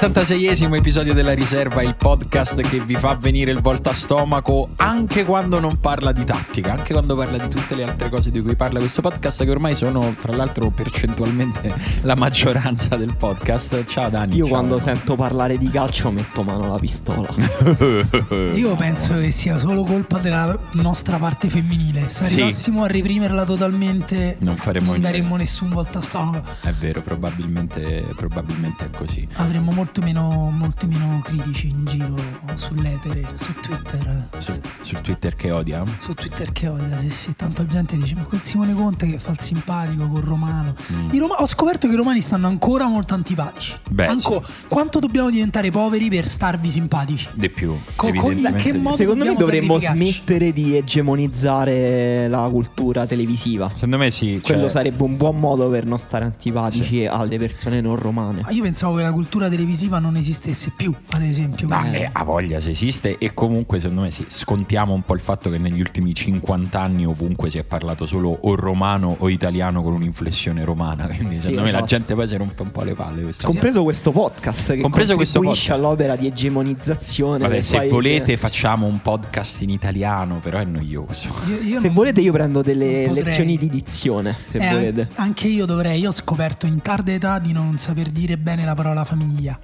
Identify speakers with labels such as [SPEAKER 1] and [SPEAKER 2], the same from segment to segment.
[SPEAKER 1] 76esimo episodio della riserva, il podcast che vi fa venire il volta a stomaco anche quando non parla di tattica, anche quando parla di tutte le altre cose di cui parla questo podcast, che ormai sono, fra l'altro, percentualmente la maggioranza del podcast. Ciao Dani.
[SPEAKER 2] Io
[SPEAKER 1] ciao.
[SPEAKER 2] quando sento parlare di calcio metto mano alla pistola.
[SPEAKER 3] Io penso che sia solo colpa della nostra parte femminile. Se
[SPEAKER 1] Sì.
[SPEAKER 3] arrivassimo a reprimerla totalmente,
[SPEAKER 1] Non faremo
[SPEAKER 3] non
[SPEAKER 1] niente.
[SPEAKER 3] daremmo nessun volta a stomaco.
[SPEAKER 1] È vero, probabilmente, probabilmente è così.
[SPEAKER 3] Avremmo molto meno, molto meno critici in giro sull'etere, su Twitter.
[SPEAKER 1] Su,
[SPEAKER 3] Sì.
[SPEAKER 1] Sul Twitter che odia.
[SPEAKER 3] Su Twitter che odia, sì, sì, tanta gente dice ma quel Simone Conte che fa il simpatico col Romano. I Roma- ho scoperto che i romani stanno ancora molto antipatici.
[SPEAKER 1] Mm. Beh,
[SPEAKER 3] Anco- Quanto dobbiamo diventare poveri per starvi simpatici?
[SPEAKER 1] Di più.
[SPEAKER 3] Co- co- in che modo-
[SPEAKER 2] Secondo me dovremmo smettere di egemonizzare la cultura televisiva.
[SPEAKER 1] Secondo me sì. cioè-
[SPEAKER 2] Quello sarebbe un buon modo per non stare antipatici alle persone non romane.
[SPEAKER 3] Ma io pensavo che la cultura televisiva non esistesse più, ad esempio.
[SPEAKER 1] Ma
[SPEAKER 3] quindi-
[SPEAKER 1] eh, ha voglia se esiste e comunque secondo me sì, scontiamo un po' il fatto che negli ultimi 50 anni ovunque si è parlato solo o romano o italiano con un'inflessione romana, quindi
[SPEAKER 2] Sì,
[SPEAKER 1] secondo me la
[SPEAKER 2] esatto.
[SPEAKER 1] gente poi si rompe un po' le palle. questa
[SPEAKER 2] Compreso questo podcast che
[SPEAKER 1] Compreso questo podcast.
[SPEAKER 2] all'opera di egemonizzazione
[SPEAKER 1] Vabbè, se
[SPEAKER 2] paese.
[SPEAKER 1] volete facciamo un podcast in italiano, però è noioso.
[SPEAKER 3] Io- io
[SPEAKER 2] Se
[SPEAKER 3] non-
[SPEAKER 2] volete io prendo delle
[SPEAKER 3] potrei.
[SPEAKER 2] lezioni di dizione, se
[SPEAKER 3] Eh,
[SPEAKER 2] volete.
[SPEAKER 3] Anche io dovrei, io ho scoperto in tarda età di non saper dire bene la parola famiglia.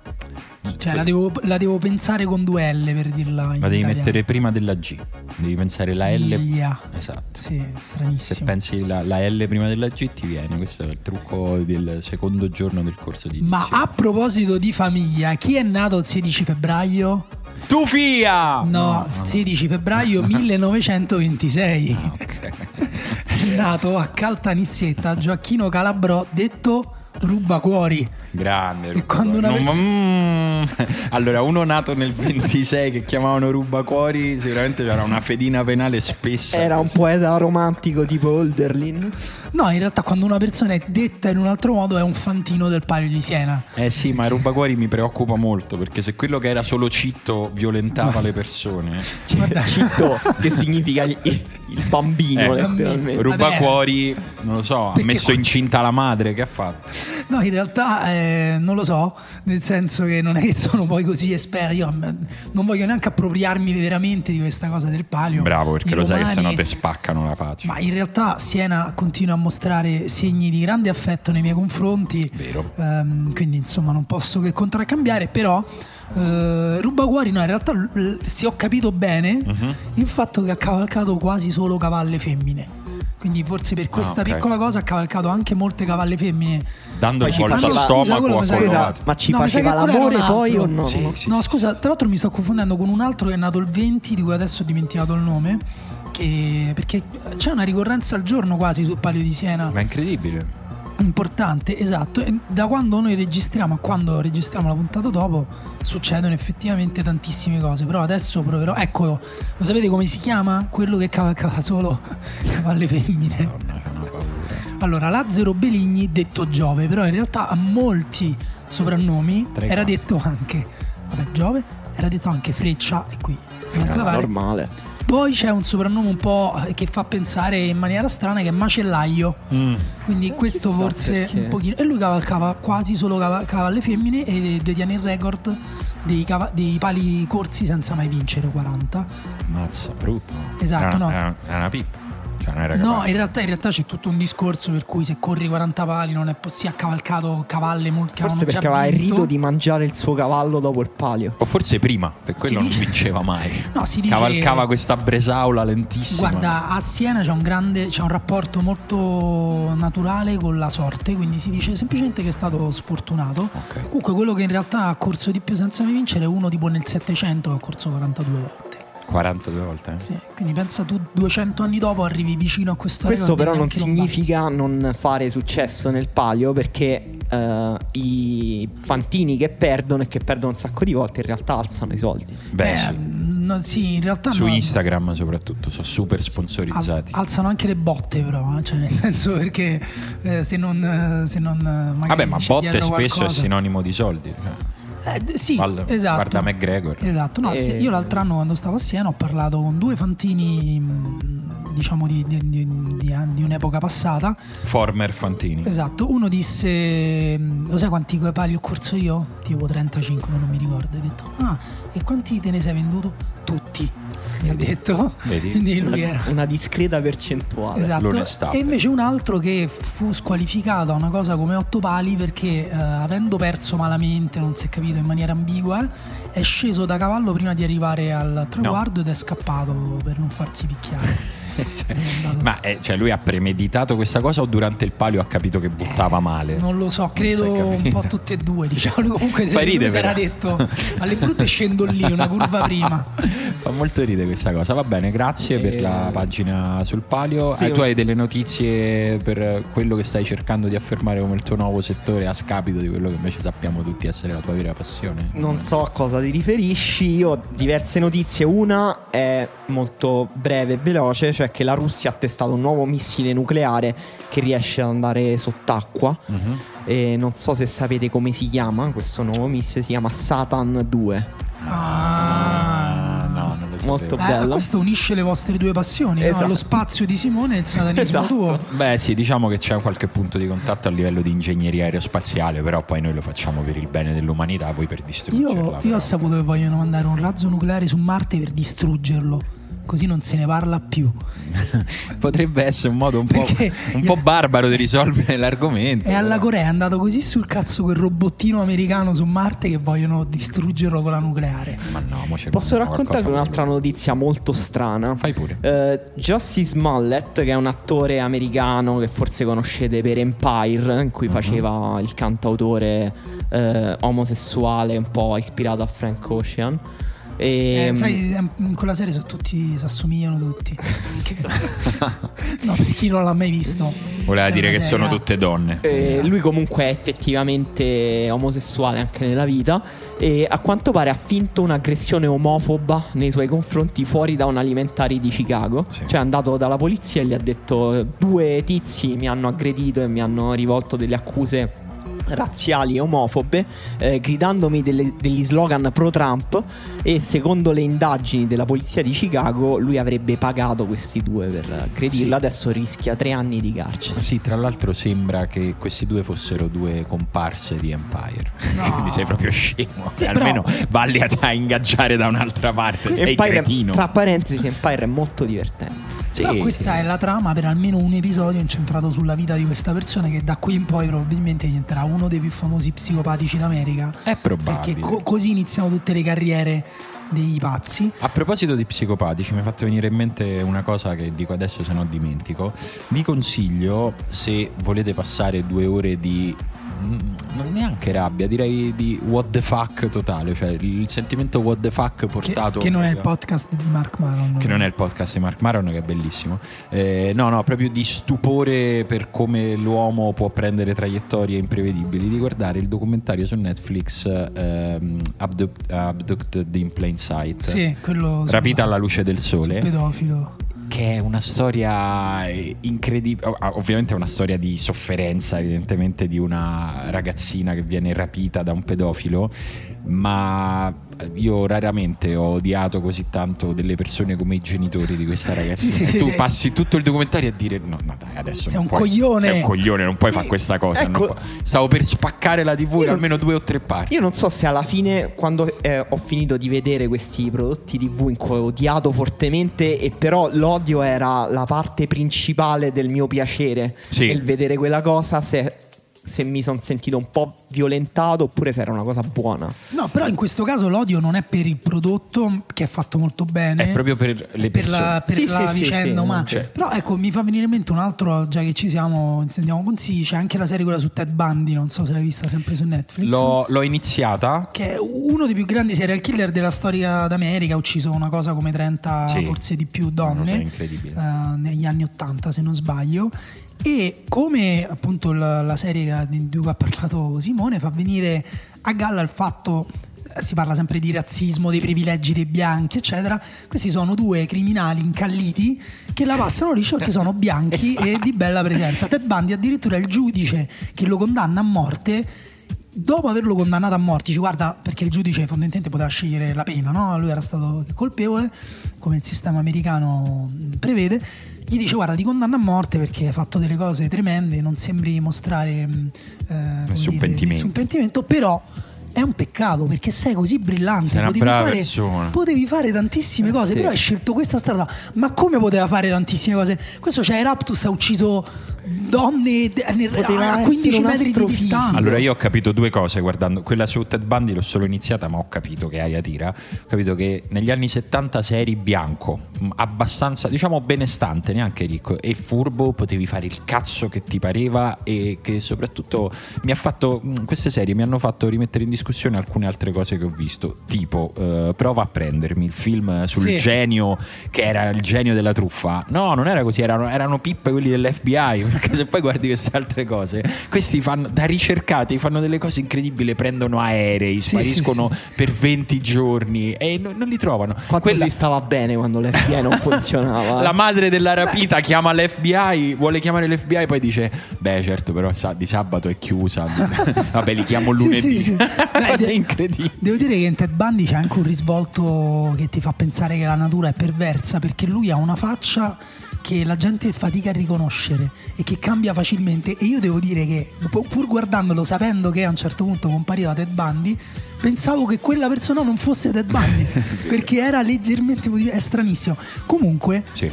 [SPEAKER 3] Cioè la devo, la devo pensare con due L per dirla in
[SPEAKER 1] La devi
[SPEAKER 3] italiano.
[SPEAKER 1] mettere prima della G, devi pensare la L.
[SPEAKER 3] Famiglia.
[SPEAKER 1] Esatto.
[SPEAKER 3] Sì, è
[SPEAKER 1] Se
[SPEAKER 3] stranissimo.
[SPEAKER 1] pensi la, la L prima della G ti viene, questo è il trucco del secondo giorno del corso di
[SPEAKER 3] Ma
[SPEAKER 1] dizione.
[SPEAKER 3] a proposito di famiglia, chi è nato il 16 febbraio?
[SPEAKER 1] tu fia!
[SPEAKER 3] No, 16 febbraio 1926. È nato a Caltanissetta Gioacchino Calabrò, detto rubacuori.
[SPEAKER 1] Grande.
[SPEAKER 3] E quando una
[SPEAKER 1] No,
[SPEAKER 3] perso-
[SPEAKER 1] ma- mm. Allora, uno nato nel 26 che chiamavano rubacuori, sicuramente c'era una fedina penale spessa.
[SPEAKER 2] Era un poeta romantico tipo Holderlin.
[SPEAKER 3] No, in realtà quando una persona è detta in un altro modo è un fantino del Palio di Siena.
[SPEAKER 1] Eh sì, ma rubacuori mi preoccupa molto perché se quello che era solo citto violentava le persone.
[SPEAKER 3] Guarda-
[SPEAKER 2] Citto, che significa il, il bambino,
[SPEAKER 1] Eh,
[SPEAKER 2] letteralmente.
[SPEAKER 1] Rubacuori, non lo so, ha messo incinta la madre, che ha fatto?
[SPEAKER 3] No, in realtà eh, non lo so, nel senso che non è che sono poi così esperti. Io mm, non voglio neanche appropriarmi veramente di questa cosa del palio.
[SPEAKER 1] Bravo, perché
[SPEAKER 3] I
[SPEAKER 1] lo sai che
[SPEAKER 3] romani-
[SPEAKER 1] sennò te spaccano la faccia.
[SPEAKER 3] Ma in realtà Siena continua a mostrare segni di grande affetto nei miei confronti.
[SPEAKER 1] Vero.
[SPEAKER 3] Ehm, quindi insomma non posso che contraccambiare, però eh, Rubacuori no, in realtà se ho capito bene
[SPEAKER 1] Mhm.
[SPEAKER 3] il fatto che ha cavalcato quasi solo cavalle femmine. Quindi forse per questa
[SPEAKER 1] ok.
[SPEAKER 3] piccola cosa ha cavalcato anche molte cavalle femmine.
[SPEAKER 1] Dando il
[SPEAKER 2] ci
[SPEAKER 1] volto a
[SPEAKER 2] faceva-
[SPEAKER 1] stomaco a altro.
[SPEAKER 2] ma ci
[SPEAKER 3] No,
[SPEAKER 2] faceva l'amore poi o no?
[SPEAKER 1] Sì, sì,
[SPEAKER 3] no,
[SPEAKER 1] sì.
[SPEAKER 3] scusa, tra l'altro mi sto confondendo con un altro che è nato il 20, di cui adesso ho dimenticato il nome. Che, perché c'è una ricorrenza al giorno quasi sul Palio di Siena.
[SPEAKER 1] Ma è incredibile.
[SPEAKER 3] Importante, esatto. E da quando noi registriamo a quando registriamo la puntata dopo succedono effettivamente tantissime cose. Però adesso proverò. Eccolo, lo sapete come si chiama? Quello che cavalcava solo cavalle femmine. Allora, Lazzaro Beligni, detto Giove, però in realtà a molti soprannomi era detto anche, vabbè, Giove, era detto anche Freccia e qui. da
[SPEAKER 2] Era normale.
[SPEAKER 3] Poi c'è un soprannome un po' che fa pensare in maniera strana che è Macellaio.
[SPEAKER 1] Mm.
[SPEAKER 3] Quindi questo
[SPEAKER 2] chissà
[SPEAKER 3] forse
[SPEAKER 2] perché.
[SPEAKER 3] un pochino. E lui cavalcava quasi solo cava- cavalle femmine e detiene il record dei, cava- dei pali corsi senza mai vincere 40.
[SPEAKER 1] Mazza, brutto.
[SPEAKER 3] Esatto,
[SPEAKER 1] Era-
[SPEAKER 3] no.
[SPEAKER 1] Era, era una pippa. Cioè, non era
[SPEAKER 3] No, in realtà, in realtà c'è tutto un discorso per cui se corri 40 pali non è possibile. Ha cavalcato cavalle mol- che
[SPEAKER 2] Forse perché aveva il rito di mangiare il suo cavallo dopo il palio.
[SPEAKER 1] O forse prima, per quello non
[SPEAKER 3] dice-
[SPEAKER 1] vinceva mai.
[SPEAKER 3] No, si dice-
[SPEAKER 1] Cavalcava questa bresaula lentissima.
[SPEAKER 3] Guarda, a Siena c'è un grande c'è un rapporto molto naturale con la sorte, quindi si dice semplicemente che è stato sfortunato.
[SPEAKER 1] Ok.
[SPEAKER 3] Comunque quello che in realtà ha corso di più senza mai vincere è uno tipo nel 700 che ha corso 42 volte.
[SPEAKER 1] 42 volte. eh.
[SPEAKER 3] Sì, quindi pensa tu 200 anni dopo arrivi vicino a questo
[SPEAKER 2] Questo
[SPEAKER 3] record
[SPEAKER 2] però non significa non fare successo nel palio perché eh, i fantini che perdono e che perdono un sacco di volte in realtà alzano i soldi.
[SPEAKER 1] Beh,
[SPEAKER 3] Eh,
[SPEAKER 1] sì.
[SPEAKER 3] no, sì, in realtà
[SPEAKER 1] su
[SPEAKER 3] no.
[SPEAKER 1] Instagram soprattutto, sono super
[SPEAKER 3] Al-
[SPEAKER 1] sponsorizzati.
[SPEAKER 3] alzano anche le botte però, eh, cioè nel senso perché eh, se non, eh, se non
[SPEAKER 1] Vabbè, ma botte spesso è
[SPEAKER 3] qualcosa-
[SPEAKER 1] sinonimo di soldi. cioè.
[SPEAKER 3] Eh, sì,
[SPEAKER 1] Guarda-
[SPEAKER 3] esatto.
[SPEAKER 1] guarda McGregor.
[SPEAKER 3] Esatto, no,
[SPEAKER 2] E-
[SPEAKER 3] io l'altro anno quando stavo a Siena ho parlato con due fantini, mh, diciamo di, di- di- di anni- di un'epoca passata.
[SPEAKER 1] Former Fantini.
[SPEAKER 3] Esatto, uno disse, mh, lo sai quanti pali ho corso io? Tipo 35, ma non mi ricordo. Ho detto, ah, e quanti te ne sei venduto? Tutti, mi ha detto.
[SPEAKER 1] Vedi?
[SPEAKER 3] Quindi lui
[SPEAKER 2] Una,
[SPEAKER 3] era...
[SPEAKER 2] una discreta percentuale.
[SPEAKER 3] Esatto. E invece un altro che fu squalificato a una cosa come otto pali perché eh, avendo perso malamente, non si è capito in maniera ambigua, è sceso da cavallo prima di arrivare al traguardo ed è scappato per non farsi picchiare.
[SPEAKER 1] Cioè,
[SPEAKER 3] È
[SPEAKER 1] Ma eh, cioè, lui ha premeditato questa cosa o durante il palio ha capito che buttava male?
[SPEAKER 3] Eh, Non lo so, credo
[SPEAKER 1] è
[SPEAKER 3] un po' tutte e due, diciamo. Lui Comunque se
[SPEAKER 1] ridere,
[SPEAKER 3] si era detto alle brutte scendo lì, una curva prima.
[SPEAKER 1] Fa molto ridere questa cosa. Va bene, grazie per
[SPEAKER 2] Eh,
[SPEAKER 1] la pagina sul palio.
[SPEAKER 2] sì,
[SPEAKER 1] Eh, tu hai delle notizie per quello che stai cercando di affermare come il tuo nuovo settore a scapito di quello che invece sappiamo tutti essere la tua vera passione?
[SPEAKER 2] Non so a cosa ti riferisci, io ho diverse notizie. Una è molto breve e veloce, cioè che la Russia ha testato un nuovo missile nucleare che riesce ad andare sott'acqua.
[SPEAKER 1] Mhm.
[SPEAKER 2] E non so se sapete come si chiama questo nuovo missile, si chiama Satan 2.
[SPEAKER 1] Ah, no, non lo sapevo.
[SPEAKER 2] Molto
[SPEAKER 3] Eh,
[SPEAKER 2] bello.
[SPEAKER 3] questo unisce le vostre due passioni, no?
[SPEAKER 2] Esatto.
[SPEAKER 3] lo spazio di Simone e il satanismo
[SPEAKER 2] Esatto.
[SPEAKER 3] tuo.
[SPEAKER 1] Beh sì, diciamo che c'è qualche punto di contatto a livello di ingegneria aerospaziale, però poi noi lo facciamo per il bene dell'umanità, voi per distruggerla.
[SPEAKER 3] Io, io ho saputo che vogliono mandare un razzo nucleare su Marte per distruggerlo. Così non se ne parla più.
[SPEAKER 1] Potrebbe essere un modo un po', un po' barbaro di risolvere l'argomento.
[SPEAKER 3] E alla
[SPEAKER 1] però.
[SPEAKER 3] Corea è andato così sul cazzo quel robottino americano su Marte che vogliono distruggerlo con la nucleare.
[SPEAKER 1] Ma no, mo c'è
[SPEAKER 2] Posso raccontarvi
[SPEAKER 1] con-
[SPEAKER 2] un'altra notizia molto strana?
[SPEAKER 1] Fai pure.
[SPEAKER 2] Eh, Justice Smollett, che è un attore americano che forse conoscete per Empire, in cui faceva il cantautore eh, omosessuale un po' ispirato a Frank Ocean. E,
[SPEAKER 3] Eh, sai, eh, in quella serie sono tutti, si assomigliano tutti. No, per chi non l'ha mai visto.
[SPEAKER 1] Voleva dire che sono tutte donne.
[SPEAKER 2] Eh, lui comunque è effettivamente omosessuale anche nella vita e a quanto pare ha finto un'aggressione omofoba nei suoi confronti fuori da un alimentari di Chicago.
[SPEAKER 1] Sì.
[SPEAKER 2] Cioè è andato dalla polizia e gli ha detto due tizi mi hanno aggredito e mi hanno rivolto delle accuse razziali e omofobe eh, gridandomi delle- degli slogan pro Trump e secondo le indagini della polizia di Chicago lui avrebbe pagato questi due per aggredirla
[SPEAKER 1] Sì.
[SPEAKER 2] adesso rischia tre anni di carcere
[SPEAKER 1] Sì, tra l'altro sembra che questi due fossero due comparse di Empire.
[SPEAKER 3] No.
[SPEAKER 1] Quindi sei proprio scemo.
[SPEAKER 3] Eh,
[SPEAKER 1] Almeno
[SPEAKER 3] però-
[SPEAKER 1] valli a, a ingaggiare da un'altra parte. Sei
[SPEAKER 2] Empire,
[SPEAKER 1] cretino.
[SPEAKER 2] tra parentesi, Empire è molto divertente.
[SPEAKER 1] Sì,
[SPEAKER 3] Però questa è la trama per almeno un episodio incentrato sulla vita di questa persona che da qui in poi probabilmente diventerà uno dei più famosi psicopatici d'America.
[SPEAKER 1] È probabile.
[SPEAKER 3] Perché co- così iniziano tutte le carriere dei pazzi.
[SPEAKER 1] A proposito di psicopatici, mi ha fatto venire in mente una cosa che dico adesso se no dimentico. Vi consiglio, se volete passare due ore di... mm, Non neanche rabbia, direi di what the fuck totale, cioè il sentimento what the fuck
[SPEAKER 3] Che,
[SPEAKER 1] portato...
[SPEAKER 3] che non è il podcast di Mark Maron.
[SPEAKER 1] Che non è il podcast di Mark Maron, che è bellissimo. Eh, no, no, proprio di stupore per come l'uomo può prendere traiettorie imprevedibili. Di guardare il documentario su Netflix ehm, Abduct- Abducted in Plain Sight.
[SPEAKER 3] Sì, quello
[SPEAKER 1] Rapita alla luce del sole.
[SPEAKER 3] pedofilo.
[SPEAKER 1] Che è una storia incredibile, ovviamente è una storia di sofferenza, evidentemente di una ragazzina che viene rapita da un pedofilo, ma io raramente ho odiato così tanto delle persone come i genitori di questa ragazza.
[SPEAKER 3] Sì,
[SPEAKER 1] tu passi tutto il documentario a dire no, no dai, adesso
[SPEAKER 3] Sei un
[SPEAKER 1] puoi-
[SPEAKER 3] coglione."
[SPEAKER 1] Sei un coglione, non puoi fare questa cosa.
[SPEAKER 2] Ecco.
[SPEAKER 1] Stavo per spaccare la TV in almeno due o tre parti.
[SPEAKER 2] Io non so se alla fine, quando eh, ho finito di vedere questi prodotti TV in cui ho odiato fortemente, e però l'odio era la parte principale del mio piacere.
[SPEAKER 1] Sì.
[SPEAKER 2] Il vedere quella cosa, se, se mi sono sentito un po' violentato oppure se era una cosa buona.
[SPEAKER 3] No, però in questo caso l'odio non è per il prodotto che è fatto molto bene.
[SPEAKER 1] È proprio per le
[SPEAKER 3] per
[SPEAKER 1] persone.
[SPEAKER 3] la, per
[SPEAKER 2] Sì,
[SPEAKER 3] la
[SPEAKER 2] sì, sì,
[SPEAKER 3] vicenda
[SPEAKER 2] sì,
[SPEAKER 3] umana.
[SPEAKER 1] cioè.
[SPEAKER 3] Però ecco, mi fa venire in mente un altro, già che ci siamo, diamo consigli, c'è anche la serie quella su Ted Bundy, non so se l'hai vista sempre su Netflix.
[SPEAKER 1] L'ho, l'ho iniziata.
[SPEAKER 3] Che è uno dei più grandi serial killer della storia d'America, ha ucciso una cosa come 30,
[SPEAKER 1] Sì.
[SPEAKER 3] forse di più donne
[SPEAKER 1] so, incredibile.
[SPEAKER 3] eh, negli anni 80 se non sbaglio. E come appunto la, la serie di cui ha parlato Simone fa venire a galla il fatto eh, si parla sempre di razzismo, dei privilegi dei bianchi, eccetera. Questi sono due criminali incalliti che la passano liscio perché sono bianchi e di bella presenza. Ted Bundy addirittura il giudice che lo condanna a morte dopo averlo condannato a morte, dice guarda, perché il giudice fondamentalmente poteva scegliere la pena, no? Lui era stato colpevole, come il sistema americano prevede. Gli dice guarda ti condanno a morte perché hai fatto delle cose tremende, non sembri mostrare mh, eh,
[SPEAKER 1] Nessun pentimento.
[SPEAKER 3] nessun pentimento, però è un peccato perché sei così brillante, potevi, fare,
[SPEAKER 1] persona.
[SPEAKER 3] potevi fare tantissime cose,
[SPEAKER 2] sì.
[SPEAKER 3] però hai scelto questa strada. Ma come poteva fare tantissime cose? Questo c'è Raptus ha ucciso donne
[SPEAKER 2] Poteva
[SPEAKER 3] a
[SPEAKER 2] essere
[SPEAKER 3] 15
[SPEAKER 2] un
[SPEAKER 3] metri di distanza.
[SPEAKER 1] Allora io ho capito due cose guardando quella su Ted Bundy l'ho solo iniziata ma ho capito che aria tira ho capito che negli anni 70 se eri bianco abbastanza diciamo benestante neanche ricco e furbo potevi fare il cazzo che ti pareva e che soprattutto mi ha fatto queste serie mi hanno fatto rimettere in discussione alcune altre cose che ho visto tipo eh, prova a prendermi il film sul
[SPEAKER 3] Sì.
[SPEAKER 1] genio che era il genio della truffa no non era così erano, erano pippe quelli dell'FBI perché se poi guardi queste altre cose questi fanno da ricercati fanno delle cose incredibili prendono aerei
[SPEAKER 3] Sì,
[SPEAKER 1] spariscono
[SPEAKER 3] sì,
[SPEAKER 1] per 20 giorni e non, non li trovano
[SPEAKER 2] Quanto
[SPEAKER 1] Quella-
[SPEAKER 2] si stava bene quando l'FBI non funzionava.
[SPEAKER 1] la madre della rapita chiama l'FBI, vuole chiamare l'FBI, poi dice: Beh, certo, però sa- di sabato è chiusa. Vabbè, li chiamo lunedì.
[SPEAKER 3] Sì, sì, sì.
[SPEAKER 1] Cosa
[SPEAKER 3] de-
[SPEAKER 1] incredibile.
[SPEAKER 3] Devo dire che in Ted Bundy c'è anche un risvolto che ti fa pensare che la natura è perversa perché lui ha una faccia che la gente fatica a riconoscere e che cambia facilmente e io devo dire che pu- pur guardandolo sapendo che a un certo punto compariva Ted Bundy pensavo che quella persona non fosse Ted Bundy perché era leggermente è stranissimo comunque
[SPEAKER 1] Sì.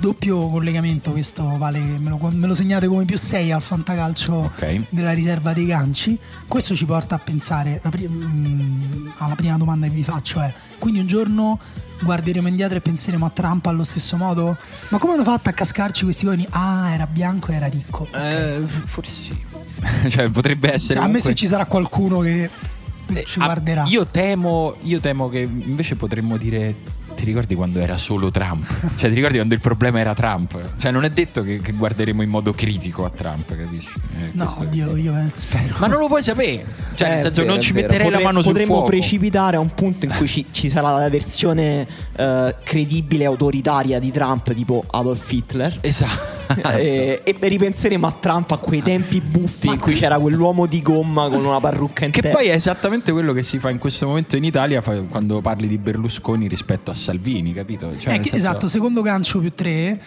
[SPEAKER 3] Doppio collegamento, questo vale, me lo, me lo segnate come più 6 al fantacalcio
[SPEAKER 1] Ok.
[SPEAKER 3] della riserva dei ganci. Questo ci porta a pensare la pri- mm, alla prima domanda che vi faccio è: quindi un giorno guarderemo indietro e penseremo a Trump allo stesso modo? Ma come hanno fatto a cascarci questi uomini? Ah, era bianco e era ricco.
[SPEAKER 1] Eh, forse sì. cioè, potrebbe essere.
[SPEAKER 3] a me
[SPEAKER 1] comunque-
[SPEAKER 3] se ci sarà qualcuno che
[SPEAKER 1] Eh,
[SPEAKER 3] ci guarderà.
[SPEAKER 1] Io temo, io temo che invece potremmo dire. Ti ricordi quando era solo Trump? Cioè, ti ricordi quando il problema era Trump? Cioè, non è detto che, che guarderemo in modo critico a Trump, capisci? Eh,
[SPEAKER 3] no, oddio, io eh, spero.
[SPEAKER 1] Ma non lo puoi sapere. Cioè,
[SPEAKER 2] Eh,
[SPEAKER 1] nel
[SPEAKER 2] è
[SPEAKER 1] senso,
[SPEAKER 2] vero,
[SPEAKER 1] non ci metterei la
[SPEAKER 2] Potre-
[SPEAKER 1] mano sul
[SPEAKER 2] Potremmo
[SPEAKER 1] fuoco.
[SPEAKER 2] precipitare a un punto in cui ci, ci sarà la versione eh, credibile e autoritaria di Trump, tipo Adolf Hitler.
[SPEAKER 1] Esatto.
[SPEAKER 2] e, e ripenseremo a Trump a quei tempi buffi in cui c'era quell'uomo di gomma con una parrucca in
[SPEAKER 1] Che
[SPEAKER 2] testa.
[SPEAKER 1] poi è esattamente quello che si fa in questo momento in Italia quando parli di Berlusconi rispetto a Salvini, capito? Cioè,
[SPEAKER 3] Eh, che-
[SPEAKER 1] senso-
[SPEAKER 3] Esatto, secondo gancio più 3,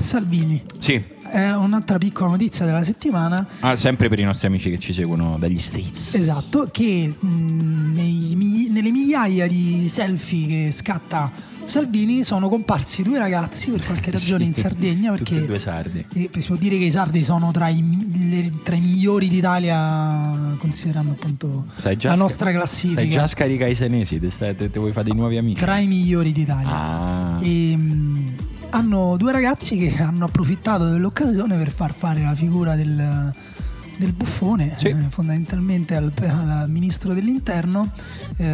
[SPEAKER 3] Salvini.
[SPEAKER 1] Sì,
[SPEAKER 3] È un'altra piccola notizia della settimana.
[SPEAKER 1] Ah, sempre per i nostri amici che ci seguono dagli States.
[SPEAKER 3] Esatto, che mh, nei mi- nelle migliaia di selfie che scatta Salvini sono comparsi due ragazzi per qualche ragione in
[SPEAKER 1] Sì,
[SPEAKER 3] Sardegna
[SPEAKER 1] tutti
[SPEAKER 3] perché
[SPEAKER 1] e due sardi.
[SPEAKER 3] eh, si può dire che i sardi sono tra i, le- tra i migliori d'Italia considerando appunto la
[SPEAKER 1] sca-
[SPEAKER 3] nostra classifica
[SPEAKER 1] Sai già scaricare i senesi, te vuoi fare dei nuovi amici.
[SPEAKER 3] tra i migliori d'Italia
[SPEAKER 1] Ah.
[SPEAKER 3] e mh, hanno due ragazzi che hanno approfittato dell'occasione per far fare la figura del, del buffone
[SPEAKER 1] Sì.
[SPEAKER 3] eh, fondamentalmente al, al ministro dell'interno eh,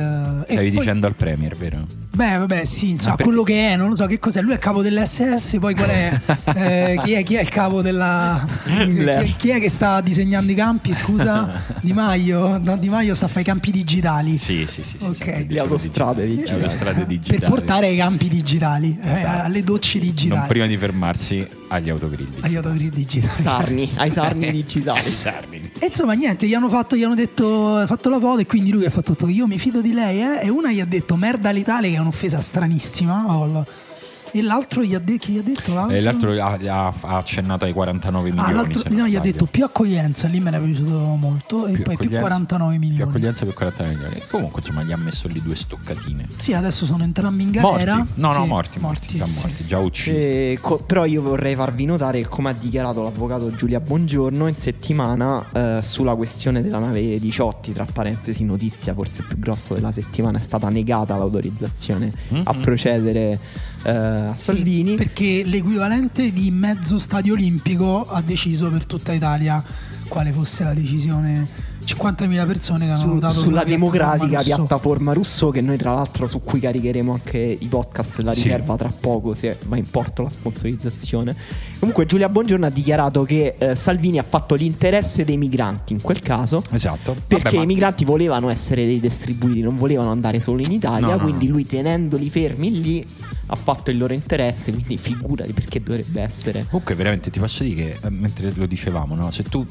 [SPEAKER 3] e
[SPEAKER 1] Stavi
[SPEAKER 3] poi-
[SPEAKER 1] dicendo al Premier, vero?
[SPEAKER 3] Beh, vabbè, sì, insomma,
[SPEAKER 1] perché-
[SPEAKER 3] quello che è, non lo so che cos'è. Lui è il capo dell'SS, poi qual è? Eh, chi, è chi è il capo della. chi, chi è che sta disegnando i campi? Scusa, Di Maio? No, Di Maio sta a fare i campi digitali.
[SPEAKER 1] Sì, sì, sì. sì,
[SPEAKER 3] Ok.
[SPEAKER 1] sempre
[SPEAKER 3] Le
[SPEAKER 2] autostrade
[SPEAKER 1] digitali. autostrade digitali.
[SPEAKER 3] Per portare ai campi digitali, eh,
[SPEAKER 1] Esatto.
[SPEAKER 3] alle docce digitali.
[SPEAKER 1] Non prima di fermarsi agli autogrill.
[SPEAKER 3] agli autogrill digitali.
[SPEAKER 2] Sarni, ai sarni digitali.
[SPEAKER 1] Sarni.
[SPEAKER 3] E insomma, niente, gli hanno fatto, gli hanno detto, fatto la foto e quindi lui ha fatto tutto, io mi fido di lei, eh? E una gli ha detto merda all'Italia, che è un'offesa stranissima. oh, lo- E l'altro gli ha, de- chi gli ha detto? L'altro?
[SPEAKER 1] E l'altro ha, ha- ha accennato ai 49 milioni.
[SPEAKER 3] Ah, l'altro no, gli ha detto più accoglienza, lì me ne è piaciuto molto, e poi più
[SPEAKER 1] accoglienza-
[SPEAKER 3] 49 milioni.
[SPEAKER 1] Più accoglienza più 49 milioni. Comunque, insomma, gli ha messo lì due stoccatine.
[SPEAKER 3] Sì, adesso sono entrambi in galera.
[SPEAKER 1] Morti? No, no,
[SPEAKER 3] Sì,
[SPEAKER 1] morti, morti, già
[SPEAKER 3] sì.
[SPEAKER 1] morti, già uccisi.
[SPEAKER 2] Eh, co- però io vorrei farvi notare come ha dichiarato l'avvocato Giulia Bongiorno in settimana eh, sulla questione della nave 18, tra parentesi notizia forse più grossa della settimana, è stata negata l'autorizzazione a
[SPEAKER 1] Mhm.
[SPEAKER 2] procedere eh,
[SPEAKER 3] Sì,
[SPEAKER 2] Salvini.
[SPEAKER 3] perché l'equivalente di mezzo stadio olimpico ha deciso per tutta Italia quale fosse la decisione. 50.000 persone che hanno
[SPEAKER 2] Su-
[SPEAKER 3] votato
[SPEAKER 2] sulla democratica
[SPEAKER 3] Rousseau.
[SPEAKER 2] piattaforma Russo che noi tra l'altro su cui caricheremo anche i podcast della
[SPEAKER 1] Sì.
[SPEAKER 2] riserva tra poco se va in porto la sponsorizzazione comunque Giulia Bongiorno ha dichiarato che eh, Salvini ha fatto l'interesse dei migranti in quel caso
[SPEAKER 1] Esatto.
[SPEAKER 2] perché
[SPEAKER 1] Vabbè, ma-
[SPEAKER 2] i migranti volevano essere dei distribuiti non volevano andare solo in Italia
[SPEAKER 1] No, no,
[SPEAKER 2] quindi
[SPEAKER 1] no.
[SPEAKER 2] lui tenendoli fermi lì ha fatto il loro interesse quindi figurati perché dovrebbe essere
[SPEAKER 1] Comunque, veramente ti posso dire che eh, mentre lo dicevamo, no? se tu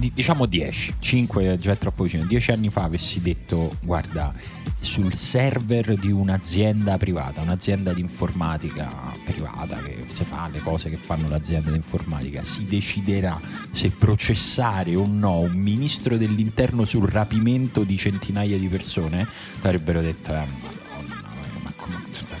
[SPEAKER 1] diciamo 10, 5 è già troppo vicino. 10 anni fa avessi detto, guarda, sul server di un'azienda privata, un'azienda di informatica privata che si fa le cose che fanno l'azienda di informatica, si deciderà se processare o no un ministro dell'interno sul rapimento di centinaia di persone, ti avrebbero detto, eh,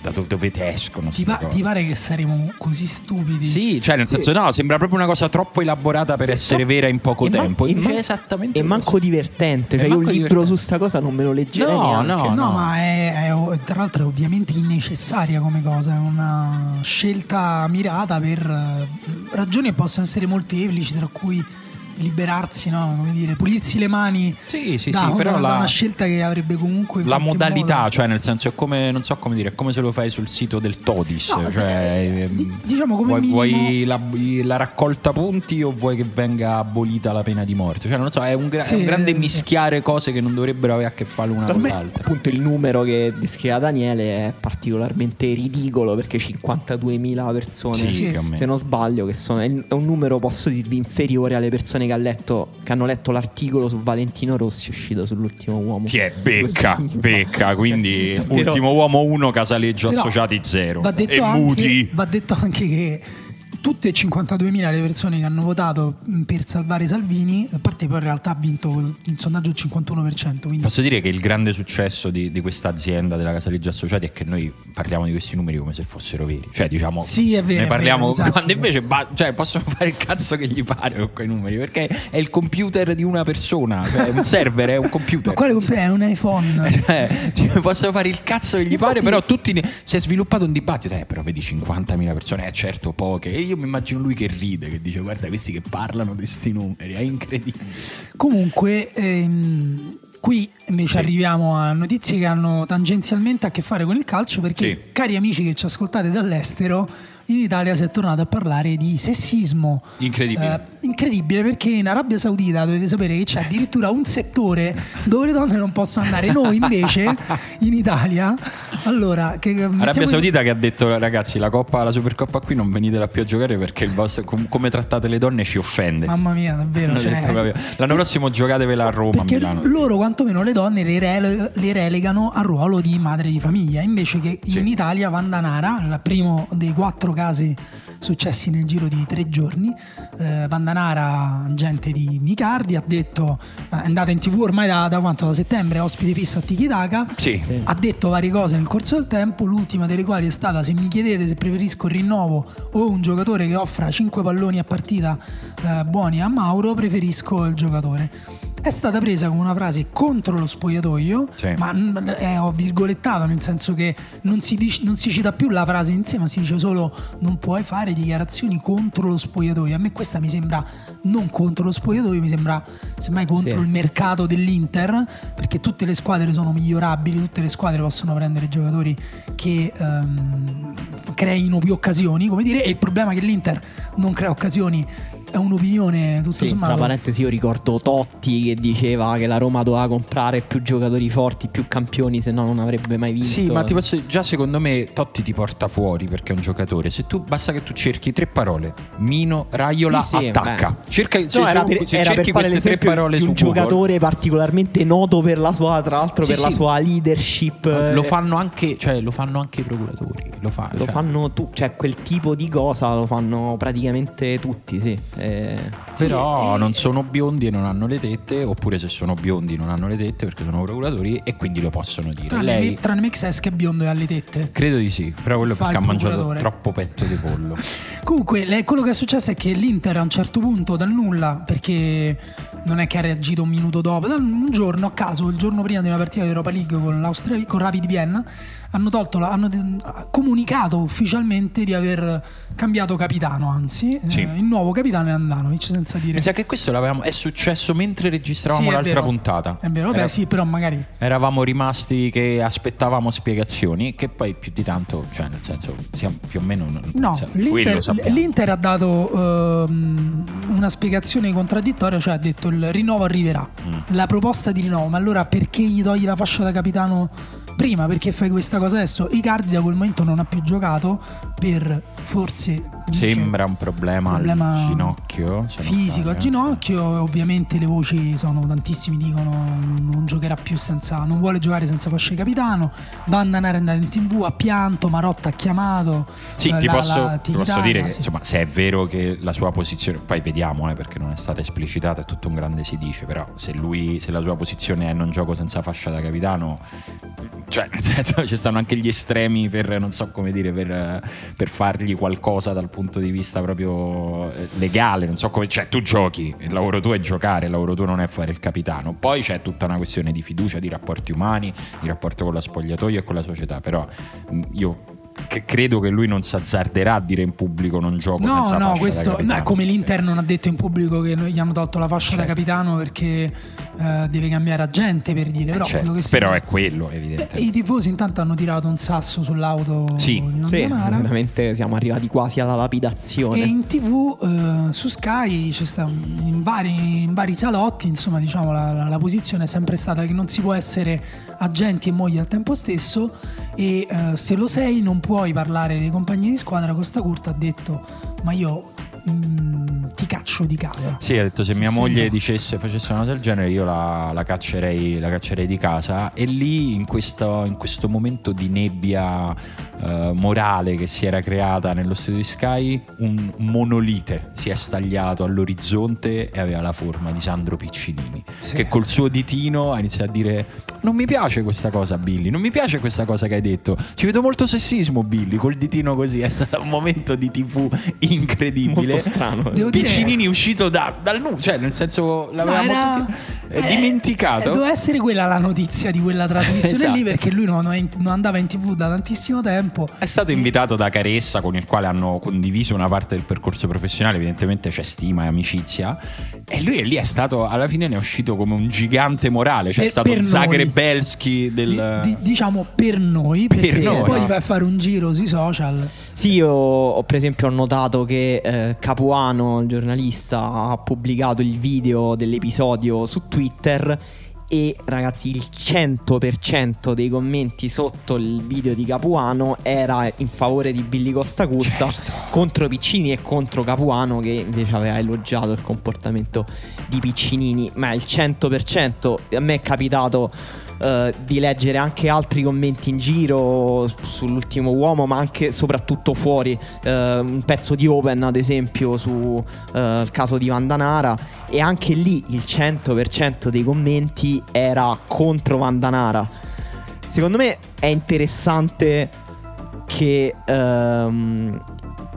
[SPEAKER 1] da dove, dove te escono
[SPEAKER 3] Ti, pa-
[SPEAKER 1] cose?
[SPEAKER 3] ti pare che saremo così stupidi?
[SPEAKER 1] Sì, cioè nel senso no, sembra proprio una cosa troppo elaborata per essere vera in poco
[SPEAKER 2] E man-
[SPEAKER 1] tempo.
[SPEAKER 2] e
[SPEAKER 1] Invece
[SPEAKER 2] man-
[SPEAKER 1] è esattamente
[SPEAKER 2] e
[SPEAKER 1] così.
[SPEAKER 2] manco divertente cioè io un
[SPEAKER 1] manco
[SPEAKER 2] libro
[SPEAKER 1] divertente.
[SPEAKER 2] su sta cosa non me lo leggerei
[SPEAKER 1] No,
[SPEAKER 2] neanche
[SPEAKER 1] no,
[SPEAKER 3] No, ma è, è- tra l'altro è ovviamente innecessaria come cosa, è una scelta mirata per eh, ragioni che possono essere molteplici, tra cui liberarsi, no? come dire, pulirsi le mani
[SPEAKER 1] Sì, sì,
[SPEAKER 3] da,
[SPEAKER 1] sì, però
[SPEAKER 3] da- da
[SPEAKER 1] la-
[SPEAKER 3] una scelta che avrebbe comunque
[SPEAKER 1] La modalità,
[SPEAKER 3] modo-
[SPEAKER 1] cioè nel senso è come, non so come dire, è come se lo fai sul sito del Todis,
[SPEAKER 3] No,
[SPEAKER 1] cioè,
[SPEAKER 3] eh,
[SPEAKER 1] ehm,
[SPEAKER 3] diciamo come
[SPEAKER 1] vuoi,
[SPEAKER 3] minimo-
[SPEAKER 1] vuoi la, la raccolta punti o vuoi che venga abolita la pena di morte? Cioè non lo so, è un, gra- è
[SPEAKER 3] Sì,
[SPEAKER 1] un grande
[SPEAKER 3] sì.
[SPEAKER 1] mischiare cose che non dovrebbero avere a che fare l'una con l'altra.
[SPEAKER 2] appunto il numero che descriveva Daniele è particolarmente ridicolo perché 52.000 persone
[SPEAKER 1] Sì,
[SPEAKER 2] se non sbaglio che sono, è è un numero posso dirvi inferiore alle persone che, ha letto, che hanno letto l'articolo su Valentino Rossi uscito sull'ultimo uomo.
[SPEAKER 1] Ti è becca, becca, quindi
[SPEAKER 2] Però-
[SPEAKER 1] ultimo uomo 1, casaleggio
[SPEAKER 3] Però
[SPEAKER 1] associati 0
[SPEAKER 3] Va detto,
[SPEAKER 1] e
[SPEAKER 3] anche, va detto anche che tutte e 52.000 le persone che hanno votato mh, per salvare Salvini, a parte poi in realtà ha vinto il sondaggio il 51%, quindi
[SPEAKER 1] Posso dire che il grande successo di, di questa azienda della Casaleggio Associati è che noi parliamo di questi numeri come se fossero veri. Cioè, diciamo,
[SPEAKER 3] Sì, è vero,
[SPEAKER 1] ne
[SPEAKER 3] è
[SPEAKER 1] parliamo
[SPEAKER 3] vero, esatto,
[SPEAKER 1] quando
[SPEAKER 3] esatto.
[SPEAKER 1] invece ba- cioè, possono fare il cazzo che gli pare con quei numeri, perché è il computer di una persona, cioè, è un server, è un computer.
[SPEAKER 3] Ma quale comp- è un iPhone?
[SPEAKER 1] Cioè, cioè, possono fare il cazzo che gli
[SPEAKER 3] Infatti-
[SPEAKER 1] pare, però tutti ne- si è sviluppato un dibattito. Eh, però vedi 50.000 persone, eh, certo, poche. E io mi immagino lui che ride, che dice: Guarda, questi che parlano di questi numeri, è incredibile.
[SPEAKER 3] Comunque, ehm, qui invece
[SPEAKER 1] Sì.
[SPEAKER 3] arriviamo a notizie che hanno tangenzialmente a che fare con il calcio, perché,
[SPEAKER 1] Sì.
[SPEAKER 3] cari amici che ci ascoltate dall'estero, in Italia si è tornato a parlare di sessismo.
[SPEAKER 1] Incredibile.
[SPEAKER 3] Eh, incredibile perché in Arabia Saudita dovete sapere che c'è addirittura un settore dove le donne non possono andare. Noi invece in Italia, allora, che mettiamo
[SPEAKER 1] Arabia
[SPEAKER 3] in-
[SPEAKER 1] Saudita che ha detto ragazzi la Coppa, la Supercoppa qui non venitela più a giocare perché il vostro, com- come trattate le donne ci offende.
[SPEAKER 3] Mamma mia, davvero.
[SPEAKER 1] Hanno
[SPEAKER 3] cioè,
[SPEAKER 1] proprio, L'anno prossimo giocatevela a Roma, a
[SPEAKER 3] Perché
[SPEAKER 1] Milano.
[SPEAKER 3] loro quantomeno le donne le, rele- le relegano al ruolo di madre di famiglia, invece che in Italia Vandanara, il primo dei quattro casi successi nel giro di tre giorni, eh, Vandanara, agente di Nicardi, ha detto, eh, è andata in tv ormai da, da quanto? Da settembre, ospite fissa a Tikitaka,
[SPEAKER 1] Sì.
[SPEAKER 2] Sì.
[SPEAKER 3] ha detto varie cose nel corso del tempo, l'ultima delle quali è stata se mi chiedete se preferisco il rinnovo o un giocatore che offra 5 palloni a partita eh, buoni a Mauro, preferisco il giocatore. È stata presa come una frase contro lo spogliatoio,
[SPEAKER 1] Sì.
[SPEAKER 3] ma è ho virgolettato nel senso che non si, dice- non si cita più la frase in sé, ma si dice solo non puoi fare dichiarazioni contro lo spogliatoio. A me questa mi sembra non contro lo spogliatoio, mi sembra semmai contro
[SPEAKER 2] Sì.
[SPEAKER 3] il mercato dell'Inter, perché tutte le squadre sono migliorabili, tutte le squadre possono prendere giocatori che ehm, creino più occasioni, come dire, e il problema è che l'Inter non crea occasioni è un'opinione tutto
[SPEAKER 2] Sì,
[SPEAKER 3] sommato.
[SPEAKER 2] tra parentesi io ricordo Totti che diceva che la Roma doveva comprare più giocatori forti, più campioni, se no non avrebbe mai vinto.
[SPEAKER 1] Sì, ma ti posso già secondo me Totti ti porta fuori perché è un giocatore. Se tu basta che tu cerchi tre parole: Mino, Raiola,
[SPEAKER 2] Sì, sì,
[SPEAKER 1] attacca.
[SPEAKER 2] beh.
[SPEAKER 1] Cerca,
[SPEAKER 2] No,
[SPEAKER 1] se,
[SPEAKER 2] era per,
[SPEAKER 1] se
[SPEAKER 2] era per
[SPEAKER 1] cerchi
[SPEAKER 2] fare
[SPEAKER 1] queste tre parole
[SPEAKER 2] di
[SPEAKER 1] su
[SPEAKER 2] un
[SPEAKER 1] Google,
[SPEAKER 2] giocatore particolarmente noto per la sua, tra l'altro,
[SPEAKER 1] Sì,
[SPEAKER 2] per la sua leadership.
[SPEAKER 1] lo fanno anche, cioè, lo fanno anche i procuratori. Lo, fa-
[SPEAKER 2] Lo
[SPEAKER 1] cioè,
[SPEAKER 2] fanno tu, cioè quel tipo di cosa lo fanno praticamente tutti, sì. Eh,
[SPEAKER 1] Però
[SPEAKER 3] Sì, e-
[SPEAKER 1] non sono biondi e non hanno le tette, oppure se sono biondi non hanno le tette perché sono procuratori e quindi lo possono dire.
[SPEAKER 3] Tranne,
[SPEAKER 1] Lei
[SPEAKER 3] tranne Mexes che è biondo e ha le tette.
[SPEAKER 1] credo di sì, però quello
[SPEAKER 3] Fa
[SPEAKER 1] perché ha mangiato troppo petto di pollo.
[SPEAKER 3] Comunque, le- quello che è successo è che l'Inter a un certo punto, dal nulla, perché non è che ha reagito un minuto dopo, da un giorno a caso, il giorno prima di una partita di Europa League con, l'Austria, con Rapid Vienna, hanno, tolto la- hanno comunicato ufficialmente di aver cambiato capitano, anzi,
[SPEAKER 1] Sì.
[SPEAKER 3] eh, il nuovo capitano è Andanovic, senza dire...
[SPEAKER 1] Mi sa che questo l'avevamo, è successo mentre registravamo
[SPEAKER 3] Sì,
[SPEAKER 1] l'altra
[SPEAKER 3] vero.
[SPEAKER 1] puntata.
[SPEAKER 3] È vero,
[SPEAKER 1] Era-
[SPEAKER 3] sì, però magari...
[SPEAKER 1] Eravamo rimasti che aspettavamo spiegazioni, che poi più di tanto, cioè nel senso, siamo più o meno...
[SPEAKER 3] No,
[SPEAKER 1] sa-
[SPEAKER 3] l'Inter, l'Inter ha dato ehm, una spiegazione contraddittoria, cioè ha detto il rinnovo arriverà,
[SPEAKER 1] Mm.
[SPEAKER 3] la proposta di rinnovo, ma allora perché gli togli la fascia da capitano prima? Perché fai questa cosa adesso? Icardi da quel momento non ha più giocato per forse... dice,
[SPEAKER 1] Sembra un problema,
[SPEAKER 3] problema
[SPEAKER 1] al ginocchio.
[SPEAKER 3] fisico
[SPEAKER 1] sbaglio.
[SPEAKER 3] a ginocchio ovviamente le voci sono tantissimi dicono non giocherà più senza non vuole giocare senza fascia di capitano Bandanare è andato in tv ha pianto Marotta ha chiamato
[SPEAKER 1] Sì,
[SPEAKER 3] eh,
[SPEAKER 1] ti
[SPEAKER 3] la-
[SPEAKER 1] posso,
[SPEAKER 3] la
[SPEAKER 1] ti posso dire che
[SPEAKER 3] sì.
[SPEAKER 1] insomma, se è vero che la sua posizione, poi vediamo eh, perché non è stata esplicitata, è tutto un grande si dice, però se lui, se la sua posizione è non gioco senza fascia da capitano, cioè nel senso ci stanno anche gli estremi per, non so come dire, per, per fargli qualcosa dal punto di vista proprio eh, legale, non so come, cioè tu giochi, il lavoro tuo è giocare, il lavoro tuo non è fare il capitano, poi c'è tutta una questione di fiducia, di rapporti umani, di rapporto con la spogliatoio e con la società, però io che credo che lui non si azzarderà a dire in pubblico non gioco
[SPEAKER 3] No,
[SPEAKER 1] senza
[SPEAKER 3] no,
[SPEAKER 1] fascia
[SPEAKER 3] questo
[SPEAKER 1] da
[SPEAKER 3] no, è come l'Inter non ha detto in pubblico che gli hanno tolto la fascia da
[SPEAKER 1] Certo.
[SPEAKER 3] capitano perché eh, deve cambiare agente per dire,
[SPEAKER 1] Eh,
[SPEAKER 3] però,
[SPEAKER 1] certo,
[SPEAKER 3] quello che si-
[SPEAKER 1] però è quello
[SPEAKER 3] Eh,
[SPEAKER 1] evidentemente
[SPEAKER 3] I tifosi intanto hanno tirato un sasso sull'auto
[SPEAKER 1] Sì.
[SPEAKER 3] di
[SPEAKER 2] sì, veramente siamo arrivati quasi alla lapidazione.
[SPEAKER 3] E in tv eh, su Sky c'è sta in vari, in vari salotti, insomma, diciamo la, la- la posizione è sempre stata che non si può essere agenti e mogli al tempo stesso e eh, se lo sei non puoi parlare dei compagni di squadra. Costa Curta ha detto "Ma io mm, ti caccio di casa".
[SPEAKER 1] Sì, ha detto se
[SPEAKER 3] Sì,
[SPEAKER 1] mia
[SPEAKER 3] sì,
[SPEAKER 1] moglie
[SPEAKER 3] no.
[SPEAKER 1] dicesse facesse una cosa del genere io la, la caccerei, la caccerei di casa e lì in questo, in questo momento di nebbia eh, morale che si era creata nello studio di Sky un monolite si è stagliato all'orizzonte e aveva la forma di Sandro Piccinini
[SPEAKER 3] Sì.
[SPEAKER 1] che col suo ditino ha iniziato a dire non mi piace questa cosa Billy, non mi piace questa cosa che hai detto, ci vedo molto sessismo Billy col ditino così, è stato un momento di tv incredibile.
[SPEAKER 2] Molto strano.
[SPEAKER 3] Devo dire-
[SPEAKER 1] Piccinini uscito da- dal nu, cioè nel senso l'avevamo
[SPEAKER 3] era-
[SPEAKER 1] tutti eh,
[SPEAKER 3] eh,
[SPEAKER 1] dimenticato.
[SPEAKER 3] eh, doveva essere quella la notizia di quella trasmissione
[SPEAKER 1] Esatto.
[SPEAKER 3] lì perché lui non, non andava in tv da tantissimo tempo.
[SPEAKER 1] È stato invitato da Caressa con il quale hanno condiviso una parte del percorso professionale, evidentemente c'è stima e amicizia e lui lì è stato, alla fine ne è uscito come un gigante morale, cioè è
[SPEAKER 3] Per-
[SPEAKER 1] stato
[SPEAKER 3] per noi.
[SPEAKER 1] Zagrebelski del...
[SPEAKER 3] Di- diciamo per noi,
[SPEAKER 1] Per
[SPEAKER 3] perché se
[SPEAKER 1] noi.
[SPEAKER 3] poi vai a fare un giro sui social.
[SPEAKER 2] Sì, io ho, per esempio ho notato che eh, Capuano, il giornalista, ha pubblicato il video dell'episodio su Twitter e ragazzi il 100% dei commenti sotto il video di Capuano era in favore di Billy Costa Curta
[SPEAKER 1] Certo.
[SPEAKER 2] contro Piccinini e contro Capuano che invece aveva elogiato il comportamento di Piccinini, ma il 100% a me è capitato eh, di leggere anche altri commenti in giro sull'ultimo uomo, ma anche soprattutto fuori. Eh, un pezzo di Open, ad esempio, sul caso di Vandanara. E anche lì il 100% dei commenti era contro Vandanara. Secondo me è interessante che ehm,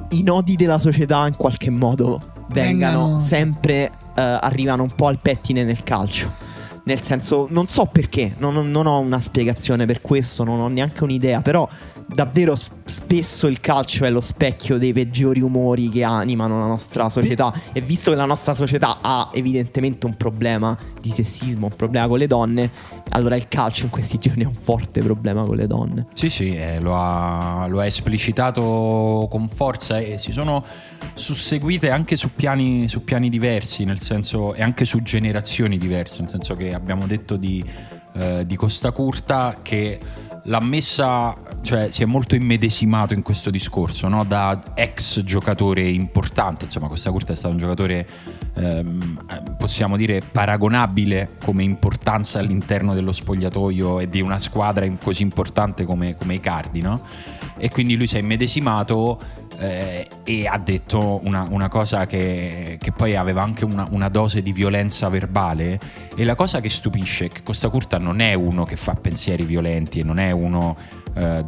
[SPEAKER 2] i nodi della società in qualche modo vengano,
[SPEAKER 3] Vengano-
[SPEAKER 2] sempre eh, arrivano un po' al pettine nel calcio. Nel senso, non so perché, non, non ho una spiegazione per questo, non ho neanche un'idea, però davvero spesso il calcio è lo specchio dei peggiori umori che animano la nostra società e visto che la nostra società ha evidentemente un problema di sessismo, un problema con le donne, allora il calcio in questi giorni ha un forte problema con le donne.
[SPEAKER 1] Sì, sì, eh, lo, ha, lo ha esplicitato con forza e si sono susseguite anche su piani, su piani diversi, nel senso, e anche su generazioni diverse, nel senso che abbiamo detto di, eh, di Costa Curta che l'ha messa, cioè si è molto immedesimato in questo discorso, no? da ex giocatore importante, insomma Costa Curta è stato un giocatore, ehm, possiamo dire, paragonabile come importanza all'interno dello spogliatoio e di una squadra così importante come, come i Cardi, no? E quindi lui si è immedesimato eh, e ha detto una, una cosa che, che, poi aveva anche una, una, dose di violenza verbale e la cosa che stupisce è che Costa Curta non è uno che fa pensieri violenti e non è uno eh,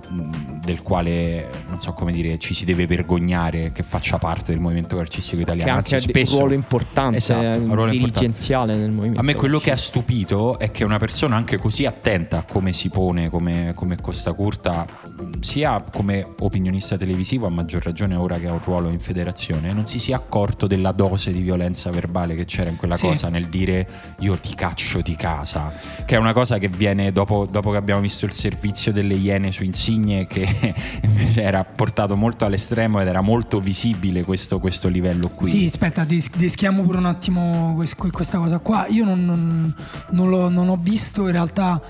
[SPEAKER 1] del quale non so come dire ci si deve vergognare che faccia parte del movimento calcistico italiano
[SPEAKER 2] che anche
[SPEAKER 1] Anzi,
[SPEAKER 2] spesso
[SPEAKER 1] un
[SPEAKER 2] ruolo importante
[SPEAKER 1] esatto, un ruolo
[SPEAKER 2] dirigenziale
[SPEAKER 1] importante.
[SPEAKER 2] nel movimento
[SPEAKER 1] a me quello che ha stupito è che una persona anche così attenta a come si pone come, come Costa Curta sia come opinionista televisivo a maggior ragione ora che ha un ruolo in federazione non si sia accorto della dose di violenza verbale che c'era in quella sì. cosa nel dire io ti caccio di casa che è una cosa che viene dopo, dopo che abbiamo visto il servizio delle Iene su Insigne che era portato molto all'estremo ed era molto visibile questo, questo livello qui.
[SPEAKER 3] Sì aspetta deschiamo pure un attimo questa cosa qua. Io non, non, non, non ho visto in realtà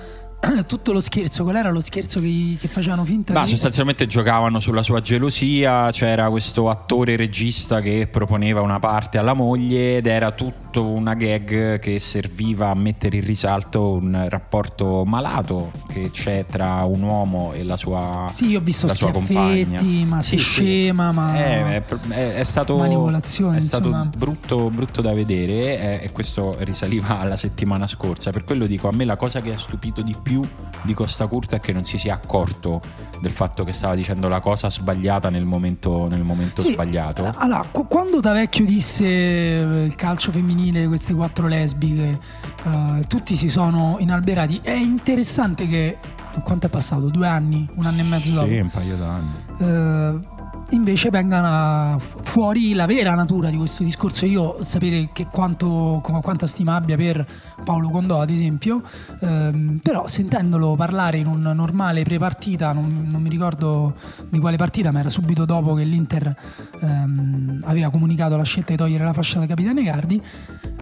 [SPEAKER 3] tutto lo scherzo, qual era lo scherzo che, che facevano finta
[SPEAKER 1] Ma
[SPEAKER 3] di...
[SPEAKER 1] sostanzialmente giocavano sulla sua gelosia, c'era questo attore regista che proponeva una parte alla moglie ed era tutto una gag che serviva a mettere in risalto un rapporto malato che c'è tra un uomo e la sua
[SPEAKER 3] Sì, io ho visto schiaffetti, ma sì, scema, sì. ma
[SPEAKER 1] è, è, è, stato,
[SPEAKER 3] manipolazione,
[SPEAKER 1] è stato brutto, brutto, da vedere e questo risaliva alla settimana scorsa. Per quello dico, a me la cosa che ha stupito di più di Costa Curta è che non si sia accorto del fatto che stava dicendo la cosa sbagliata nel momento, nel momento
[SPEAKER 3] sì,
[SPEAKER 1] sbagliato.
[SPEAKER 3] Allora, quando da vecchio disse eh, il calcio femminile, queste quattro lesbiche, uh, tutti si sono inalberati, è interessante che quanto è passato? Due anni? Un anno e mezzo dopo?
[SPEAKER 1] Sì, un paio d'anni.
[SPEAKER 3] Uh, invece vengano fuori la vera natura di questo discorso. Io sapete che quanto, quanta stima abbia per Paolo Condò, ad esempio, ehm, però sentendolo parlare in un normale pre-partita, non, non, mi ricordo di quale partita, ma era subito dopo che l'Inter ehm, aveva comunicato la scelta di togliere la fascia da Capitane Cardi,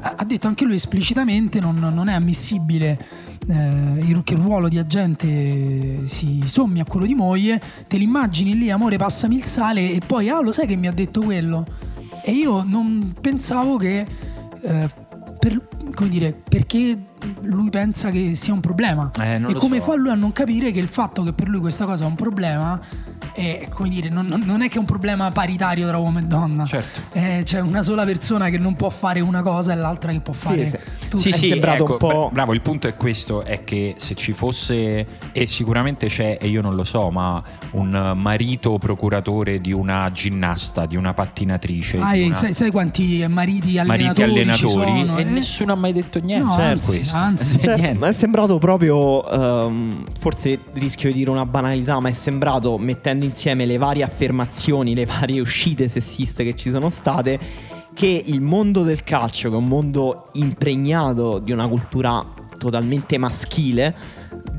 [SPEAKER 3] ha detto anche lui esplicitamente non, non è ammissibile eh, che il ruolo di agente si sommi a quello di moglie, te l'immagini lì, amore, passami il sale e poi, ah, lo sai che mi ha detto quello? E io non pensavo che, eh, per, come dire, perché lui pensa che sia un problema.
[SPEAKER 1] Eh,
[SPEAKER 3] e come
[SPEAKER 1] so.
[SPEAKER 3] fa lui a non capire che il fatto che per lui questa cosa è un problema è, come dire, non, non è che è un problema paritario tra uomo e donna.
[SPEAKER 1] Certo.
[SPEAKER 3] Eh, c'è una sola persona che non può fare una cosa e l'altra che può fare
[SPEAKER 2] sì,
[SPEAKER 3] tutto.
[SPEAKER 1] Sì, sì,
[SPEAKER 2] sembrato
[SPEAKER 1] ecco,
[SPEAKER 2] un po'...
[SPEAKER 1] Bravo, il punto è questo, è che se ci fosse, e sicuramente c'è, e io non lo so, ma un marito procuratore di una ginnasta, di una pattinatrice.
[SPEAKER 3] Ah,
[SPEAKER 1] una...
[SPEAKER 3] sai, sai, quanti mariti allenatori,
[SPEAKER 1] mariti allenatori
[SPEAKER 3] sono,
[SPEAKER 1] e
[SPEAKER 3] eh?
[SPEAKER 1] nessuno ha mai detto niente
[SPEAKER 3] No,
[SPEAKER 1] cioè,
[SPEAKER 3] anzi, anzi.
[SPEAKER 2] Cioè,
[SPEAKER 1] Niente.
[SPEAKER 2] ma è sembrato proprio, ehm, forse rischio di dire una banalità, ma è sembrato mettendo insieme le varie affermazioni, le varie uscite sessiste che ci sono state, che il mondo del calcio, che è un mondo impregnato di una cultura totalmente maschile,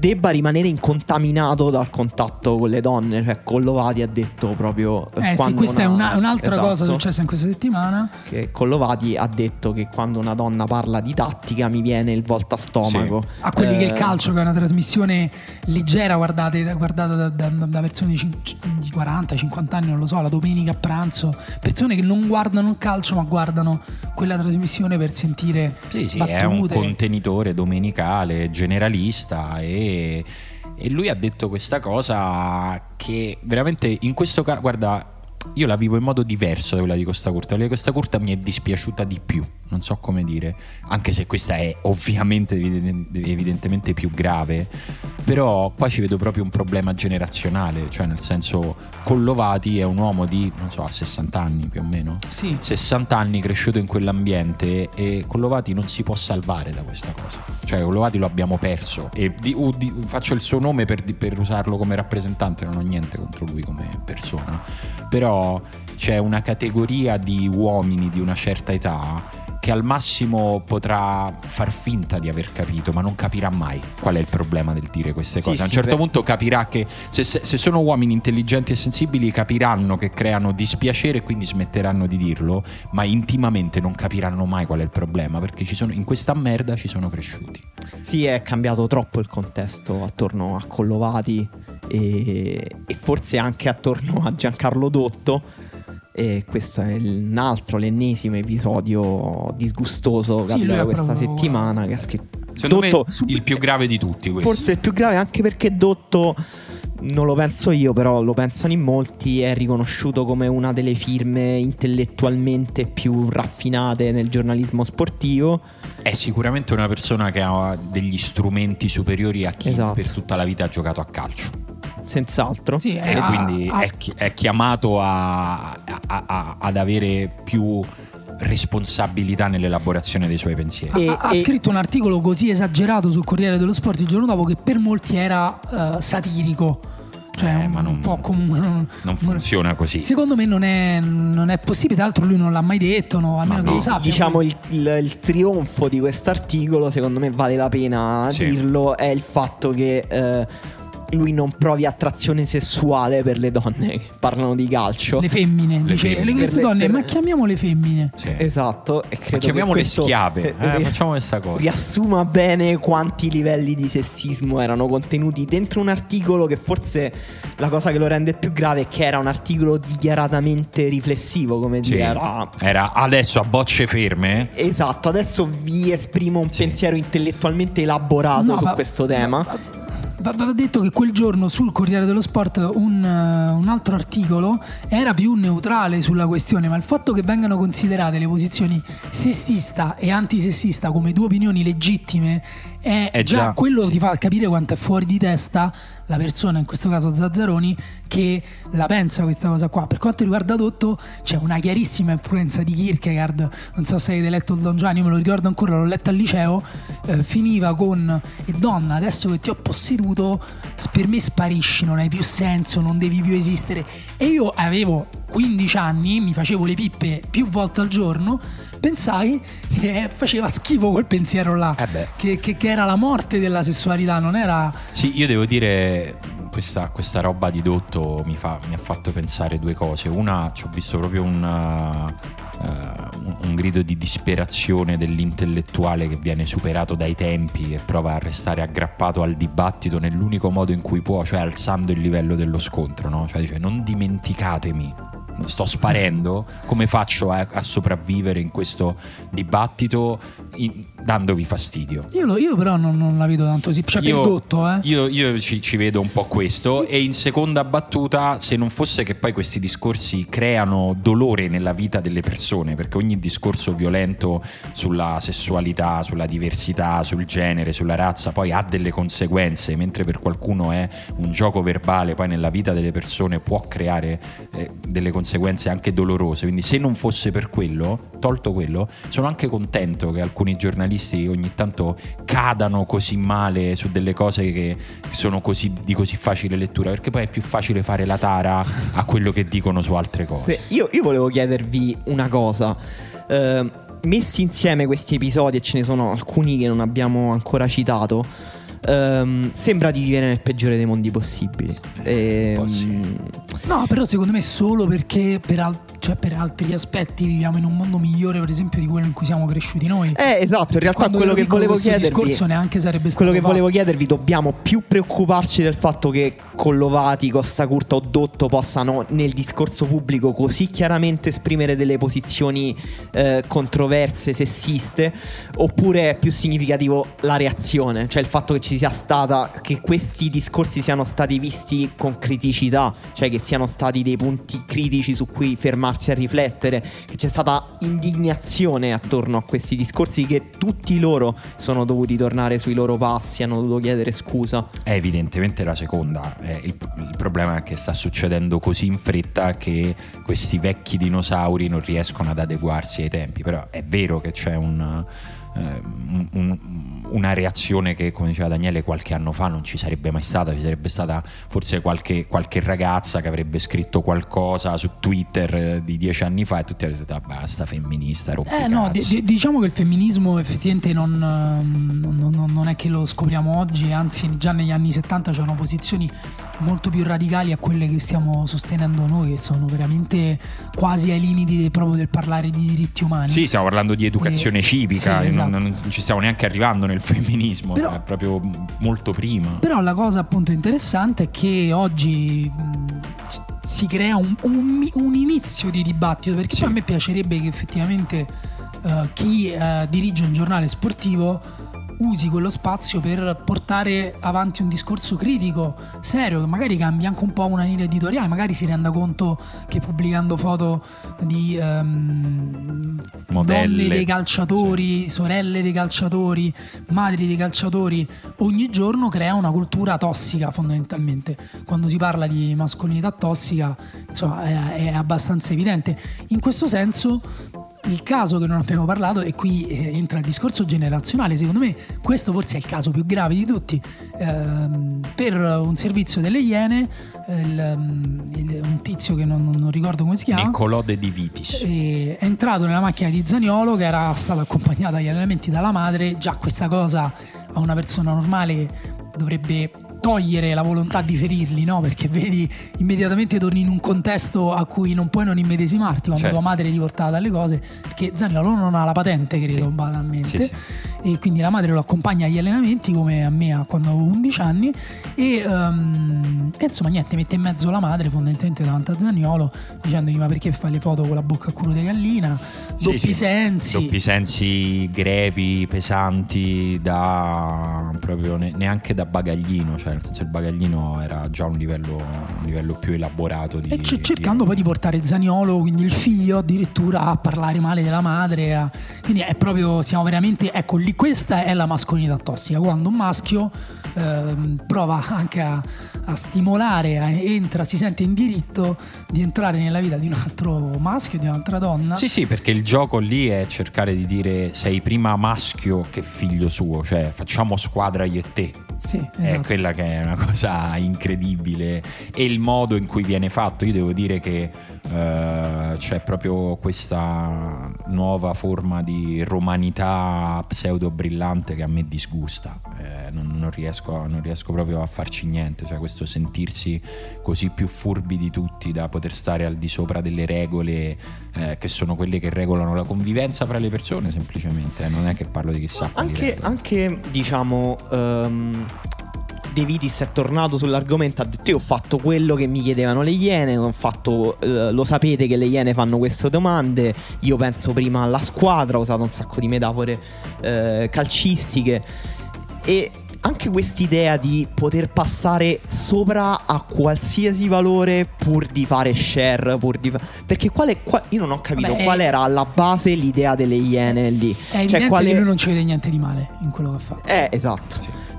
[SPEAKER 2] debba rimanere incontaminato dal contatto con le donne. Cioè, Collovati ha detto proprio.
[SPEAKER 3] Eh sì,
[SPEAKER 2] quando
[SPEAKER 3] questa è
[SPEAKER 2] una-
[SPEAKER 3] una- un'altra
[SPEAKER 2] esatto,
[SPEAKER 3] cosa successa in questa settimana.
[SPEAKER 2] Che Collovati ha detto che quando una donna parla di tattica mi viene il volta stomaco.
[SPEAKER 3] A quelli che il
[SPEAKER 2] Eh,
[SPEAKER 3] calcio, che è una trasmissione leggera, guardate, guardata da, da- da persone di, di 40-50 anni, non lo so, la domenica a pranzo, persone che non guardano il calcio ma guardano quella trasmissione per sentire
[SPEAKER 1] Sì, sì,
[SPEAKER 3] battute.
[SPEAKER 1] è un contenitore domenicale, generalista e, e lui ha detto questa cosa che veramente in questo caso, guarda, io la vivo in modo diverso da quella di Costa Curta, quella di Costa Curta mi è dispiaciuta di più, non so come dire, anche se questa è ovviamente evidentemente più grave, però qua ci vedo proprio un problema generazionale, cioè nel senso Collovati è un uomo di, non so, 60 anni più o meno,
[SPEAKER 3] Sì.
[SPEAKER 1] 60 anni cresciuto in quell'ambiente e Collovati non si può salvare da questa cosa, cioè Collovati lo abbiamo perso e di- uh, di- faccio il suo nome per, per usarlo come rappresentante, non ho niente contro lui come persona, però c'è una categoria di uomini di una certa età che al massimo potrà far finta di aver capito, ma non capirà mai qual è il problema del dire queste
[SPEAKER 2] Sì,
[SPEAKER 1] cose. a un
[SPEAKER 2] sì,
[SPEAKER 1] certo
[SPEAKER 2] beh.
[SPEAKER 1] punto capirà che se, se- sono uomini intelligenti e sensibili capiranno che creano dispiacere e quindi smetteranno di dirlo, ma intimamente non capiranno mai qual è il problema, perché ci sono, in questa merda ci sono cresciuti.
[SPEAKER 2] Sì, è cambiato troppo il contesto attorno a Collovati e, e forse anche attorno a Giancarlo Dotto. E questo è un altro, l'ennesimo episodio disgustoso
[SPEAKER 3] Sì,
[SPEAKER 2] che abbiamo
[SPEAKER 3] ha
[SPEAKER 2] questa settimana. Che ha scritto
[SPEAKER 1] Secondo
[SPEAKER 2] Dotto,
[SPEAKER 1] me il più grave di tutti questo.
[SPEAKER 2] forse il più grave anche perché Dotto, non lo penso io, però lo pensano in molti, è riconosciuto come una delle firme intellettualmente più raffinate nel giornalismo sportivo.
[SPEAKER 1] È sicuramente una persona che ha degli strumenti superiori a chi
[SPEAKER 2] Esatto.
[SPEAKER 1] per tutta la vita ha giocato a calcio.
[SPEAKER 2] Senz'altro.
[SPEAKER 3] Sì,
[SPEAKER 1] E
[SPEAKER 3] eh, ha-
[SPEAKER 1] quindi
[SPEAKER 3] ha-
[SPEAKER 1] è, chi- è chiamato a- a- a- ad avere più responsabilità nell'elaborazione dei suoi pensieri.
[SPEAKER 2] E-
[SPEAKER 3] ha, ha
[SPEAKER 2] e-
[SPEAKER 3] scritto un articolo così esagerato sul Corriere dello Sport il giorno dopo che per molti era eh, satirico. Cioè,
[SPEAKER 1] Eh,
[SPEAKER 3] un,
[SPEAKER 1] ma non-
[SPEAKER 3] po' come un-
[SPEAKER 1] Non funziona così.
[SPEAKER 3] Secondo me non è, non è possibile, tra l'altro lui non l'ha mai detto, no, almeno
[SPEAKER 1] Ma
[SPEAKER 3] che
[SPEAKER 1] no.
[SPEAKER 3] lo sappia.
[SPEAKER 2] Diciamo il, il- il trionfo di quest'articolo, secondo me vale la pena
[SPEAKER 1] Sì.
[SPEAKER 2] dirlo, è il fatto che eh, lui non provi attrazione sessuale per le donne che parlano di calcio.
[SPEAKER 3] le femmine,
[SPEAKER 1] Le
[SPEAKER 3] dice,
[SPEAKER 1] femmine.
[SPEAKER 3] queste donne,
[SPEAKER 2] per-
[SPEAKER 3] ma chiamiamole femmine.
[SPEAKER 1] Sì.
[SPEAKER 2] Esatto, e credo
[SPEAKER 1] Ma chiamiamole
[SPEAKER 2] che
[SPEAKER 1] schiave.
[SPEAKER 2] eh,
[SPEAKER 1] eh, facciamo questa cosa.
[SPEAKER 2] riassuma bene quanti livelli di sessismo erano contenuti dentro un articolo che forse la cosa che lo rende più grave è che era un articolo dichiaratamente riflessivo, come
[SPEAKER 1] Sì.
[SPEAKER 2] dire, era
[SPEAKER 1] Era adesso a bocce ferme.
[SPEAKER 2] Esatto, adesso vi esprimo un
[SPEAKER 1] Sì.
[SPEAKER 2] pensiero intellettualmente elaborato
[SPEAKER 3] No,
[SPEAKER 2] su
[SPEAKER 3] ma-
[SPEAKER 2] questo tema.
[SPEAKER 3] Va, va detto che quel giorno sul Corriere dello Sport un, eh, un altro articolo era più neutrale sulla questione, ma il fatto che vengano considerate le posizioni sessista e antisessista come due opinioni legittime è,
[SPEAKER 1] È
[SPEAKER 3] già,
[SPEAKER 1] già,
[SPEAKER 3] quello
[SPEAKER 1] sì.
[SPEAKER 3] ti fa capire quanto è fuori di testa la persona, in questo caso Zazzaroni, che la pensa questa cosa qua. Per quanto riguarda Dotto, c'è una chiarissima influenza di Kierkegaard. Non so se avete letto il Don Giovanni, io me lo ricordo ancora, l'ho letto al liceo. eh, finiva con E donna, adesso che ti ho posseduto, per me sparisci, non hai più senso, non devi più esistere. E io avevo 15 anni, mi facevo le pippe più volte al giorno. Pensai che faceva schifo quel pensiero là,
[SPEAKER 1] Eh
[SPEAKER 3] che, che- che era la morte della sessualità, non era
[SPEAKER 1] Sì, io devo dire, questa, questa roba di Dotto mi, fa- mi ha fatto pensare due cose. Una, ci ho visto proprio un, uh, un grido di disperazione dell'intellettuale che viene superato dai tempi e prova a restare aggrappato al dibattito nell'unico modo in cui può, cioè alzando il livello dello scontro, no? Cioè dice, non dimenticatemi. Sto sparendo, come faccio a, a sopravvivere in questo dibattito in- dandovi fastidio?
[SPEAKER 3] Io, lo- io però non, non la vedo tanto così. Cioè, per Dotto, eh.
[SPEAKER 1] Io, io ci, ci vedo un po' questo. E in seconda battuta, se non fosse che poi questi discorsi creano dolore nella vita delle persone, perché ogni discorso violento sulla sessualità, sulla diversità, sul genere, sulla razza, poi ha delle conseguenze, mentre per qualcuno è un gioco verbale, poi nella vita delle persone può creare eh, delle conseguenze anche dolorose. Quindi se non fosse per quello, tolto quello, sono anche contento che alcuni giornalisti ogni tanto cadano così male su delle cose che sono così, di così facile lettura, perché poi è più facile fare la tara a quello che dicono su altre cose.
[SPEAKER 2] Se- io, io volevo chiedervi una cosa. Eh, messi insieme questi episodi, e ce ne sono alcuni che non abbiamo ancora citato. Ehm, sembra di vivere nel peggiore dei mondi possibili. Ehm,
[SPEAKER 1] po' sì.
[SPEAKER 3] No, però secondo me solo perché per, al- cioè per altri aspetti viviamo in un mondo migliore, per esempio, di quello in cui siamo cresciuti noi.
[SPEAKER 2] Eh, esatto, in realtà quello che volevo chiedervi
[SPEAKER 3] discorso neanche sarebbe stato
[SPEAKER 2] quello che
[SPEAKER 3] fatto.
[SPEAKER 2] volevo chiedervi dobbiamo più preoccuparci del fatto che Collovati, Costa Curta o Dotto possano nel discorso pubblico così chiaramente esprimere delle posizioni eh, controverse, sessiste, oppure è più significativo la reazione, cioè il fatto che ci sia stata, che questi discorsi siano stati visti con criticità, cioè che siano stati dei punti critici su cui fermarsi a riflettere, che c'è stata indignazione attorno a questi discorsi che tutti loro sono dovuti tornare sui loro passi, hanno dovuto chiedere scusa.
[SPEAKER 1] È evidentemente la seconda, eh, il, il, problema è che sta succedendo così in fretta che questi vecchi dinosauri non riescono ad adeguarsi ai tempi, però è vero che c'è un eh, un, una reazione che, come diceva Daniele, qualche anno fa non ci sarebbe mai stata. Ci sarebbe stata forse qualche, qualche ragazza che avrebbe scritto qualcosa su Twitter eh, di dieci anni fa e tutti avrebbero detto: ah, basta, femminista.
[SPEAKER 3] Eh, no, d- diciamo che il femminismo effettivamente non, non, non, non, è che lo scopriamo oggi, anzi, già negli anni 70 c'erano posizioni molto più radicali a quelle che stiamo sostenendo noi, che sono veramente quasi ai limiti proprio del parlare di diritti umani.
[SPEAKER 1] Sì, stiamo parlando di educazione e, civica, sì, esatto. non, non, ci stiamo neanche arrivando nel femminismo, però, è proprio molto prima.
[SPEAKER 3] Però la cosa appunto interessante è che oggi mh, si crea un, un, un, inizio di dibattito, perché sì. a me piacerebbe che effettivamente uh, chi uh, dirige un giornale sportivo usi quello spazio per portare avanti un discorso critico, serio, che magari cambia anche un po' una linea editoriale, magari si renda conto che pubblicando foto di um, donne dei calciatori, sì. sorelle dei calciatori, madri dei calciatori, ogni giorno crea una cultura tossica fondamentalmente. Quando si parla di mascolinità tossica, insomma, è, è abbastanza evidente. In questo senso il caso che non abbiamo parlato, e qui eh, entra il discorso generazionale, secondo me questo forse è il caso più grave di tutti. Ehm, per un servizio delle Iene, mm, un tizio che non, non, ricordo come si chiama,
[SPEAKER 1] Niccolò De Divitis,
[SPEAKER 3] è entrato nella macchina di Zaniolo che era stata accompagnata agli allenamenti dalla madre. Già questa cosa a una persona normale dovrebbe togliere la volontà di ferirli, no? Perché vedi, immediatamente torni in un contesto a cui non puoi non immedesimarti quando certo. tua madre ti portava dalle cose, perché Zaniolo non ha la patente, credo, sì. banalmente. Sì, sì. E quindi la madre lo accompagna agli allenamenti, come a me quando avevo 11 anni. E, um, e, insomma, niente, mette in mezzo la madre fondamentalmente davanti a Zaniolo, dicendogli: Ma perché fai le foto con la bocca a culo di gallina? Doppi sensi.
[SPEAKER 1] Doppi sensi grevi, pesanti, da proprio neanche da bagaglino. Cioè nel senso il bagaglino era già un livello, un livello più elaborato. Di,
[SPEAKER 3] e c- cercando di... poi di portare Zaniolo, quindi il figlio, addirittura a parlare male della madre. A... Quindi è proprio, siamo veramente, ecco lì, questa è la mascolinità tossica, quando un maschio eh, prova anche a, a stimolare, a, entra, si sente in diritto di entrare nella vita di un altro maschio, di un'altra donna.
[SPEAKER 1] Sì, sì, perché il gioco lì è cercare di dire sei prima maschio che figlio suo, cioè facciamo squadra io e te.
[SPEAKER 3] Sì, esatto.
[SPEAKER 1] È quella che è una cosa incredibile e il modo in cui viene fatto. Io devo dire che uh, c'è proprio questa nuova forma di romanità pseudo brillante che a me disgusta. Eh, non, non, riesco, non, riesco, proprio a farci niente. Cioè, questo sentirsi così più furbi di tutti da poter stare al di sopra delle regole eh, che sono quelle che regolano la convivenza fra le persone, semplicemente. Non è che parlo di chissà
[SPEAKER 2] anche, anche diciamo. Um De Vitis è tornato sull'argomento ha detto io ho fatto quello che mi chiedevano le Iene fatto, eh, lo sapete che le Iene fanno queste domande io penso prima alla squadra ho usato un sacco di metafore eh, calcistiche e anche quest'idea di poter passare sopra a qualsiasi valore pur di fare share, pur di fa- perché quale, qua- io non ho capito Vabbè, qual è... era alla base l'idea delle iene lì.
[SPEAKER 3] È cioè, evidente quale... che lui non ci vede niente di male in quello che ha fatto.
[SPEAKER 2] Eh, esatto. Sì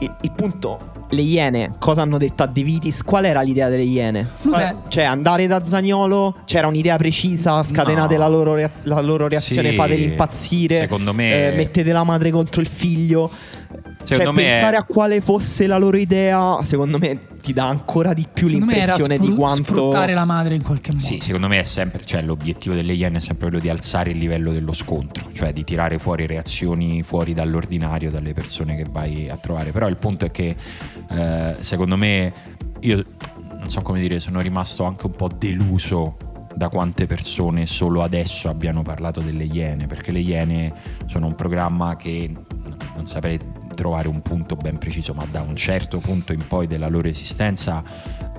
[SPEAKER 2] il, punto le Iene cosa hanno detto a De Vitis? Qual era l'idea delle Iene? Qual, cioè, andare da Zagnolo c'era un'idea precisa, scatenate no. la, loro rea- la, loro reazione, sì, fateli impazzire.
[SPEAKER 1] Secondo me.
[SPEAKER 2] Eh, mettete la madre contro il figlio. Secondo cioè, pensare è... a quale fosse la loro idea, secondo me ti dà ancora di più secondo l'impressione spru- di quanto
[SPEAKER 3] sfruttare la madre in qualche modo.
[SPEAKER 1] Sì, secondo me è sempre, cioè l'obiettivo delle Iene è sempre quello di alzare il livello dello scontro, cioè di tirare fuori reazioni fuori dall'ordinario dalle persone che vai a trovare. Però il punto è che eh, secondo me io non so come dire, sono rimasto anche un po' deluso da quante persone solo adesso abbiano parlato delle Iene, perché le Iene sono un programma che non saprei trovare un punto ben preciso, ma da un certo punto in poi della loro esistenza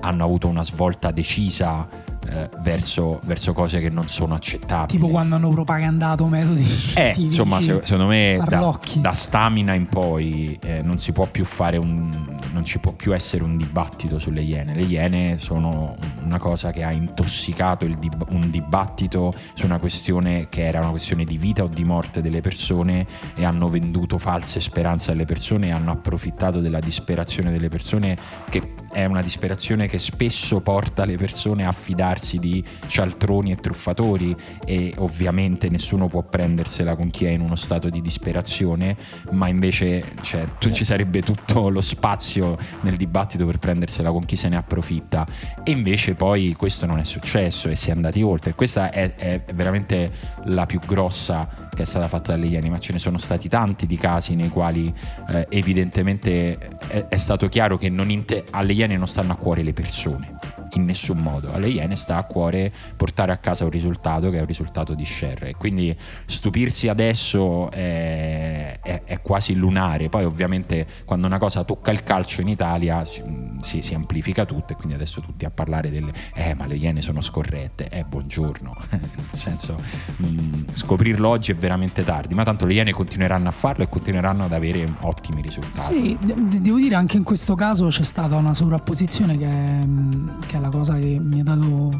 [SPEAKER 1] hanno avuto una svolta decisa eh, verso, verso, cose che non sono accettabili.
[SPEAKER 3] Tipo quando hanno propagandato metodi.
[SPEAKER 1] Eh, insomma, se, secondo me da, da, stamina in poi eh, non si può più fare un. non ci può più essere un dibattito sulle iene. Le iene sono una cosa che ha intossicato dib- un dibattito su una questione che era una questione di vita o di morte delle persone e hanno venduto false speranze alle persone e hanno approfittato della disperazione delle persone che è una disperazione che spesso porta le persone a fidarsi di cialtroni e truffatori e ovviamente nessuno può prendersela con chi è in uno stato di disperazione, ma invece cioè, ci sarebbe tutto lo spazio nel dibattito per prendersela con chi se ne approfitta e invece poi questo non è successo e si è andati oltre. Questa è, è veramente la più grossa che è stata fatta dalle Iene, ma ce ne sono stati tanti di casi nei quali eh, evidentemente è, è, stato chiaro che inter- alle Iene non stanno a cuore le persone in nessun modo. Alle Iene sta a cuore portare a casa un risultato che è un risultato di share. Quindi stupirsi adesso è, è, è, quasi lunare. Poi ovviamente quando una cosa tocca il calcio in Italia si, si, amplifica tutto e quindi adesso tutti a parlare delle eh ma le Iene sono scorrette. Eh buongiorno. Nel senso mh, scoprirlo oggi è veramente tardi, ma tanto le Iene continueranno a farlo e continueranno ad avere ottimi risultati.
[SPEAKER 3] Sì, de- devo dire anche in questo caso c'è stata una sovrapposizione che che la cosa che mi ha dato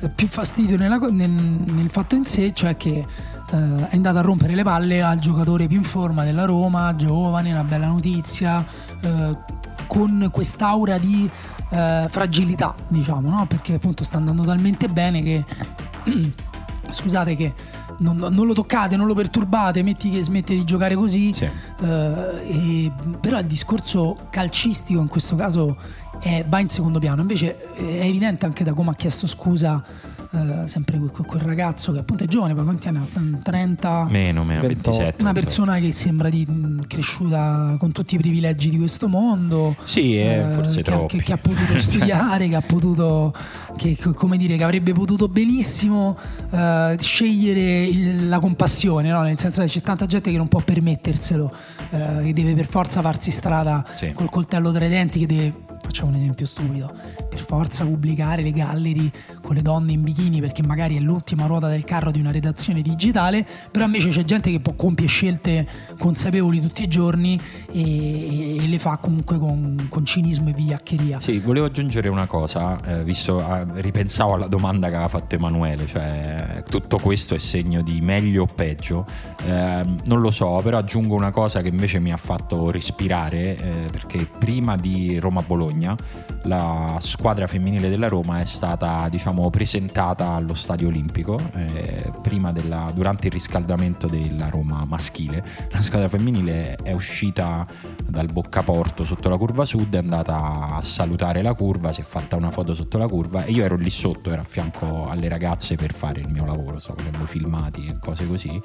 [SPEAKER 3] eh, più fastidio nella, nel, nel, fatto in sé, cioè che eh, è andato a rompere le palle al giocatore più in forma della Roma, giovane, una bella notizia, eh, con quest'aura di eh, fragilità, diciamo, no? perché appunto sta andando talmente bene che scusate che non, non, lo toccate, non lo perturbate, metti che smette di giocare così. Sì. Eh, e, però il discorso calcistico in questo caso è, va in secondo piano. Invece è evidente anche da come ha chiesto scusa eh, sempre quel, quel, ragazzo che appunto è giovane, poi quanti anni ha? 30?
[SPEAKER 1] Meno, meno, 27.
[SPEAKER 3] Una persona che sembra di, cresciuta con tutti i privilegi di questo mondo.
[SPEAKER 1] Sì, eh, forse
[SPEAKER 3] che,
[SPEAKER 1] troppi.
[SPEAKER 3] Che, che, ha potuto studiare, che ha potuto, che, come dire, che avrebbe potuto benissimo uh, scegliere il, la compassione, no? nel senso che c'è tanta gente che non può permetterselo, uh, che deve per forza farsi strada sì. col coltello tra i denti, che deve facciamo un esempio stupido, per forza pubblicare le gallery con le donne in bikini perché magari è l'ultima ruota del carro di una redazione digitale, però invece c'è gente che può compiere scelte consapevoli tutti i giorni e, e le fa comunque con, con, cinismo e vigliaccheria.
[SPEAKER 1] Sì, volevo aggiungere una cosa, eh, visto eh, ripensavo alla domanda che aveva fatto Emanuele, cioè tutto questo è segno di meglio o peggio, eh, non lo so, però aggiungo una cosa che invece mi ha fatto respirare eh, perché prima di Roma-Bologna Bologna, la squadra femminile della Roma è stata diciamo, presentata allo Stadio Olimpico eh, della, durante il riscaldamento della Roma maschile. La squadra femminile è uscita dal boccaporto sotto la curva sud, è andata a salutare la curva, si è fatta una foto sotto la curva e io ero lì sotto, ero a fianco alle ragazze per fare il mio lavoro, stavo facendo filmati e cose così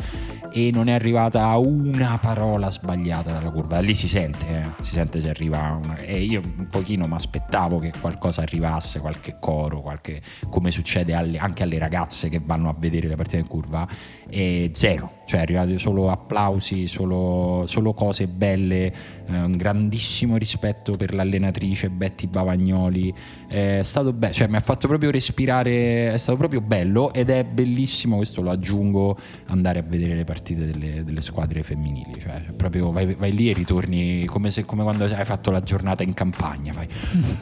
[SPEAKER 1] e non è arrivata una parola sbagliata dalla curva. Lì si sente, eh, si sente se arriva una... e io un pochino mi aspettavo che qualcosa arrivasse, qualche coro, qualche, come succede alle, anche alle ragazze che vanno a vedere le partite in curva, e zero, cioè arrivate solo applausi, solo, solo cose belle, eh, un grandissimo rispetto per l'allenatrice Betty Bavagnoli, è stato bello, cioè mi ha fatto proprio respirare, è stato proprio bello ed è bellissimo, questo lo aggiungo, andare a vedere le partite delle, delle squadre femminili, cioè proprio vai, vai, lì e ritorni come, se, come quando hai fatto la giornata in campagna, fai...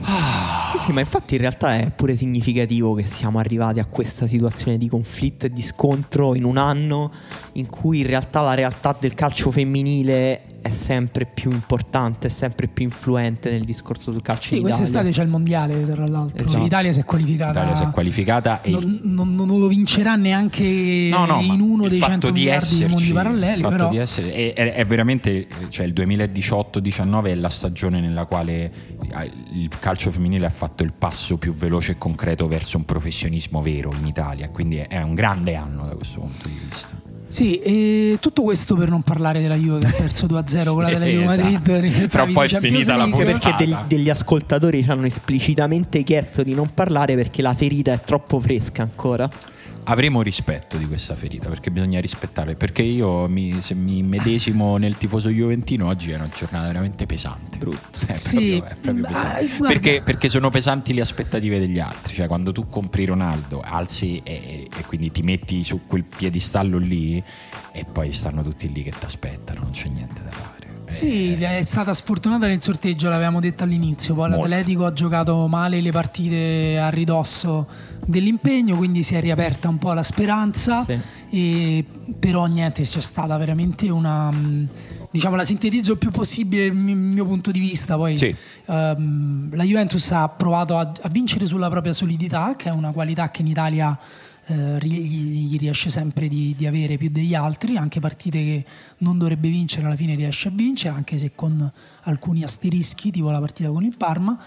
[SPEAKER 2] Ah. Sì, sì, ma infatti in realtà è pure significativo che siamo arrivati a questa situazione di conflitto e di scontro in un anno anno in cui in realtà la realtà del calcio femminile è sempre più importante, è sempre più influente nel discorso sul calcio.
[SPEAKER 3] Sì, quest'estate c'è il mondiale, tra l'altro. Esatto. L'Italia si è qualificata.
[SPEAKER 1] L'Italia si è qualificata e
[SPEAKER 3] non, non, non lo vincerà neanche no, no, in uno dei 100 di miliardi esserci, di mondi paralleli. Però.
[SPEAKER 1] Di essere, è, è, è, veramente, cioè il 2018-19 è la stagione nella quale il calcio femminile ha fatto il passo più veloce e concreto verso un professionismo vero in Italia. Quindi è un grande anno da questo punto di vista.
[SPEAKER 3] Sì, e tutto questo per non parlare della Juve che ha perso 2-0 con la Atletico esatto. Madrid.
[SPEAKER 1] Però poi è finita la puntata.
[SPEAKER 2] Perché degli, degli ascoltatori ci hanno esplicitamente chiesto di non parlare perché la ferita è troppo fresca ancora.
[SPEAKER 1] Avremo rispetto di questa ferita perché bisogna rispettarle. Perché io mi, se mi medesimo nel tifoso Juventino, oggi è una giornata veramente pesante.
[SPEAKER 2] Brutta.
[SPEAKER 1] È
[SPEAKER 3] Sì,
[SPEAKER 1] proprio, è proprio pesante.
[SPEAKER 3] guarda-
[SPEAKER 1] Perché, perché sono pesanti le aspettative degli altri. Cioè, quando tu compri Ronaldo, alzi e, e quindi ti metti su quel piedistallo lì, e poi stanno tutti lì che ti aspettano, non c'è niente da fare.
[SPEAKER 3] Sì, è stata sfortunata nel sorteggio, l'avevamo detto all'inizio. Poi
[SPEAKER 1] Molto.
[SPEAKER 3] l'Atletico ha giocato male le partite a ridosso dell'impegno, quindi si è riaperta un po' la speranza.
[SPEAKER 2] Sì.
[SPEAKER 3] E, però niente, c'è stata veramente una. Diciamo, la sintetizzo il più possibile il mio, il mio punto di vista. Poi
[SPEAKER 1] Sì.
[SPEAKER 3] ehm, la Juventus ha provato a, a vincere sulla propria solidità, che è una qualità che in Italia eh, gli, riesce sempre di, di avere più degli altri. Anche partite che non dovrebbe vincere, alla fine riesce a vincere, anche se con alcuni asterischi, tipo la partita con il Parma.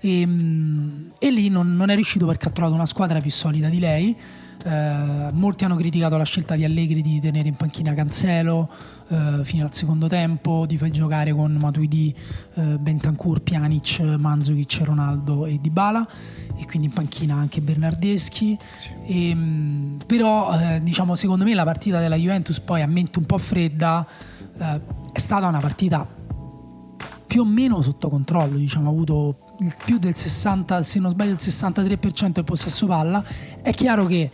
[SPEAKER 3] E, mh, e lì non, non è riuscito perché ha trovato una squadra più solida di lei. Eh, molti hanno criticato la scelta di Allegri di tenere in panchina Cancelo eh, fino al secondo tempo, di far giocare con Matuidi, eh, Bentancur, Pjanic, Mandzukic, Ronaldo e Dybala e quindi in panchina anche Bernardeschi. E, mh, però eh, diciamo secondo me la partita della Juventus poi a mente un po' fredda eh, è stata una partita più o meno sotto controllo, diciamo, ha avuto più del 60, se non sbaglio il 63% del possesso palla. È chiaro che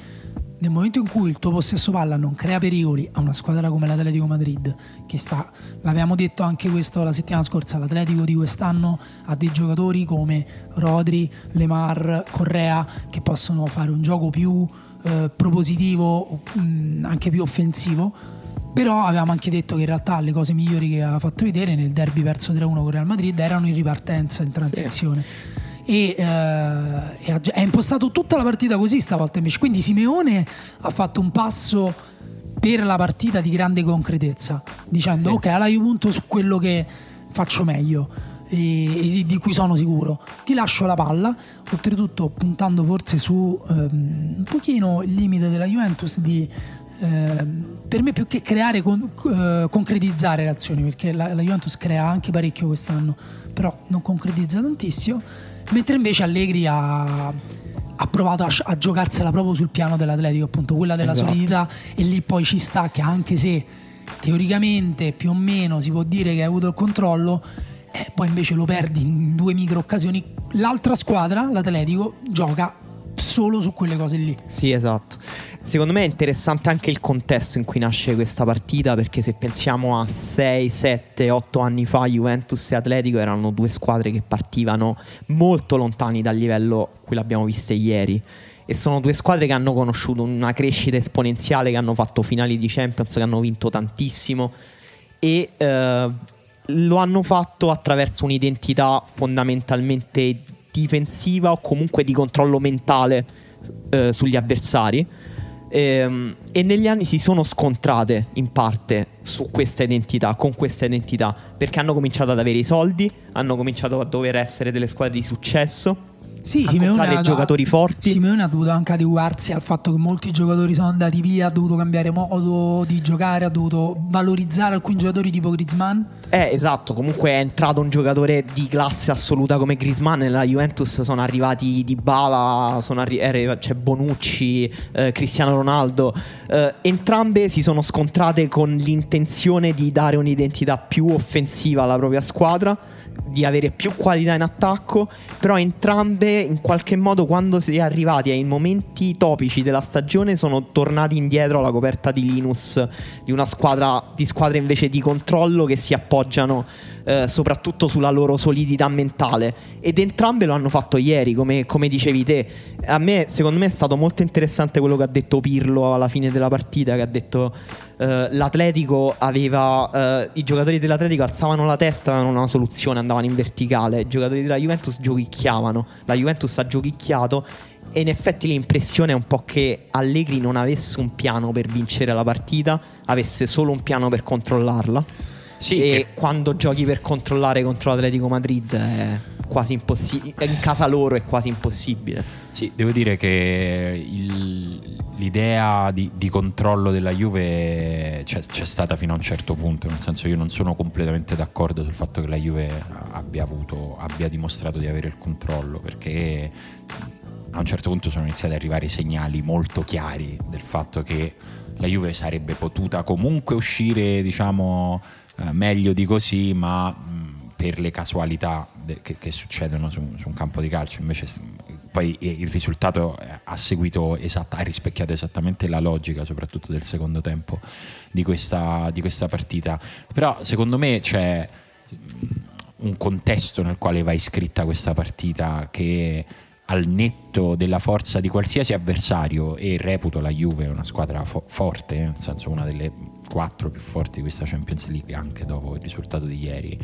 [SPEAKER 3] nel momento in cui il tuo possesso palla non crea pericoli a una squadra come l'Atletico Madrid, che sta, l'abbiamo detto anche questo la settimana scorsa, l'Atletico di quest'anno ha dei giocatori come Rodri, Lemar, Correa che possono fare un gioco più eh, propositivo, mh, anche più offensivo. Però avevamo anche detto che in realtà le cose migliori che aveva fatto vedere nel derby perso 3-1 con Real Madrid erano in ripartenza, in transizione. E, eh, e ha, è impostato tutta la partita così stavolta invece. Quindi Simeone ha fatto un passo per la partita di grande concretezza, dicendo
[SPEAKER 2] Sì.
[SPEAKER 3] ok, allora io punto su quello che faccio meglio e, e di cui sono sicuro. Ti lascio la palla, oltretutto puntando forse su ehm, un pochino il limite della Juventus di ehm, per me più che creare con- eh, concretizzare le azioni perché la, la Juventus crea anche parecchio quest'anno però non concretizza tantissimo mentre invece Allegri ha, ha provato a, a giocarsela proprio sul piano dell'Atletico appunto quella della
[SPEAKER 2] Esatto.
[SPEAKER 3] solidità e lì poi ci sta che anche se teoricamente più o meno si può dire che hai avuto il controllo eh, poi invece lo perdi in due micro occasioni l'altra squadra l'Atletico gioca solo su quelle cose lì
[SPEAKER 2] Sì, esatto. Secondo me è interessante anche il contesto in cui nasce questa partita perché se pensiamo a 6, 7, 8 anni fa Juventus e Atletico erano due squadre che partivano molto lontani dal livello cui l'abbiamo viste ieri e sono due squadre che hanno conosciuto una crescita esponenziale, che hanno fatto finali di Champions, che hanno vinto tantissimo e eh, lo hanno fatto attraverso un'identità fondamentalmente difensiva o comunque di controllo mentale eh, sugli avversari. Ehm, e negli anni si sono scontrate in parte su questa identità, con questa identità, perché hanno cominciato ad avere i soldi, hanno cominciato a dover essere delle squadre di successo,
[SPEAKER 3] Sì, Simeone ha-
[SPEAKER 2] giocatori forti.
[SPEAKER 3] Simeone ha dovuto anche adeguarsi al fatto che molti giocatori sono andati via, ha dovuto cambiare modo di giocare, ha dovuto valorizzare alcuni giocatori tipo Griezmann.
[SPEAKER 2] Eh, esatto, comunque è entrato un giocatore di classe assoluta come Griezmann, nella Juventus sono arrivati Di Bala, c'è Bonucci, eh, Cristiano Ronaldo, Eh, entrambe si sono scontrate con l'intenzione di dare un'identità più offensiva alla propria squadra, di avere più qualità in attacco, però entrambe in qualche modo quando si è arrivati ai momenti topici della stagione sono tornati indietro alla coperta di Linus di una squadra di squadre invece di controllo che si appoggiano eh, soprattutto sulla loro solidità mentale. Ed entrambe lo hanno fatto ieri come, come dicevi te. A me secondo me è stato molto interessante quello che ha detto Pirlo alla fine della partita che ha detto eh, l'Atletico aveva eh, i giocatori dell'Atletico alzavano la testa avevano una soluzione andavano in verticale. I giocatori della Juventus giochicchiavano. La Juventus ha giochicchiato. E in effetti l'impressione è un po' che Allegri non avesse un piano per vincere la partita, avesse solo un piano per controllarla.
[SPEAKER 1] Sì,
[SPEAKER 2] e
[SPEAKER 1] che-
[SPEAKER 2] quando giochi per controllare contro l'Atletico Madrid è quasi impossibile. In casa loro è quasi impossibile.
[SPEAKER 1] Sì, devo dire che il- l'idea di, di controllo della Juve c'è, c'è stata fino a un certo punto, nel senso io non sono completamente d'accordo sul fatto che la Juve abbia, avuto, abbia dimostrato di avere il controllo, perché a un certo punto sono iniziati ad arrivare segnali molto chiari del fatto che la Juve sarebbe potuta comunque uscire, diciamo, eh, meglio di così, ma mh, per le casualità de- che, che, succedono su, su, un campo di calcio, invece poi il risultato ha seguito esatta, ha rispecchiato esattamente la logica, soprattutto del secondo tempo di questa, di questa partita. Però secondo me c'è un contesto nel quale va iscritta questa partita che al netto della forza di qualsiasi avversario e reputo la Juve una squadra fo- forte, nel senso una delle quattro più forti di questa Champions League anche dopo il risultato di ieri.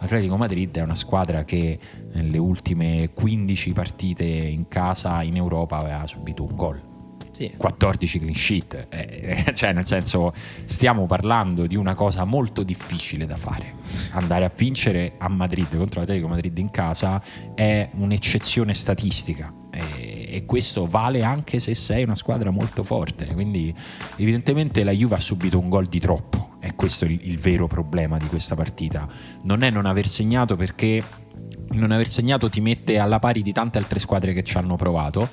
[SPEAKER 1] L'Atletico Madrid è una squadra che nelle ultime 15 partite in casa in Europa aveva subito un gol sì. 14 clean sheet, eh, cioè nel senso stiamo parlando di una cosa molto difficile da fare. Andare a vincere a Madrid contro l'Atletico Madrid in casa è un'eccezione statistica e, e questo vale anche se sei una squadra molto forte, quindi evidentemente la Juve ha subito un gol di troppo e questo è il, il vero problema di questa partita. Non è non aver segnato perché non aver segnato ti mette alla pari di tante altre squadre che ci hanno provato.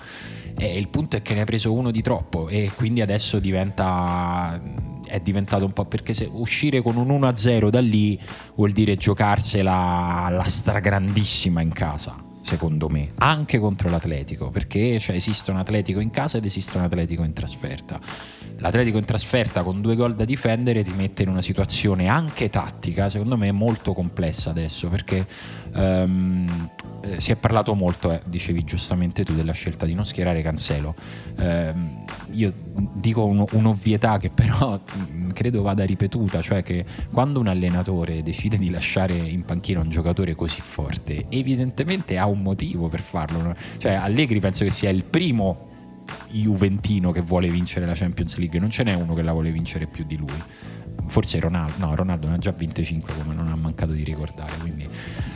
[SPEAKER 1] E il punto è che ne ha preso uno di troppo e quindi adesso diventa è diventato un po' perché se uscire con un 1-0 da lì vuol dire giocarsela alla stragrandissima in casa secondo me anche contro l'Atletico perché cioè, esiste un Atletico in casa ed esiste un Atletico in trasferta l'Atletico in trasferta con due gol da difendere ti mette in una situazione anche tattica, secondo me molto complessa adesso, perché um, eh, si è parlato molto, eh, dicevi giustamente tu, della scelta di non schierare Cancelo. Um, io dico un, un'ovvietà che però credo vada ripetuta, cioè che quando un allenatore decide di lasciare in panchina un giocatore così forte, evidentemente ha un motivo per farlo. Cioè Allegri penso che sia il primo Juventino che vuole vincere la Champions League, non ce n'è uno che la vuole vincere più di lui. Forse Ronaldo, no, Ronaldo ne ha già vinte 5 come non ha mancato di ricordare. Quindi,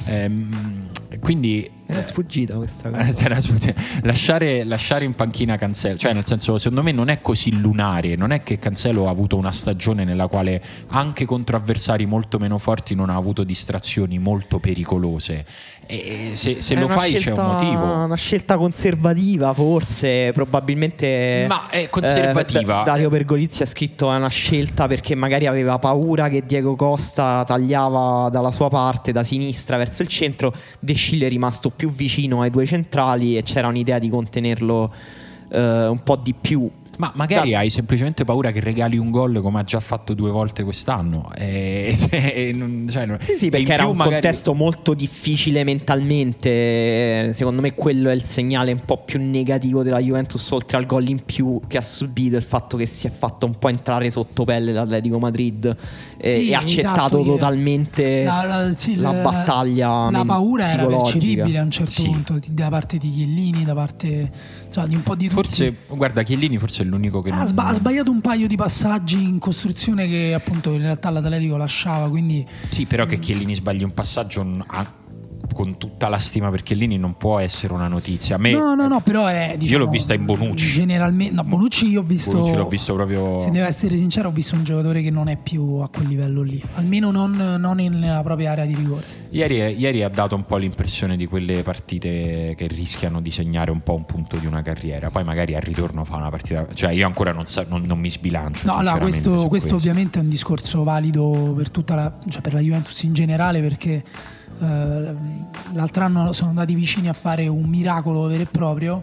[SPEAKER 1] ehm, quindi
[SPEAKER 2] era sfuggita questa cosa.
[SPEAKER 1] Era sfuggita. Lasciare, lasciare, in panchina Cancelo, cioè nel senso, secondo me non è così lunare. Non è che Cancelo ha avuto una stagione nella quale anche contro avversari molto meno forti non ha avuto distrazioni molto pericolose. E se, se lo fai
[SPEAKER 2] scelta,
[SPEAKER 1] c'è un motivo.
[SPEAKER 2] Una scelta conservativa, forse, probabilmente.
[SPEAKER 1] Ma è conservativa.
[SPEAKER 2] Eh, Dario Pergolizzi ha scritto è una scelta perché magari aveva paura che Diego Costa tagliava dalla sua parte, da sinistra verso il centro. De Scille è rimasto più vicino ai due centrali e c'era un'idea di contenerlo eh, un po' di più
[SPEAKER 1] ma magari da... hai semplicemente paura che regali un gol come ha già fatto due volte quest'anno. E,
[SPEAKER 2] e, non, cioè, sì, sì, perché era un magari... contesto molto difficile mentalmente. Secondo me quello è il segnale un po' più negativo della Juventus, oltre al gol in più che ha subito, il fatto che si è fatto un po' entrare sotto pelle l'Atletico Madrid sì, e ha accettato esatto, totalmente la, la, sì, la, battaglia.
[SPEAKER 3] La paura era percepibile a un certo punto da parte di Chiellini, da parte insomma, di un po' di tutti.
[SPEAKER 1] Forse, guarda, Chiellini forse è l'unico che...
[SPEAKER 3] Ha, sba- ha sbagliato un paio di passaggi in costruzione che appunto in realtà l'Atletico lasciava, quindi...
[SPEAKER 1] Sì, però che Chiellini sbagli un passaggio con tutta la stima per Chiellini non può essere una notizia. Me,
[SPEAKER 3] no, no, no, però è. Diciamo,
[SPEAKER 1] io l'ho vista in Bonucci.
[SPEAKER 3] Generalmente, no, Bonucci io ho visto.
[SPEAKER 1] Bonucci l'ho visto proprio.
[SPEAKER 3] Se devo essere sincero, ho visto un giocatore che non è più a quel livello lì, almeno non, non nella propria area di rigore.
[SPEAKER 1] Ieri, ieri, ha dato un po' l'impressione di quelle partite che rischiano di segnare un po' un punto di una carriera. Poi magari al ritorno fa una partita. Cioè, io ancora non, sa, non, non mi sbilancio.
[SPEAKER 3] No, allora, questo, questo, questo, ovviamente è un discorso valido per tutta la, cioè per la Juventus in generale perché l'altro anno sono andati vicini a fare un miracolo vero e proprio,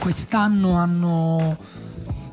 [SPEAKER 3] quest'anno hanno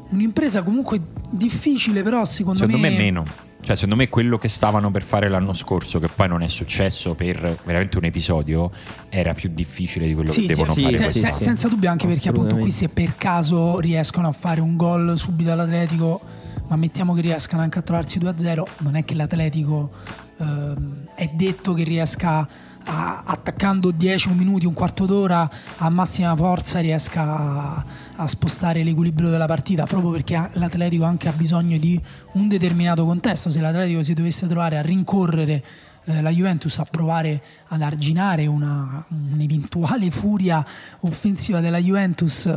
[SPEAKER 3] un'impresa comunque difficile, però secondo,
[SPEAKER 1] secondo
[SPEAKER 3] me...
[SPEAKER 1] me meno. Cioè, secondo me quello che stavano per fare l'anno scorso, che poi non è successo per veramente un episodio, era più difficile di quello
[SPEAKER 3] sì,
[SPEAKER 1] che devono
[SPEAKER 3] sì,
[SPEAKER 1] fare.
[SPEAKER 3] Sì, se, senza dubbio, anche perché appunto qui se per caso riescono a fare un gol subito all'Atletico, ma mettiamo che riescano anche a trovarsi 2-0, non è che l'Atletico eh, è detto che riesca a, attaccando 10 minuti, un quarto d'ora a massima forza riesca a, a, spostare l'equilibrio della partita proprio perché l'Atletico anche ha bisogno di un determinato contesto. Se l'Atletico si dovesse trovare a rincorrere eh, la Juventus a provare ad arginare una, un'eventuale furia offensiva della Juventus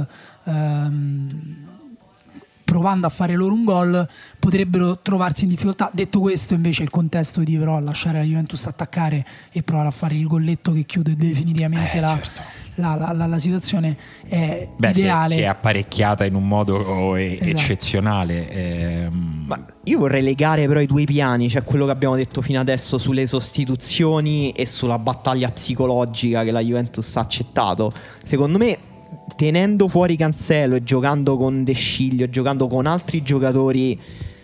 [SPEAKER 3] ehm, provando a fare loro un gol potrebbero trovarsi in difficoltà. Detto questo, invece, il contesto di però lasciare la Juventus attaccare e provare a fare il golletto che chiude definitivamente
[SPEAKER 1] Eh,
[SPEAKER 3] la,
[SPEAKER 1] certo.
[SPEAKER 3] la, la- la- la situazione è
[SPEAKER 1] Beh, si è,
[SPEAKER 3] ideale.
[SPEAKER 1] si è apparecchiata in un modo eh,
[SPEAKER 3] Esatto.
[SPEAKER 1] eccezionale. ehm,
[SPEAKER 2] Ma io vorrei legare però i due piani, cioè quello che abbiamo detto fino adesso sulle sostituzioni e sulla battaglia psicologica che la Juventus ha accettato. Secondo me, tenendo fuori Cancelo e giocando con De Sciglio, giocando con altri giocatori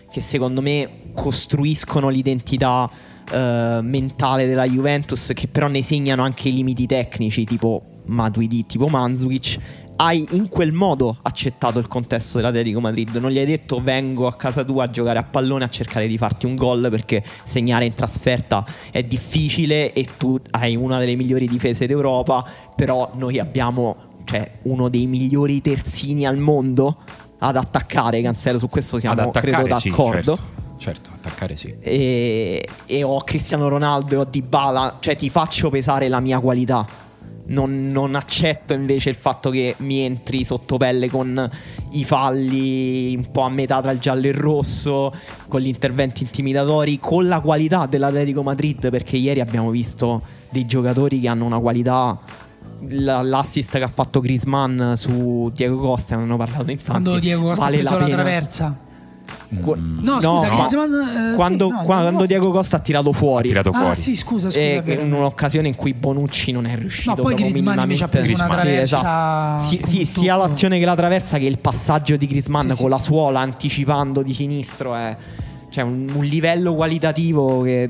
[SPEAKER 2] che secondo me costruiscono l'identità eh, mentale della Juventus, che però ne segnano anche i limiti tecnici, tipo Matuidi, tipo Mandzukic. Hai in quel modo accettato il contesto dell'Atletico Madrid. Non gli hai detto vengo a casa tua a giocare a pallone a cercare di farti un gol perché segnare in trasferta è difficile e tu hai una delle migliori difese d'Europa. Però noi abbiamo cioè, uno dei migliori terzini al mondo ad attaccare. Cancelo, su questo siamo credo
[SPEAKER 1] sì,
[SPEAKER 2] d'accordo.
[SPEAKER 1] certo, certo, attaccare sì.
[SPEAKER 2] E, e ho Cristiano Ronaldo e ho Dybala, cioè ti faccio pesare la mia qualità. Non, non accetto invece il fatto che mi entri sotto pelle con i falli un po' a metà tra il giallo e il rosso, con gli interventi intimidatori, con la qualità dell'Atletico Madrid, perché ieri abbiamo visto dei giocatori che hanno una qualità. La- L'assist che ha fatto Grisman su Diego Costa, ne hanno parlato infatti.
[SPEAKER 3] Quando Diego Costa
[SPEAKER 2] vale
[SPEAKER 3] ha preso la,
[SPEAKER 2] pena.
[SPEAKER 3] traversa.
[SPEAKER 2] Qu-
[SPEAKER 3] No, scusa,
[SPEAKER 2] no.
[SPEAKER 3] Griezmann, eh,
[SPEAKER 2] quando,
[SPEAKER 3] sì, no,
[SPEAKER 2] quando
[SPEAKER 3] Costa-
[SPEAKER 2] Diego Costa ha tirato fuori.
[SPEAKER 1] Ha tirato
[SPEAKER 3] Ah,
[SPEAKER 1] fuori.
[SPEAKER 3] sì, scusa, scusa.
[SPEAKER 2] Eh, in un'occasione in cui Bonucci non è riuscito.
[SPEAKER 3] No, poi
[SPEAKER 2] proprio
[SPEAKER 3] Griezmann invece ha preso
[SPEAKER 1] una
[SPEAKER 2] minimamente.
[SPEAKER 3] traversa
[SPEAKER 2] esatto. Sì,
[SPEAKER 3] con
[SPEAKER 2] sì,
[SPEAKER 3] un
[SPEAKER 2] sia l'azione che la traversa che il passaggio di Griezmann
[SPEAKER 3] Sì,
[SPEAKER 2] con
[SPEAKER 3] sì,
[SPEAKER 2] la
[SPEAKER 3] sì.
[SPEAKER 2] suola anticipando di sinistro è cioè un, un livello qualitativo che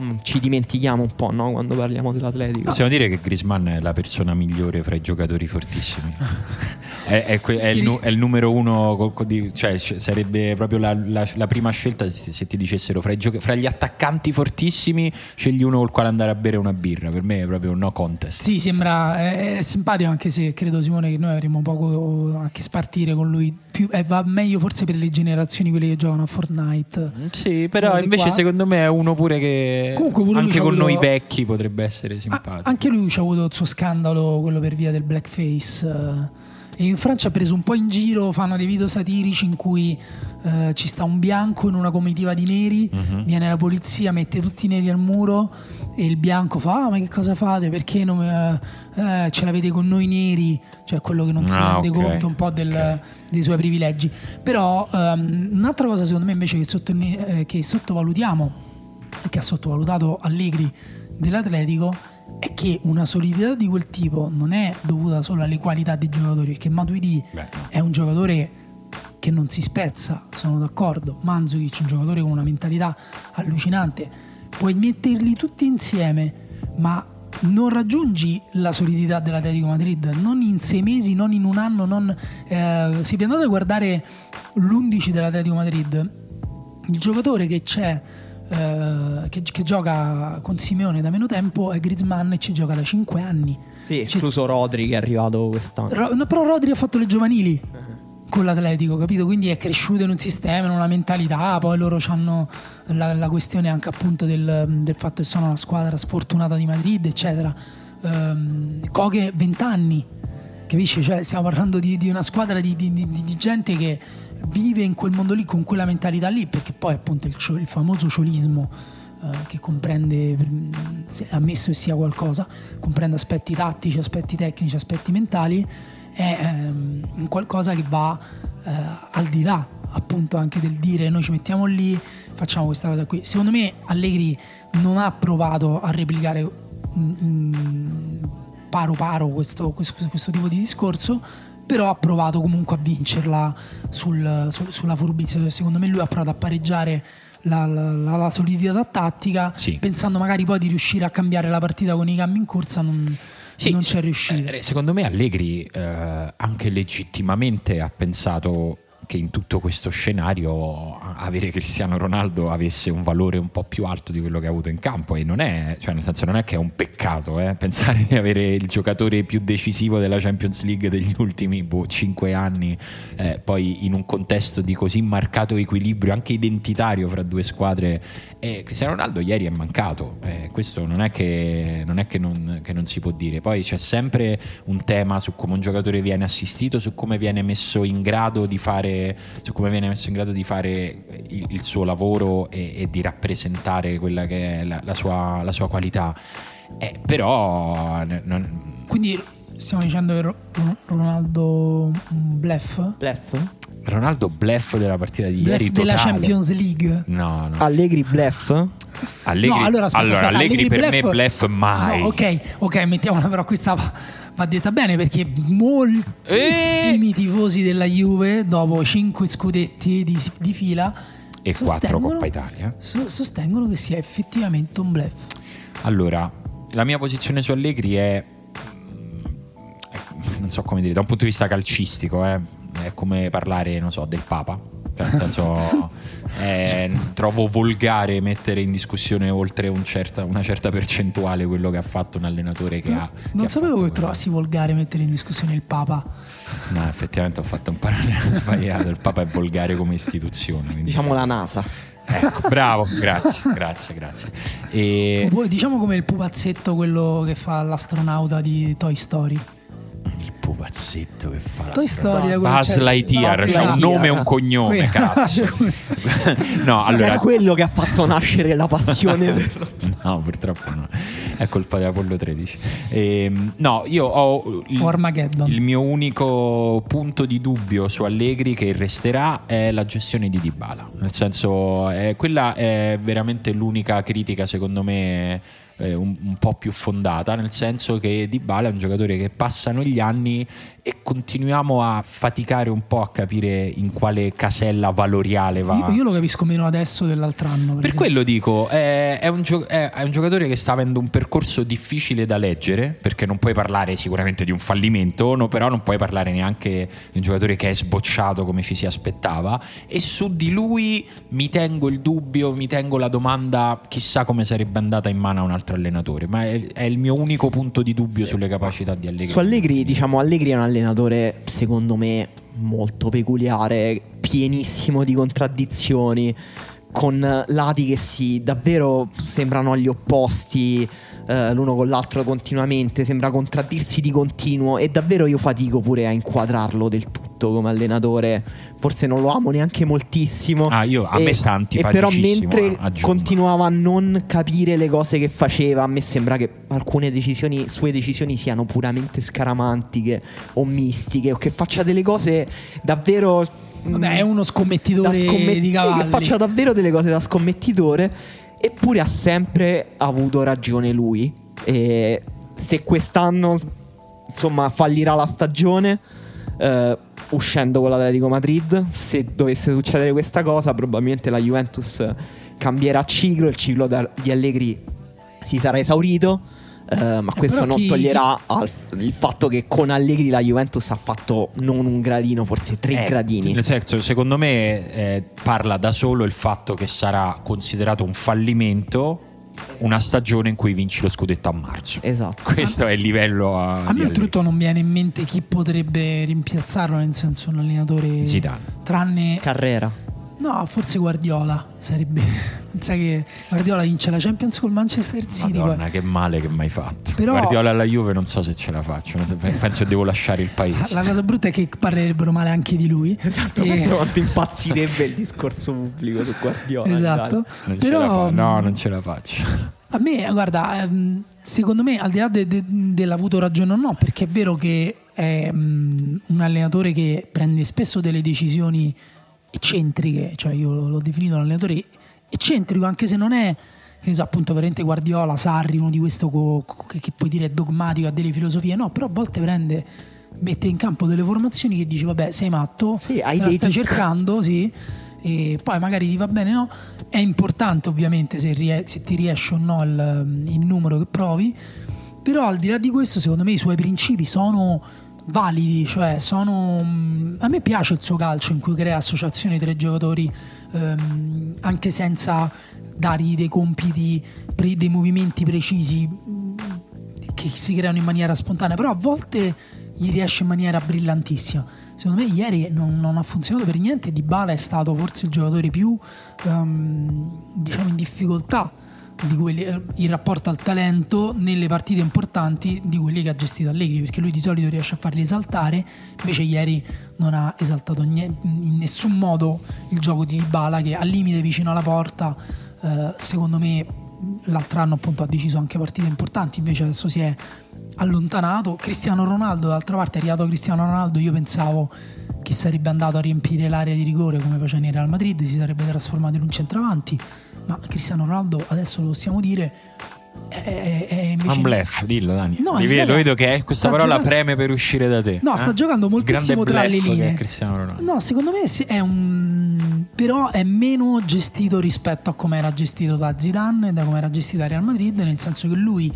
[SPEAKER 2] mm, ci dimentichiamo un po' no? quando parliamo dell'Atletico.
[SPEAKER 1] Possiamo dire che Grisman è la persona migliore fra i giocatori fortissimi. è, è è il, nu- è il numero uno, cioè sarebbe proprio la, la- la prima scelta se, se ti dicessero fra, i gioca- fra gli attaccanti fortissimi scegli uno col quale andare a bere una birra. Per me è proprio un no contest.
[SPEAKER 3] Sì, sembra è, è simpatico anche se credo Simone che noi avremo poco a che spartire con lui. Più- eh, va meglio forse per le generazioni quelle che giocano a Fortnite.
[SPEAKER 1] Sì, però invece
[SPEAKER 3] qua.
[SPEAKER 1] secondo me è uno pure che
[SPEAKER 3] Comunque pure
[SPEAKER 1] anche con
[SPEAKER 3] avuto-
[SPEAKER 1] noi vecchi potrebbe essere simpatico.
[SPEAKER 3] anche lui ci ha avuto il suo scandalo, quello per via del blackface. eh, E in Francia ha preso un po' in giro, fanno dei video satirici in cui eh, ci sta un bianco in una comitiva di neri,
[SPEAKER 1] Mhm.
[SPEAKER 3] viene la polizia, mette tutti i neri al muro e il bianco fa: Ah, ma che cosa fate? Perché non, eh, eh, ce l'avete con noi neri? Cioè quello che non si
[SPEAKER 1] Ah,
[SPEAKER 3] rende
[SPEAKER 1] ok,
[SPEAKER 3] conto un po' del-
[SPEAKER 1] ok.
[SPEAKER 3] dei suoi privilegi. Però ehm, un'altra cosa secondo me invece che, sottoline- eh, che sottovalutiamo e che ha sottovalutato Allegri dell'Atletico è che una solidità di quel tipo non è dovuta solo alle qualità dei giocatori, perché Matuidi
[SPEAKER 1] Beh,
[SPEAKER 3] è un giocatore che non si spezza, sono d'accordo. Mandzukic è un giocatore con una mentalità allucinante. Puoi metterli tutti insieme, ma non raggiungi la solidità dell'Atletico Madrid, non in sei mesi, non in un anno, non... Eh, se vi andate a guardare l'11 dell'Atletico Madrid, il giocatore che c'è eh, che, che gioca con Simeone da meno tempo è Griezmann e ci gioca da 5 anni.
[SPEAKER 2] Sì,
[SPEAKER 3] C'è-
[SPEAKER 2] escluso Rodri che è arrivato quest'anno.
[SPEAKER 3] Ro- no, però Rodri ha fatto le giovanili con l'Atletico, capito? Quindi è cresciuto in un sistema, in una mentalità. Poi loro hanno la, la questione anche appunto del, del fatto che sono una squadra sfortunata di Madrid, eccetera. Ehm, Coche 20 anni, capisci? Cioè, stiamo parlando di, di una squadra di, di- di- gente che vive in quel mondo lì con quella mentalità lì, perché poi appunto il, il famoso ciolismo eh, che comprende, mm, ammesso che sia qualcosa, comprende aspetti tattici, aspetti tecnici, aspetti mentali, è ehm, un qualcosa che va eh, al di là appunto anche del dire noi ci mettiamo lì, facciamo questa cosa qui. Secondo me Allegri non ha provato a replicare mm, mm, paro paro questo, questo- questo tipo di discorso però ha provato comunque a vincerla sul- sul- sulla furbizia secondo me lui ha provato a pareggiare la, la- la- la solidità tattica
[SPEAKER 1] Sì.
[SPEAKER 3] pensando magari poi di riuscire a cambiare la partita con i cambi in corsa non,
[SPEAKER 1] Sì,
[SPEAKER 3] non c'è riuscito.
[SPEAKER 1] Eh, secondo me Allegri eh, anche legittimamente ha pensato che in tutto questo scenario avere Cristiano Ronaldo avesse un valore un po' più alto di quello che ha avuto in campo e non è, cioè nel senso non è che è un peccato eh, pensare di avere il giocatore più decisivo della Champions League degli ultimi boh, 5 anni eh, poi in un contesto di così marcato equilibrio anche identitario fra due squadre e Cristiano Ronaldo ieri è mancato eh, questo non è, che, non, è che, non, che non si può dire. Poi c'è sempre un tema su come un giocatore viene assistito su come viene messo in grado di fare fare, su come viene messo in grado di fare il, il suo lavoro e, e, di rappresentare quella che è la, la, sua, la sua, qualità. Eh, però non...
[SPEAKER 3] quindi stiamo dicendo che Ronaldo un bluff?
[SPEAKER 2] Bluff?
[SPEAKER 1] Ronaldo bluff della partita di bluff ieri
[SPEAKER 3] della Champions League
[SPEAKER 1] no, no.
[SPEAKER 2] Allegri bluff
[SPEAKER 1] Allegri, no, allora, aspetta, allora, aspetta, Allegri, Allegri per bluff, me bluff mai
[SPEAKER 3] no, ok ok mettiamola però questa va, va detta bene perché moltissimi e... tifosi della Juve dopo 5 scudetti di, di fila
[SPEAKER 1] e 4 Coppa Italia.
[SPEAKER 3] sostengono che sia effettivamente un bluff
[SPEAKER 1] allora la mia posizione su Allegri è mm, non so come dire da un punto di vista calcistico eh è come parlare, non so, del Papa. Cioè, nel senso, eh, trovo volgare mettere in discussione oltre un certa, una certa percentuale quello che ha fatto un allenatore che
[SPEAKER 3] no,
[SPEAKER 1] ha.
[SPEAKER 3] Non
[SPEAKER 1] che
[SPEAKER 3] sapevo che trovassi volgare mettere in discussione il Papa.
[SPEAKER 1] No, effettivamente ho fatto un parallelo sbagliato. Il Papa è volgare come istituzione. Quindi...
[SPEAKER 2] Diciamo la NASA.
[SPEAKER 1] Ecco, bravo, grazie, grazie, grazie.
[SPEAKER 3] E... Poi, diciamo come il pupazzetto, quello che fa l'astronauta di Toy Story
[SPEAKER 1] pupazzetto che fa
[SPEAKER 3] Toy Story
[SPEAKER 1] Buzz Lightyear c'ha un nome e un cognome cazzo.
[SPEAKER 2] No allora è quello che ha fatto nascere la passione
[SPEAKER 1] no purtroppo no. È colpa di Apollo 13 e, ehm, no io ho il, il, mio unico punto di dubbio su Allegri che resterà è la gestione di Dybala. Nel senso è, quella è veramente l'unica critica secondo me eh, un, un, po' più fondata, nel senso che Dybala è un giocatore che passano gli anni e continuiamo a faticare un po' a capire in quale casella valoriale va.
[SPEAKER 3] Io, io lo capisco meno adesso dell'altro anno.
[SPEAKER 1] Per, per quello dico, è, è, un gio- è, è, un giocatore che sta avendo un percorso difficile da leggere, perché non puoi parlare sicuramente di un fallimento, no, però non puoi parlare neanche di un giocatore che è sbocciato come ci si aspettava e su di lui mi tengo il dubbio, mi tengo la domanda, chissà come sarebbe andata in mano a un altro allenatore, ma è, è il mio unico punto di dubbio sì. sulle capacità di Allegri.
[SPEAKER 2] Su Allegri, diciamo, Allegri è un allenatore secondo me molto peculiare, pienissimo di contraddizioni, con lati che si davvero sembrano agli opposti eh, l'uno con l'altro continuamente, sembra contraddirsi di continuo e davvero io fatico pure a inquadrarlo del tutto come allenatore. Forse non lo amo neanche moltissimo.
[SPEAKER 1] Ah, io a e, me sta antipaticissimo.
[SPEAKER 2] Però mentre aggiungo. continuava a non capire le cose che faceva, a me sembra che alcune decisioni, sue decisioni siano puramente scaramantiche o mistiche o che faccia delle cose davvero
[SPEAKER 3] Vabbè, è uno scommettitore scommetti- di cavalli.
[SPEAKER 2] Che faccia davvero delle cose da scommettitore Eppure ha sempre avuto ragione lui. E se quest'anno insomma fallirà la stagione, eh, uscendo con l'Atletico Madrid, se dovesse succedere questa cosa, probabilmente la Juventus cambierà ciclo, il ciclo di Allegri si sarà esaurito eh, ma eh, questo non chi... toglierà al, il fatto che con Allegri la Juventus ha fatto non un gradino, forse tre eh, gradini.
[SPEAKER 1] Nel senso, secondo me eh, parla da solo il fatto che sarà considerato un fallimento una stagione in cui vinci lo scudetto a marzo.
[SPEAKER 2] Esatto.
[SPEAKER 1] Questo è il livello. A,
[SPEAKER 3] a me oltretutto non viene in mente chi potrebbe rimpiazzarlo, nel senso un allenatore
[SPEAKER 1] Zidane.
[SPEAKER 3] Tranne
[SPEAKER 2] Carrera.
[SPEAKER 3] No, forse Guardiola sarebbe. Pensa che Guardiola vince la Champions col Manchester City.
[SPEAKER 1] Madonna, poi. che male che mi hai fatto. Però, Guardiola alla Juve non so se ce la faccio. Penso che devo lasciare il paese.
[SPEAKER 3] La cosa brutta è che parlerebbero male anche di lui.
[SPEAKER 2] Esatto, e... penso quanto impazzirebbe il discorso pubblico su Guardiola.
[SPEAKER 3] Esatto.
[SPEAKER 1] Non Però, fa- no, non ce la faccio.
[SPEAKER 3] A me, guarda, ehm, secondo me, al di là de- de- dell'avuto ragione o no, perché è vero che è um, un allenatore che prende spesso delle decisioni eccentriche, cioè io l'ho definito un allenatore eccentrico, anche se non è che ne so, appunto veramente Guardiola, Sarri, uno di questo co- co- che puoi dire dogmatico, ha delle filosofie, no, però a volte prende, mette in campo delle formazioni che dici vabbè sei matto,
[SPEAKER 2] sì, hai dei
[SPEAKER 3] stai cercando, sì, e poi magari ti va bene no, è importante ovviamente se, rie- se ti riesce o no il, il numero che provi, però al di là di questo secondo me i suoi principi sono validi, cioè sono... Mm, a me piace il suo calcio in cui crea associazioni tra i giocatori ehm, anche senza dargli dei compiti, pre, dei movimenti precisi mm, che si creano in maniera spontanea, però a volte gli riesce in maniera brillantissima. Secondo me ieri non, non ha funzionato per niente, Di Bala è stato forse il giocatore più um, diciamo in difficoltà di quelli, il rapporto al talento nelle partite importanti di quelli che ha gestito Allegri, perché lui di solito riesce a farli esaltare, invece ieri non ha esaltato in nessun modo il gioco di Dybala che al limite vicino alla porta, eh, secondo me l'altro anno appunto ha deciso anche partite importanti, invece adesso si è allontanato. Cristiano Ronaldo, d'altra parte è arrivato Cristiano Ronaldo, io pensavo che sarebbe andato a riempire l'area di rigore come faceva in Real Madrid, si sarebbe trasformato in un centravanti, ma Cristiano Ronaldo adesso lo possiamo dire è, è invece
[SPEAKER 1] un blef, dillo Dani.
[SPEAKER 3] No,
[SPEAKER 1] Li vedo, vedo che è questa parola giocando... preme per uscire da te.
[SPEAKER 3] No, sta
[SPEAKER 1] eh?
[SPEAKER 3] giocando moltissimo tra le linee.
[SPEAKER 1] Cristiano Ronaldo.
[SPEAKER 3] No, secondo me è un però è meno gestito rispetto a come era gestito da Zidane e da come era gestito da Real Madrid, nel senso che lui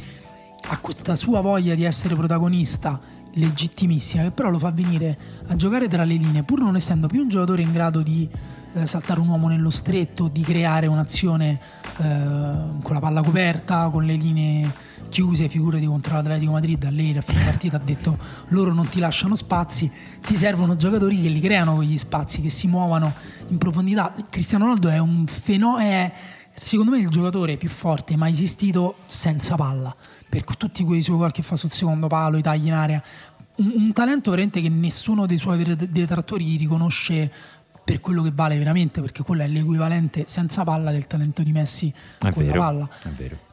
[SPEAKER 3] ha questa sua voglia di essere protagonista legittimissima, che però lo fa venire a giocare tra le linee, pur non essendo più un giocatore in grado di eh, saltare un uomo nello stretto, di creare un'azione eh, con la palla coperta, con le linee chiuse, figurati contro l'Atletico Madrid, lei a fine partita ha detto loro non ti lasciano spazi, ti servono giocatori che li creano quegli spazi, che si muovano in profondità. Cristiano Ronaldo è un fenomeno, secondo me il giocatore più forte mai esistito senza palla, per tutti quei suoi gol che fa sul secondo palo, i tagli in area, un, un talento veramente che nessuno dei suoi detrattori riconosce per quello che vale veramente, perché quello è l'equivalente senza palla del talento di Messi
[SPEAKER 1] è
[SPEAKER 3] con
[SPEAKER 1] vero,
[SPEAKER 3] la palla.
[SPEAKER 1] È vero.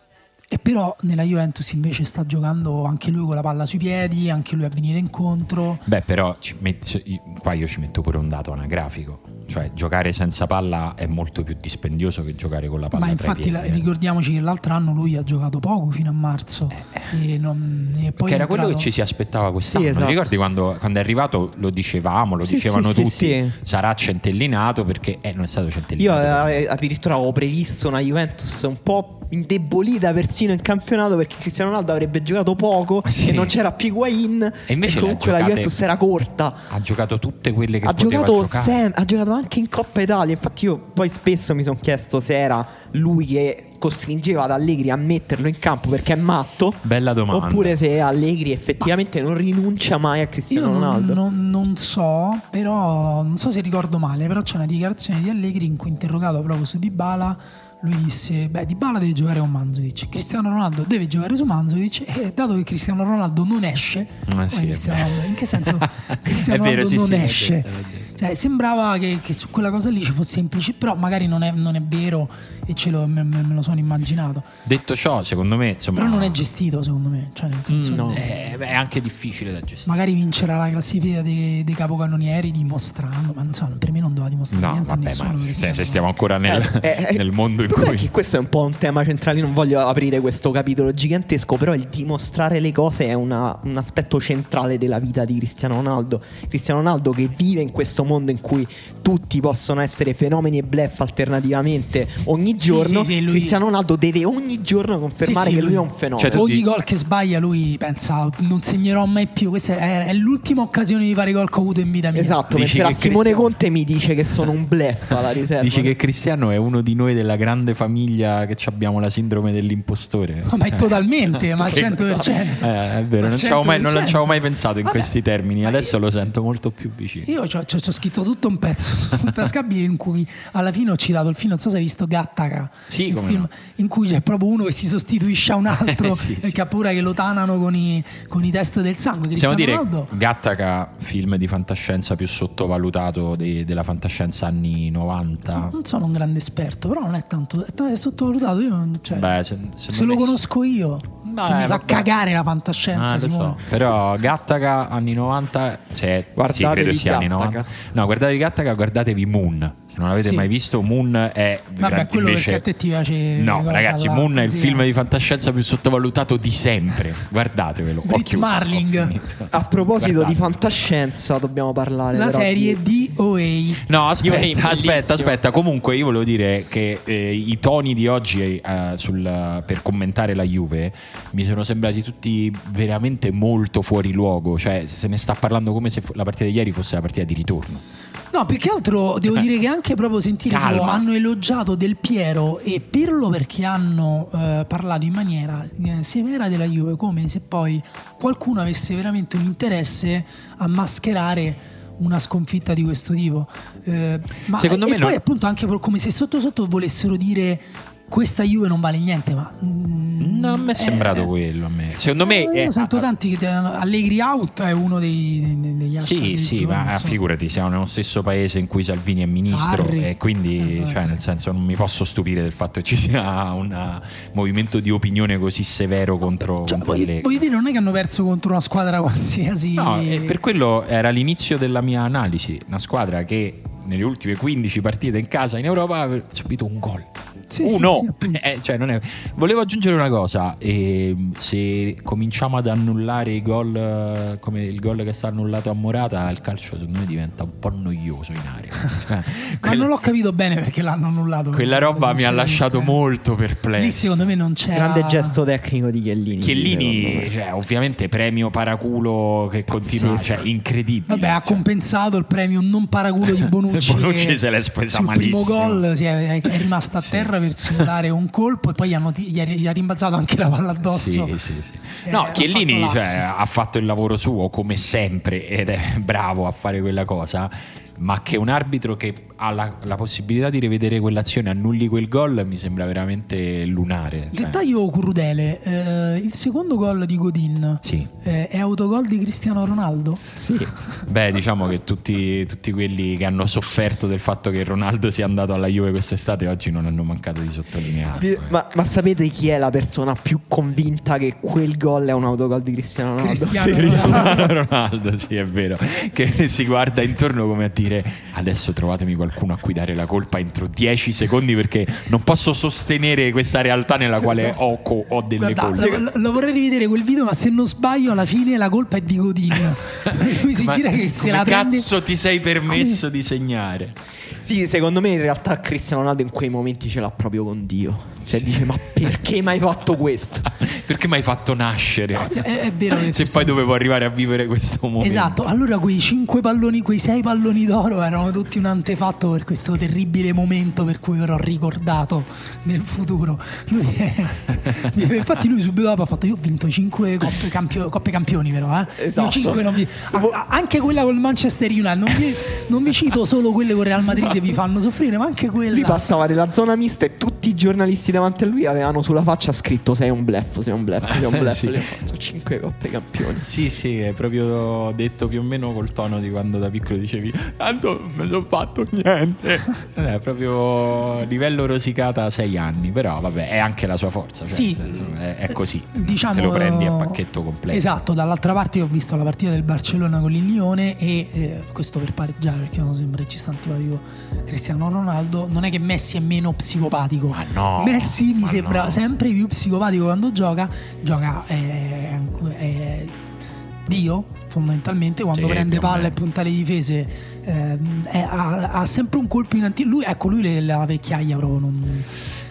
[SPEAKER 3] E però nella Juventus invece sta giocando anche lui con la palla sui piedi, anche lui a venire incontro.
[SPEAKER 1] Beh, però metti, qua io ci metto pure un dato anagrafico. Cioè, giocare senza palla è molto più dispendioso che giocare con la palla.
[SPEAKER 3] Ma infatti,
[SPEAKER 1] piedi, la,
[SPEAKER 3] eh. ricordiamoci che l'altro anno lui ha giocato poco fino a marzo. Eh. E non, e poi
[SPEAKER 1] che era
[SPEAKER 3] entrato...
[SPEAKER 1] quello che ci si aspettava quest'anno.
[SPEAKER 2] Sì, esatto.
[SPEAKER 1] ricordi quando, quando, è arrivato lo dicevamo, lo sì, dicevano
[SPEAKER 2] sì,
[SPEAKER 1] tutti.
[SPEAKER 2] Sì,
[SPEAKER 1] sarà centellinato perché eh, non è stato centellinato.
[SPEAKER 2] Io eh, addirittura avevo previsto una Juventus un po' indebolita persino in campionato perché Cristiano Ronaldo avrebbe giocato poco
[SPEAKER 1] sì.
[SPEAKER 2] e non c'era più Higuain
[SPEAKER 1] e invece
[SPEAKER 2] e comunque la Juventus era corta.
[SPEAKER 1] Ha giocato tutte quelle che
[SPEAKER 2] ha giocato sem- ha giocato anche in Coppa Italia. Infatti io poi spesso mi sono chiesto se era lui che costringeva ad Allegri a metterlo in campo perché è matto
[SPEAKER 1] bella domanda.
[SPEAKER 2] oppure se Allegri effettivamente Ma non rinuncia mai a Cristiano
[SPEAKER 3] io
[SPEAKER 2] Ronaldo.
[SPEAKER 3] non, non, non, so però non so se ricordo male però c'è una dichiarazione di Allegri in cui interrogato proprio su Dybala lui disse beh Di Bala deve giocare con Manzovic Cristiano Ronaldo deve giocare su Manzovic e dato che Cristiano Ronaldo non esce
[SPEAKER 1] ah, sì,
[SPEAKER 3] Ronaldo, in che senso? Cristiano Ronaldo
[SPEAKER 1] vero,
[SPEAKER 3] non
[SPEAKER 1] sì,
[SPEAKER 3] esce.
[SPEAKER 1] sì,
[SPEAKER 3] cioè, sembrava che, che, su quella cosa lì ci fosse implicito, però magari non è, non è vero e ce lo, me, me, lo sono immaginato.
[SPEAKER 1] Detto ciò, secondo me, insomma,
[SPEAKER 3] però non è gestito, secondo me. Cioè, nel senso,
[SPEAKER 2] mm, no.
[SPEAKER 1] è, è, anche difficile da gestire.
[SPEAKER 3] Magari vincerà la classifica dei, dei capocannonieri dimostrando, ma insomma, per me non doveva dimostrare
[SPEAKER 1] no,
[SPEAKER 3] niente
[SPEAKER 1] vabbè,
[SPEAKER 3] a nessuno.
[SPEAKER 1] Se, se, stiamo ancora nel,
[SPEAKER 2] eh, eh,
[SPEAKER 1] nel mondo in cui.
[SPEAKER 2] questo è un po' un tema centrale. Non voglio aprire questo capitolo gigantesco, però il dimostrare le cose è una, un aspetto centrale della vita di Cristiano Ronaldo. Cristiano Ronaldo che vive in questo mondo in cui tutti possono essere fenomeni e bluff alternativamente ogni giorno.
[SPEAKER 3] Sì, sì, lui...
[SPEAKER 2] Cristiano Ronaldo deve ogni giorno confermare che lui, lui, è un fenomeno.
[SPEAKER 3] Cioè, ogni gol che sbaglia, lui pensa non segnerò mai più. Questa è, è l'ultima occasione di fare gol che ho avuto in vita mia.
[SPEAKER 2] Esatto, penserà Simone Cristiano... Conte mi dice che sono un bluff alla riserva.
[SPEAKER 1] Dici che Cristiano è uno di noi della grande famiglia che abbiamo la sindrome dell'impostore.
[SPEAKER 3] Ma è totalmente, ma al 100%.
[SPEAKER 1] Eh, è vero, non ci avevo mai, mai, mai, pensato in Vabbè, questi termini. Adesso io, lo sento molto più vicino.
[SPEAKER 3] Io ci ho scritto tutto un pezzo tascabili in cui alla fine ho citato il film, non so se hai visto Gattaca,
[SPEAKER 1] sì,
[SPEAKER 3] il film
[SPEAKER 1] no.
[SPEAKER 3] in cui c'è proprio uno che si sostituisce a un altro sì, perché sì. ha paura che lo tanano con i, con i test del sangue.
[SPEAKER 1] Possiamo dire Ronaldo. Gattaca, film di fantascienza più sottovalutato de, della fantascienza anni 90.
[SPEAKER 3] Non sono un grande esperto, però non è tanto è sottovalutato. Io non, cioè,
[SPEAKER 1] Beh, se,
[SPEAKER 3] se, se lo conosco io. Beh, mi fa cagare la fantascienza.
[SPEAKER 1] Ah, so. Però Gattaca anni 90, cioè, sì, credo sia anni 90. No, guardatevi Gattaca, guardatevi Moon. Se non l'avete
[SPEAKER 3] Sì.
[SPEAKER 1] mai visto, Moon è
[SPEAKER 3] Vabbè,
[SPEAKER 1] gran-
[SPEAKER 3] quello
[SPEAKER 1] invece-
[SPEAKER 3] perché a te ti piace.
[SPEAKER 1] No, ragazzi,
[SPEAKER 3] alla-
[SPEAKER 1] Moon è il film di fantascienza più sottovalutato di sempre. Guardatevelo.
[SPEAKER 3] Brit
[SPEAKER 1] chiuso,
[SPEAKER 3] Marling.
[SPEAKER 2] A proposito
[SPEAKER 1] Guardate.
[SPEAKER 2] di fantascienza, dobbiamo parlare
[SPEAKER 3] La
[SPEAKER 2] però
[SPEAKER 3] serie
[SPEAKER 2] di-
[SPEAKER 3] DOA.
[SPEAKER 1] No, aspetta,
[SPEAKER 2] bellissimo.
[SPEAKER 1] aspetta, aspetta. Comunque, io volevo dire che eh, i toni di oggi eh, sul- per commentare la Juve mi sono sembrati tutti veramente molto fuori luogo. Cioè, se ne sta parlando come se la partita di ieri fosse la partita di ritorno.
[SPEAKER 3] No, più che altro devo
[SPEAKER 1] Cioè,
[SPEAKER 3] dire che anche proprio sentire tipo, hanno elogiato Del Piero e Pirlo perché hanno eh, parlato in maniera eh, severa della Juve, come se poi qualcuno avesse veramente un interesse a mascherare una sconfitta di questo tipo. Eh, ma
[SPEAKER 1] Secondo
[SPEAKER 3] e
[SPEAKER 1] me
[SPEAKER 3] poi
[SPEAKER 1] non-
[SPEAKER 3] appunto anche come se sotto sotto volessero dire questa Juve non vale niente, ma... mm,
[SPEAKER 1] No, a me è sembrato
[SPEAKER 3] eh,
[SPEAKER 1] quello. A me. Secondo me.
[SPEAKER 3] eh, io sento
[SPEAKER 1] ah,
[SPEAKER 3] tanti che dicono, Allegri out è uno dei, degli hashtag
[SPEAKER 1] Sì, sì, ma
[SPEAKER 3] insomma.
[SPEAKER 1] figurati, siamo nello stesso paese in cui Salvini è ministro
[SPEAKER 3] Sarri.
[SPEAKER 1] e quindi,
[SPEAKER 3] Eh,
[SPEAKER 1] cioè,
[SPEAKER 3] sì.
[SPEAKER 1] nel senso, non mi posso stupire del fatto che ci sia un movimento di opinione così severo contro,
[SPEAKER 3] Cioè,
[SPEAKER 1] contro
[SPEAKER 3] voglio,
[SPEAKER 1] Allegri.
[SPEAKER 3] voglio dire, non è che hanno perso contro una squadra qualsiasi.
[SPEAKER 1] No, e per quello era l'inizio della mia analisi. Una squadra che nelle ultime 15 partite in casa in Europa ha subito un gol.
[SPEAKER 3] Sì, sì,
[SPEAKER 1] Uno!
[SPEAKER 3] sì, appunto.
[SPEAKER 1] Eh, cioè, non è- Volevo aggiungere una cosa. ehm, se cominciamo ad annullare i gol eh, come il gol che sta annullato a Morata, il calcio secondo me diventa un po' noioso in area. Cioè,
[SPEAKER 3] Ma
[SPEAKER 1] quella-
[SPEAKER 3] non l'ho capito bene perché l'hanno annullato.
[SPEAKER 1] quella roba mi ha lasciato molto perplesso.
[SPEAKER 3] Lì secondo me non c'era.
[SPEAKER 2] Grande gesto tecnico di Chiellini.
[SPEAKER 1] Chiellini, cioè, ovviamente premio paraculo che continua, cioè incredibile.
[SPEAKER 3] Vabbè, ha
[SPEAKER 1] Cioè,
[SPEAKER 3] compensato il premio non paraculo di Bonucci.
[SPEAKER 1] Bonucci
[SPEAKER 3] che
[SPEAKER 1] se l'è spesa malissimo.
[SPEAKER 3] primo gol si è, è rimasto a
[SPEAKER 1] Sì.
[SPEAKER 3] terra per simulare un colpo e poi gli, hanno gli ha- gli ha rimbalzato anche la palla addosso.
[SPEAKER 1] Sì, sì, sì.
[SPEAKER 3] Eh,
[SPEAKER 1] No, Chiellini
[SPEAKER 3] fatto
[SPEAKER 1] cioè, ha fatto il lavoro suo come sempre ed è bravo a fare quella cosa. Ma che un arbitro che ha la, la possibilità di rivedere quell'azione annulli quel gol mi sembra veramente lunare. cioè.
[SPEAKER 3] Dettaglio crudele, eh, il secondo gol di Godin
[SPEAKER 1] Sì.
[SPEAKER 3] eh, è autogol di Cristiano Ronaldo?
[SPEAKER 2] Sì.
[SPEAKER 1] Beh, diciamo che tutti, tutti quelli che hanno sofferto del fatto che Ronaldo sia andato alla Juve quest'estate oggi non hanno mancato di sottolinearlo.
[SPEAKER 2] Di-
[SPEAKER 1] eh.
[SPEAKER 2] Ma, ma sapete chi è la persona più convinta che quel gol è un autogol di Cristiano Ronaldo?
[SPEAKER 3] Cristiano
[SPEAKER 1] Cristiano Ronaldo, sì, è vero. Che si guarda intorno come a dire: Adesso trovatemi qualcuno a cui dare la colpa entro 10 secondi perché non posso sostenere questa realtà nella quale ho, co- ho delle
[SPEAKER 3] Guarda,
[SPEAKER 1] colpe.
[SPEAKER 3] lo, lo vorrei rivedere quel video, ma se non sbaglio, alla fine la colpa è di Godin. Lui si
[SPEAKER 1] Ma
[SPEAKER 3] gira che se
[SPEAKER 1] come
[SPEAKER 3] la prende.
[SPEAKER 1] cazzo ti sei permesso di segnare?
[SPEAKER 2] Sì, secondo me in realtà Cristiano Ronaldo in quei momenti ce l'ha proprio con Dio. Cioè dice ma perché mi hai fatto questo?
[SPEAKER 1] Perché mi hai fatto nascere?
[SPEAKER 3] No, è, è vero che
[SPEAKER 1] Se poi dovevo arrivare a vivere questo momento.
[SPEAKER 3] Esatto, allora quei cinque palloni, quei sei palloni d'oro erano tutti un antefatto per questo terribile momento per cui verrò ricordato nel futuro. Lui è- infatti lui subito dopo ha fatto io ho vinto cinque coppe, campio- coppe campioni però, eh. Io
[SPEAKER 2] Esatto.
[SPEAKER 3] cinque non vi- a- a- anche quella col Manchester United, non vi, non vi cito solo quelle con Real Madrid vi fanno soffrire, ma anche quella.
[SPEAKER 2] Lui passava nella zona mista e tutti i giornalisti davanti a lui avevano sulla faccia scritto sei un bluff, sei un bluff, sei un bluff.
[SPEAKER 1] Sì.
[SPEAKER 2] Ho fatto 5 coppe campioni.
[SPEAKER 1] Sì, sì, è proprio detto più o meno col tono di quando da piccolo dicevi tanto non me sono fatto niente. è proprio livello rosicata a sei anni, però vabbè, è anche la sua forza. cioè,
[SPEAKER 3] Sì.
[SPEAKER 1] senso, è, è così.
[SPEAKER 3] diciamo
[SPEAKER 1] Te lo prendi a pacchetto completo.
[SPEAKER 3] Esatto, dall'altra parte io ho visto la partita del Barcellona con il Lione e eh, questo per pareggiare perché non sembra regista antipatico Cristiano Ronaldo, non è che Messi è meno psicopatico.
[SPEAKER 1] Ma no,
[SPEAKER 3] Messi mi sembra
[SPEAKER 1] no.
[SPEAKER 3] sempre più psicopatico quando gioca, gioca eh, è Dio fondamentalmente quando
[SPEAKER 1] Sì,
[SPEAKER 3] prende palle e punta le difese è- ha, ha sempre un colpo in anticipo lui ecco lui la vecchiaia proprio non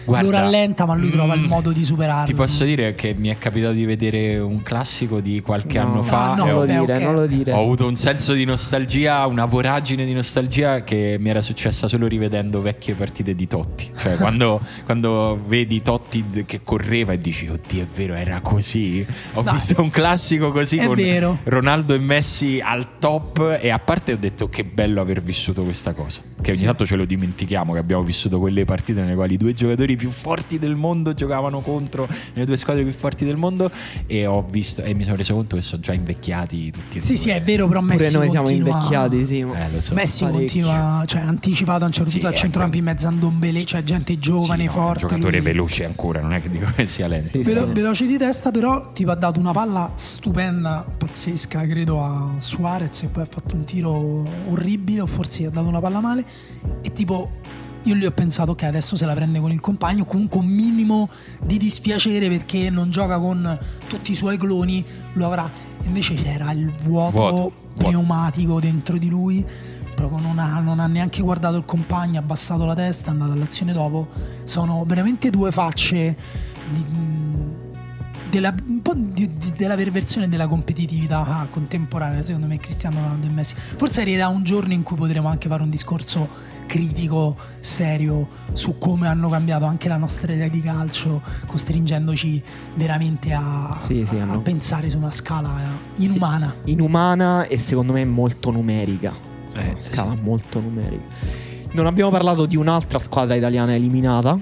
[SPEAKER 1] Guarda,
[SPEAKER 3] lo rallenta ma lui trova il
[SPEAKER 1] mm,
[SPEAKER 3] modo di superarlo
[SPEAKER 1] Ti posso dire che mi è capitato di vedere un classico di qualche
[SPEAKER 2] No,
[SPEAKER 1] anno fa.
[SPEAKER 3] No,
[SPEAKER 2] non
[SPEAKER 1] ho
[SPEAKER 2] lo
[SPEAKER 3] vabbè,
[SPEAKER 2] dire,
[SPEAKER 3] ok.
[SPEAKER 2] non lo dire.
[SPEAKER 1] Ho avuto un senso di nostalgia, una voragine di nostalgia che mi era successa solo rivedendo vecchie partite di Totti. Cioè, quando, quando vedi Totti che correva e dici, oddio, è vero, era così. Ho
[SPEAKER 3] No,
[SPEAKER 1] visto un classico così
[SPEAKER 3] è
[SPEAKER 1] con
[SPEAKER 3] vero.
[SPEAKER 1] Ronaldo e Messi al top. E a parte ho detto che bello aver vissuto questa cosa. Che ogni tanto ce lo dimentichiamo, che abbiamo vissuto quelle partite nelle quali due giocatori più forti del mondo giocavano contro le due squadre più forti del mondo. E ho visto e mi sono reso conto che sono già invecchiati tutti e
[SPEAKER 3] Sì,
[SPEAKER 1] due.
[SPEAKER 3] sì, è vero, però
[SPEAKER 2] Pure
[SPEAKER 3] Messi
[SPEAKER 2] noi siamo
[SPEAKER 3] continua-
[SPEAKER 2] invecchiati, sì.
[SPEAKER 1] Eh, lo so.
[SPEAKER 3] Messi
[SPEAKER 2] Parecchio.
[SPEAKER 3] continua, cioè anticipato a un certo
[SPEAKER 1] Sì,
[SPEAKER 3] punto al
[SPEAKER 1] è
[SPEAKER 3] centrocampo in mezzo a Ndombele, cioè gente giovane,
[SPEAKER 1] Sì, no,
[SPEAKER 3] forte.
[SPEAKER 1] Giocatore
[SPEAKER 3] lui-
[SPEAKER 1] veloce ancora, non è che dico che sia lento.
[SPEAKER 2] Sì,
[SPEAKER 3] Velo-
[SPEAKER 2] sì.
[SPEAKER 3] veloce di testa, però tipo ha dato una palla stupenda, pazzesca, credo a Suarez e poi ha fatto un tiro orribile o forse gli ha dato una palla male e tipo io lì ho pensato ok adesso se la prende con il compagno comunque un minimo di dispiacere perché non gioca con tutti i suoi cloni lo avrà invece c'era il vuoto,
[SPEAKER 1] Vuoto, vuoto.
[SPEAKER 3] pneumatico dentro di lui proprio non ha, non ha neanche guardato il compagno ha abbassato la testa è andato all'azione dopo sono veramente due facce di- della, un po' di- di- della perversione della competitività contemporanea, secondo me, Cristiano Ronaldo e Messi. Forse arriverà un giorno in cui potremo anche fare un discorso critico, serio, su come hanno cambiato anche la nostra idea di calcio, costringendoci veramente a,
[SPEAKER 2] Sì, sì,
[SPEAKER 3] a
[SPEAKER 2] hanno-
[SPEAKER 3] pensare su una scala inumana.
[SPEAKER 2] Inumana e secondo me molto numerica.
[SPEAKER 1] Eh,
[SPEAKER 2] Scala molto numerica. Non abbiamo parlato di un'altra squadra italiana eliminata.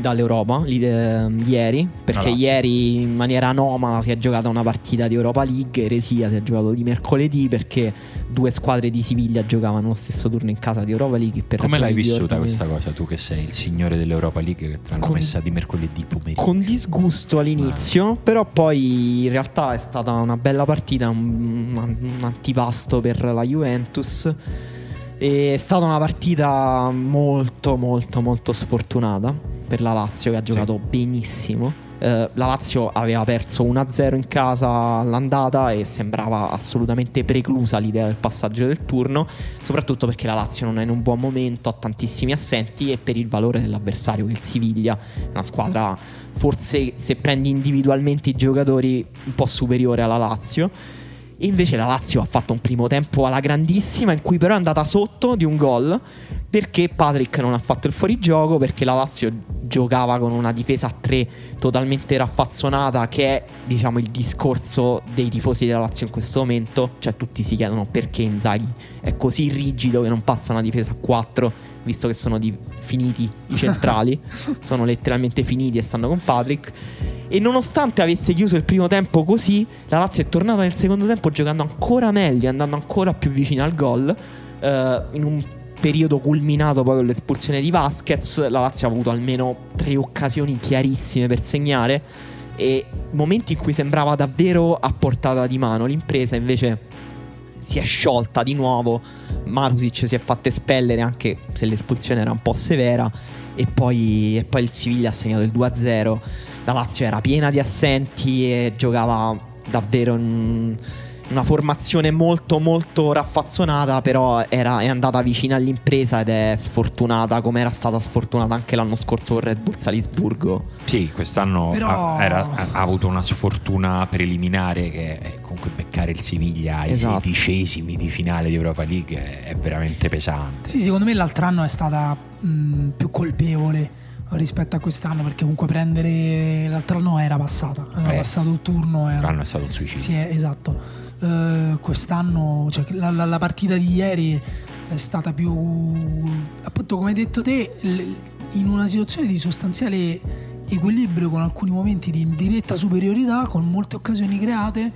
[SPEAKER 2] dall'Europa li- ehm, ieri, perché
[SPEAKER 1] Lazio.
[SPEAKER 2] ieri in maniera anomala si è giocata una partita di Europa League, eresia si è giocato di mercoledì perché due squadre di Siviglia giocavano lo stesso turno in casa di Europa League.
[SPEAKER 1] Come l'hai vissuta questa cosa? Tu che sei il signore dell'Europa League che te l'hanno
[SPEAKER 2] Con-
[SPEAKER 1] messa di mercoledì pomeriggio.
[SPEAKER 2] Con disgusto all'inizio, però poi in realtà è stata una bella partita, un, un antipasto per la Juventus. È stata una partita molto molto molto sfortunata per la Lazio che ha giocato benissimo. Eh, la Lazio aveva perso 1-0 in casa all'andata e sembrava assolutamente preclusa l'idea del passaggio del turno, soprattutto perché la Lazio non è in un buon momento, ha tantissimi assenti e per il valore dell'avversario che il Siviglia, una squadra forse se prendi individualmente i giocatori un po' superiore alla Lazio. Invece la Lazio ha fatto un primo tempo alla grandissima, in cui però è andata sotto di un gol. Perché Patrick non ha fatto il fuorigioco? Perché la Lazio giocava con una difesa a tre totalmente raffazzonata, che è diciamo il discorso dei tifosi della Lazio in questo momento. Cioè, tutti si chiedono perché Inzaghi è così rigido che non passa una difesa a 4, visto che sono di- finiti i centrali. sono letteralmente finiti e stanno con Patrick. E nonostante avesse chiuso il primo tempo così, la Lazio è tornata nel secondo tempo giocando ancora meglio, andando ancora più vicina al gol. eh, in un periodo culminato poi con l'espulsione di Vasquez, la Lazio ha avuto almeno tre occasioni chiarissime per segnare. E momenti in cui sembrava davvero a portata di mano. L'impresa invece si è sciolta di nuovo. Marusic si è fatta espellere anche se l'espulsione era un po' severa. E poi, e poi il Siviglia ha segnato il 2-0. La Lazio era piena di assenti e giocava davvero in una formazione molto molto raffazzonata, però era, è andata vicina all'impresa ed è sfortunata come era stata sfortunata anche l'anno scorso con Red Bull Salisburgo.
[SPEAKER 1] Sì, quest'anno
[SPEAKER 3] Però-
[SPEAKER 1] ha, era- ha- avuto una sfortuna preliminare che è comunque beccare il Siviglia ai
[SPEAKER 2] Esatto.
[SPEAKER 1] sedicesimi di finale di Europa League è, è veramente pesante.
[SPEAKER 3] Sì, secondo me l'altro anno è stata mh, più colpevole rispetto a quest'anno perché comunque prendere l'altro anno era passata, era
[SPEAKER 1] Eh.
[SPEAKER 3] passato il turno. Era,
[SPEAKER 1] L'anno è stato un suicidio.
[SPEAKER 3] Sì, eh, esatto. Eh, quest'anno, cioè, la, la- la partita di ieri è stata più, appunto, come hai detto te, in una situazione di sostanziale equilibrio con alcuni momenti di diretta superiorità, con molte occasioni create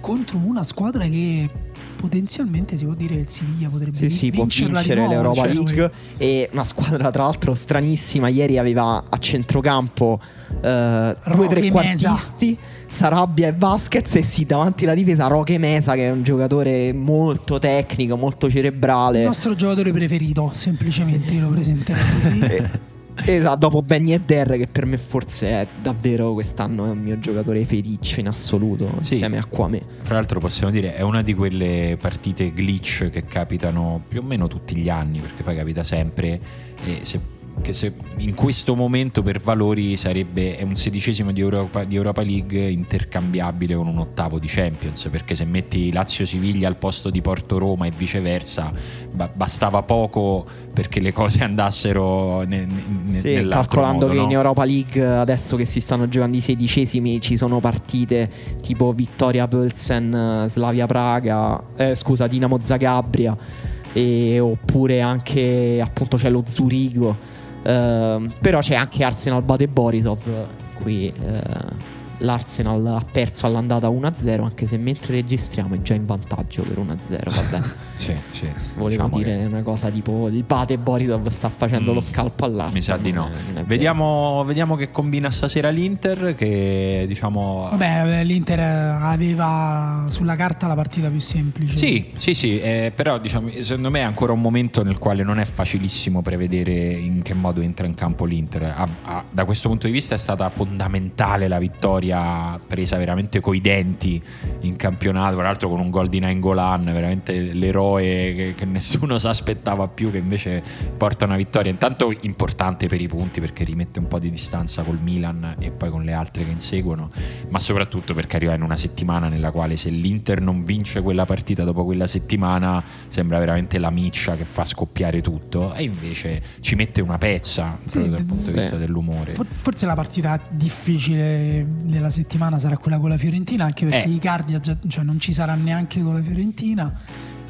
[SPEAKER 3] contro una squadra che potenzialmente si può dire che il Siviglia potrebbe
[SPEAKER 2] Sì, sì,
[SPEAKER 3] di
[SPEAKER 2] vincere
[SPEAKER 3] nuovo,
[SPEAKER 2] l'Europa
[SPEAKER 3] cioè,
[SPEAKER 2] League. E una squadra, tra l'altro, stranissima. Ieri aveva a centrocampo eh, due trequartisti, Sarabia e Vasquez. E sì, davanti alla difesa, Roque Mesa, che è un giocatore molto tecnico, molto cerebrale.
[SPEAKER 3] Il nostro giocatore preferito, semplicemente lo presenterei così.
[SPEAKER 2] Eh, Esatto, dopo Benny e Der, che per me forse è davvero quest'anno è un mio giocatore feticcio in assoluto,
[SPEAKER 1] Sì.
[SPEAKER 2] insieme a Quame.
[SPEAKER 1] Fra l'altro possiamo dire è una di quelle partite glitch che capitano più o meno tutti gli anni, perché poi capita sempre e se- che se in questo momento per valori sarebbe è un sedicesimo di Europa, di Europa League intercambiabile con un ottavo di Champions, perché se metti Lazio-Siviglia al posto di Porto-Roma e viceversa ba- bastava poco perché le cose andassero ne- ne-
[SPEAKER 2] Sì, calcolando
[SPEAKER 1] modo,
[SPEAKER 2] che
[SPEAKER 1] no?
[SPEAKER 2] in Europa League adesso che si stanno giocando i sedicesimi ci sono partite tipo Vittoria Pölsen, eh, Slavia Praga, scusa Dinamo Zagabria e- oppure anche appunto c'è lo Zurigo. Ehm, però c'è anche Arsenal Bate Borisov qui eh, l'Arsenal ha perso all'andata 1-0 anche se mentre registriamo è già in vantaggio per 1-0 vabbè
[SPEAKER 1] Sì, sì.
[SPEAKER 2] volevo
[SPEAKER 1] Diciamo che-
[SPEAKER 2] dire una cosa tipo il Bate Borisov sta facendo
[SPEAKER 1] Mm.
[SPEAKER 2] lo scalpo all'Arsenal
[SPEAKER 1] Mi sa di no.
[SPEAKER 2] vero.
[SPEAKER 1] Vediamo, vediamo che combina stasera l'Inter. Che diciamo.
[SPEAKER 3] Vabbè, l'Inter aveva sulla carta la partita più semplice.
[SPEAKER 1] Sì, sì, sì, eh, però diciamo, secondo me è ancora un momento nel quale non è facilissimo prevedere in che modo entra in campo l'Inter. Ha- ha- da questo punto di vista è stata fondamentale la vittoria presa veramente coi denti in campionato, tra l'altro con un gol di Nainggolan, veramente l'eroe che, che nessuno si aspettava più, che invece porta una vittoria intanto importante per i punti perché rimette un po' di distanza col Milan e poi con le altre che inseguono, ma soprattutto perché arriva in una settimana nella quale se l'Inter non vince quella partita dopo quella settimana sembra veramente la miccia che fa scoppiare tutto e invece ci mette una pezza
[SPEAKER 3] Sì,
[SPEAKER 1] dal punto di
[SPEAKER 2] sì.
[SPEAKER 1] vista dell'umore.
[SPEAKER 3] For- Forse la partita difficile della settimana sarà quella con la Fiorentina, anche perché
[SPEAKER 1] Eh.
[SPEAKER 3] Icardi già- cioè non ci sarà neanche con la Fiorentina.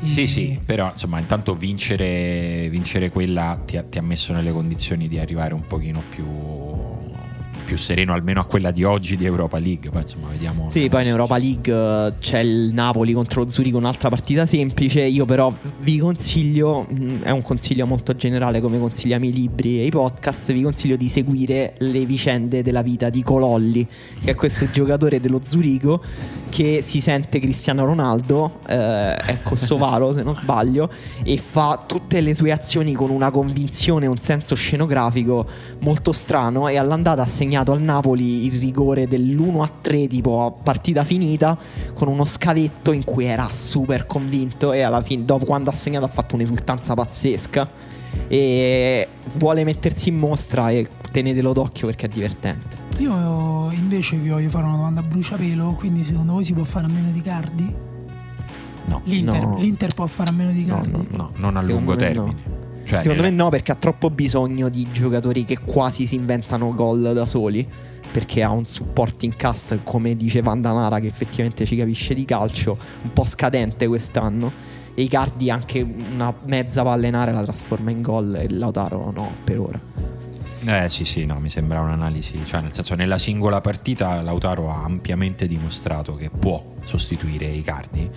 [SPEAKER 1] Sì, sì, però insomma, intanto vincere, vincere quella ti ha, ti ha messo nelle condizioni di arrivare un pochino più più sereno almeno a quella di oggi di Europa League. Poi insomma, vediamo.
[SPEAKER 2] Sì, poi in Europa League eh, c'è il Napoli contro lo Zurigo, un'altra partita semplice. Io però vi consiglio, mh, è un consiglio molto generale come consigliamo i libri e i podcast, vi consiglio di seguire le vicende della vita di Cololli, che è questo giocatore dello Zurigo che si sente Cristiano Ronaldo, eh, è Kosovaro se non sbaglio, e fa tutte le sue azioni con una convinzione, un senso scenografico molto strano e all'andata ha segnato al Napoli il rigore dell'1 a 3 tipo a partita finita con uno scavetto in cui era super convinto e alla fine dopo quando ha segnato ha fatto un'esultanza pazzesca e vuole mettersi in mostra e tenetelo d'occhio perché è divertente.
[SPEAKER 3] Io invece vi voglio fare una domanda a bruciapelo, quindi secondo voi si può fare a meno di Cardi?
[SPEAKER 1] No,
[SPEAKER 3] L'Inter,
[SPEAKER 2] No.
[SPEAKER 3] l'Inter può fare a meno di
[SPEAKER 2] No,
[SPEAKER 3] Cardi?
[SPEAKER 2] no,
[SPEAKER 1] no, non a
[SPEAKER 2] Secondo
[SPEAKER 1] lungo termine. Cioè,
[SPEAKER 2] Secondo
[SPEAKER 1] nella-
[SPEAKER 2] me no, perché ha troppo bisogno di giocatori che quasi si inventano gol da soli. Perché ha un supporting cast, come dice Vandanara, che effettivamente ci capisce di calcio, un po' scadente quest'anno. E Icardi anche una mezza pallenare la trasforma in gol e Lautaro no, per ora.
[SPEAKER 1] Eh sì, sì, no, mi sembra un'analisi, cioè nel senso nella singola partita Lautaro ha ampiamente dimostrato che può sostituire i cardi,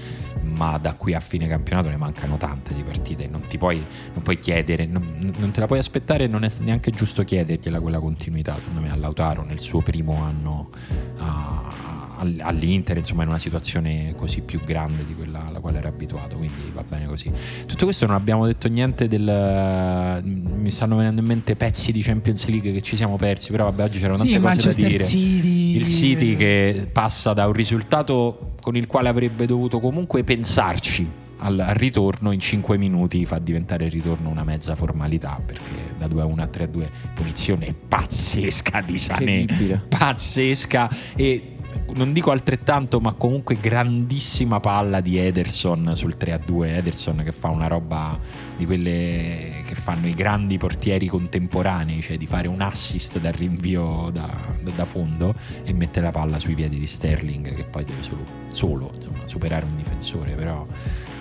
[SPEAKER 1] ma da qui a fine campionato ne mancano tante di partite, non ti puoi, non puoi chiedere, non, non te la puoi aspettare e non è neanche giusto chiedergliela quella continuità, secondo me a Lautaro nel suo primo anno a- all'Inter, insomma in una situazione così più grande di quella alla quale era abituato, quindi va bene così. Tutto questo non abbiamo detto niente del... mi stanno venendo in mente pezzi di Champions League che ci siamo persi, però vabbè oggi c'erano tante
[SPEAKER 3] Sì,
[SPEAKER 1] cose da
[SPEAKER 3] Manchester
[SPEAKER 1] dire.
[SPEAKER 3] City.
[SPEAKER 1] Il City che passa da un risultato con il quale avrebbe dovuto comunque pensarci al, ritorno in 5 minuti fa diventare il ritorno una mezza formalità perché da 2 a 1 a 3 a 2 punizione pazzesca di Sané pazzesca e non dico altrettanto ma comunque grandissima palla di Ederson sul 3 a 2 Ederson che fa una roba di quelle che fanno i grandi portieri contemporanei cioè di fare un assist dal rinvio da, da- fondo e mette la palla sui piedi di Sterling che poi deve solo, solo, insomma, superare un difensore però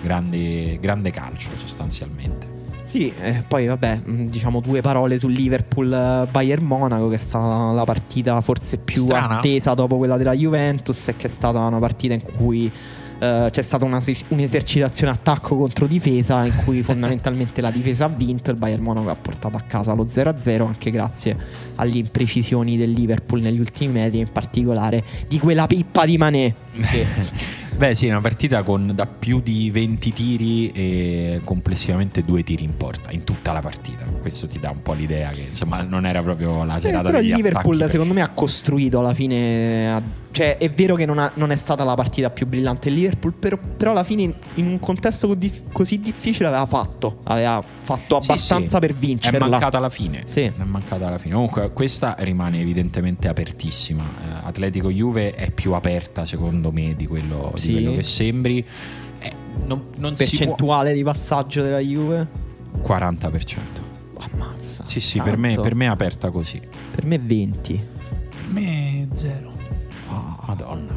[SPEAKER 1] grande, grande calcio sostanzialmente
[SPEAKER 2] Sì, e poi vabbè, mh, diciamo due parole sul Liverpool Bayern Monaco, che è stata la partita forse più
[SPEAKER 1] Strana.
[SPEAKER 2] attesa dopo quella della Juventus, e che è stata una partita in cui eh, c'è stata una- un'esercitazione attacco contro difesa, in cui fondamentalmente la difesa ha vinto, il Bayern Monaco ha portato a casa lo 0-0, anche grazie alle imprecisioni del Liverpool negli ultimi metri, in particolare di quella pippa di Manè. Scherzo.
[SPEAKER 1] Beh, sì, è una partita con da più di 20 tiri e complessivamente due tiri in porta in tutta la partita. Questo ti dà un po' l'idea che insomma non era proprio la serata
[SPEAKER 2] però il
[SPEAKER 1] degli
[SPEAKER 2] Liverpool secondo me ha costruito alla fine ha- cioè è vero che non, ha- non è stata la partita più brillante il Liverpool però, però alla fine in, in un contesto così difficile aveva fatto aveva fatto
[SPEAKER 1] Sì,
[SPEAKER 2] abbastanza
[SPEAKER 1] sì.
[SPEAKER 2] per
[SPEAKER 1] È
[SPEAKER 2] vincerla
[SPEAKER 1] mancata alla fine.
[SPEAKER 2] Sì.
[SPEAKER 1] È mancata alla fine. Comunque, questa rimane evidentemente apertissima. Eh, Atletico Juve è più aperta, secondo me, di quello, di
[SPEAKER 2] Sì.
[SPEAKER 1] quello che sembri. Eh, non, non si può.
[SPEAKER 2] percentuale di passaggio della Juve
[SPEAKER 1] 40%.
[SPEAKER 2] ammazza
[SPEAKER 1] Sì, sì, per me, per me è aperta così.
[SPEAKER 2] per me 20
[SPEAKER 3] Per me zero.
[SPEAKER 1] Madonna,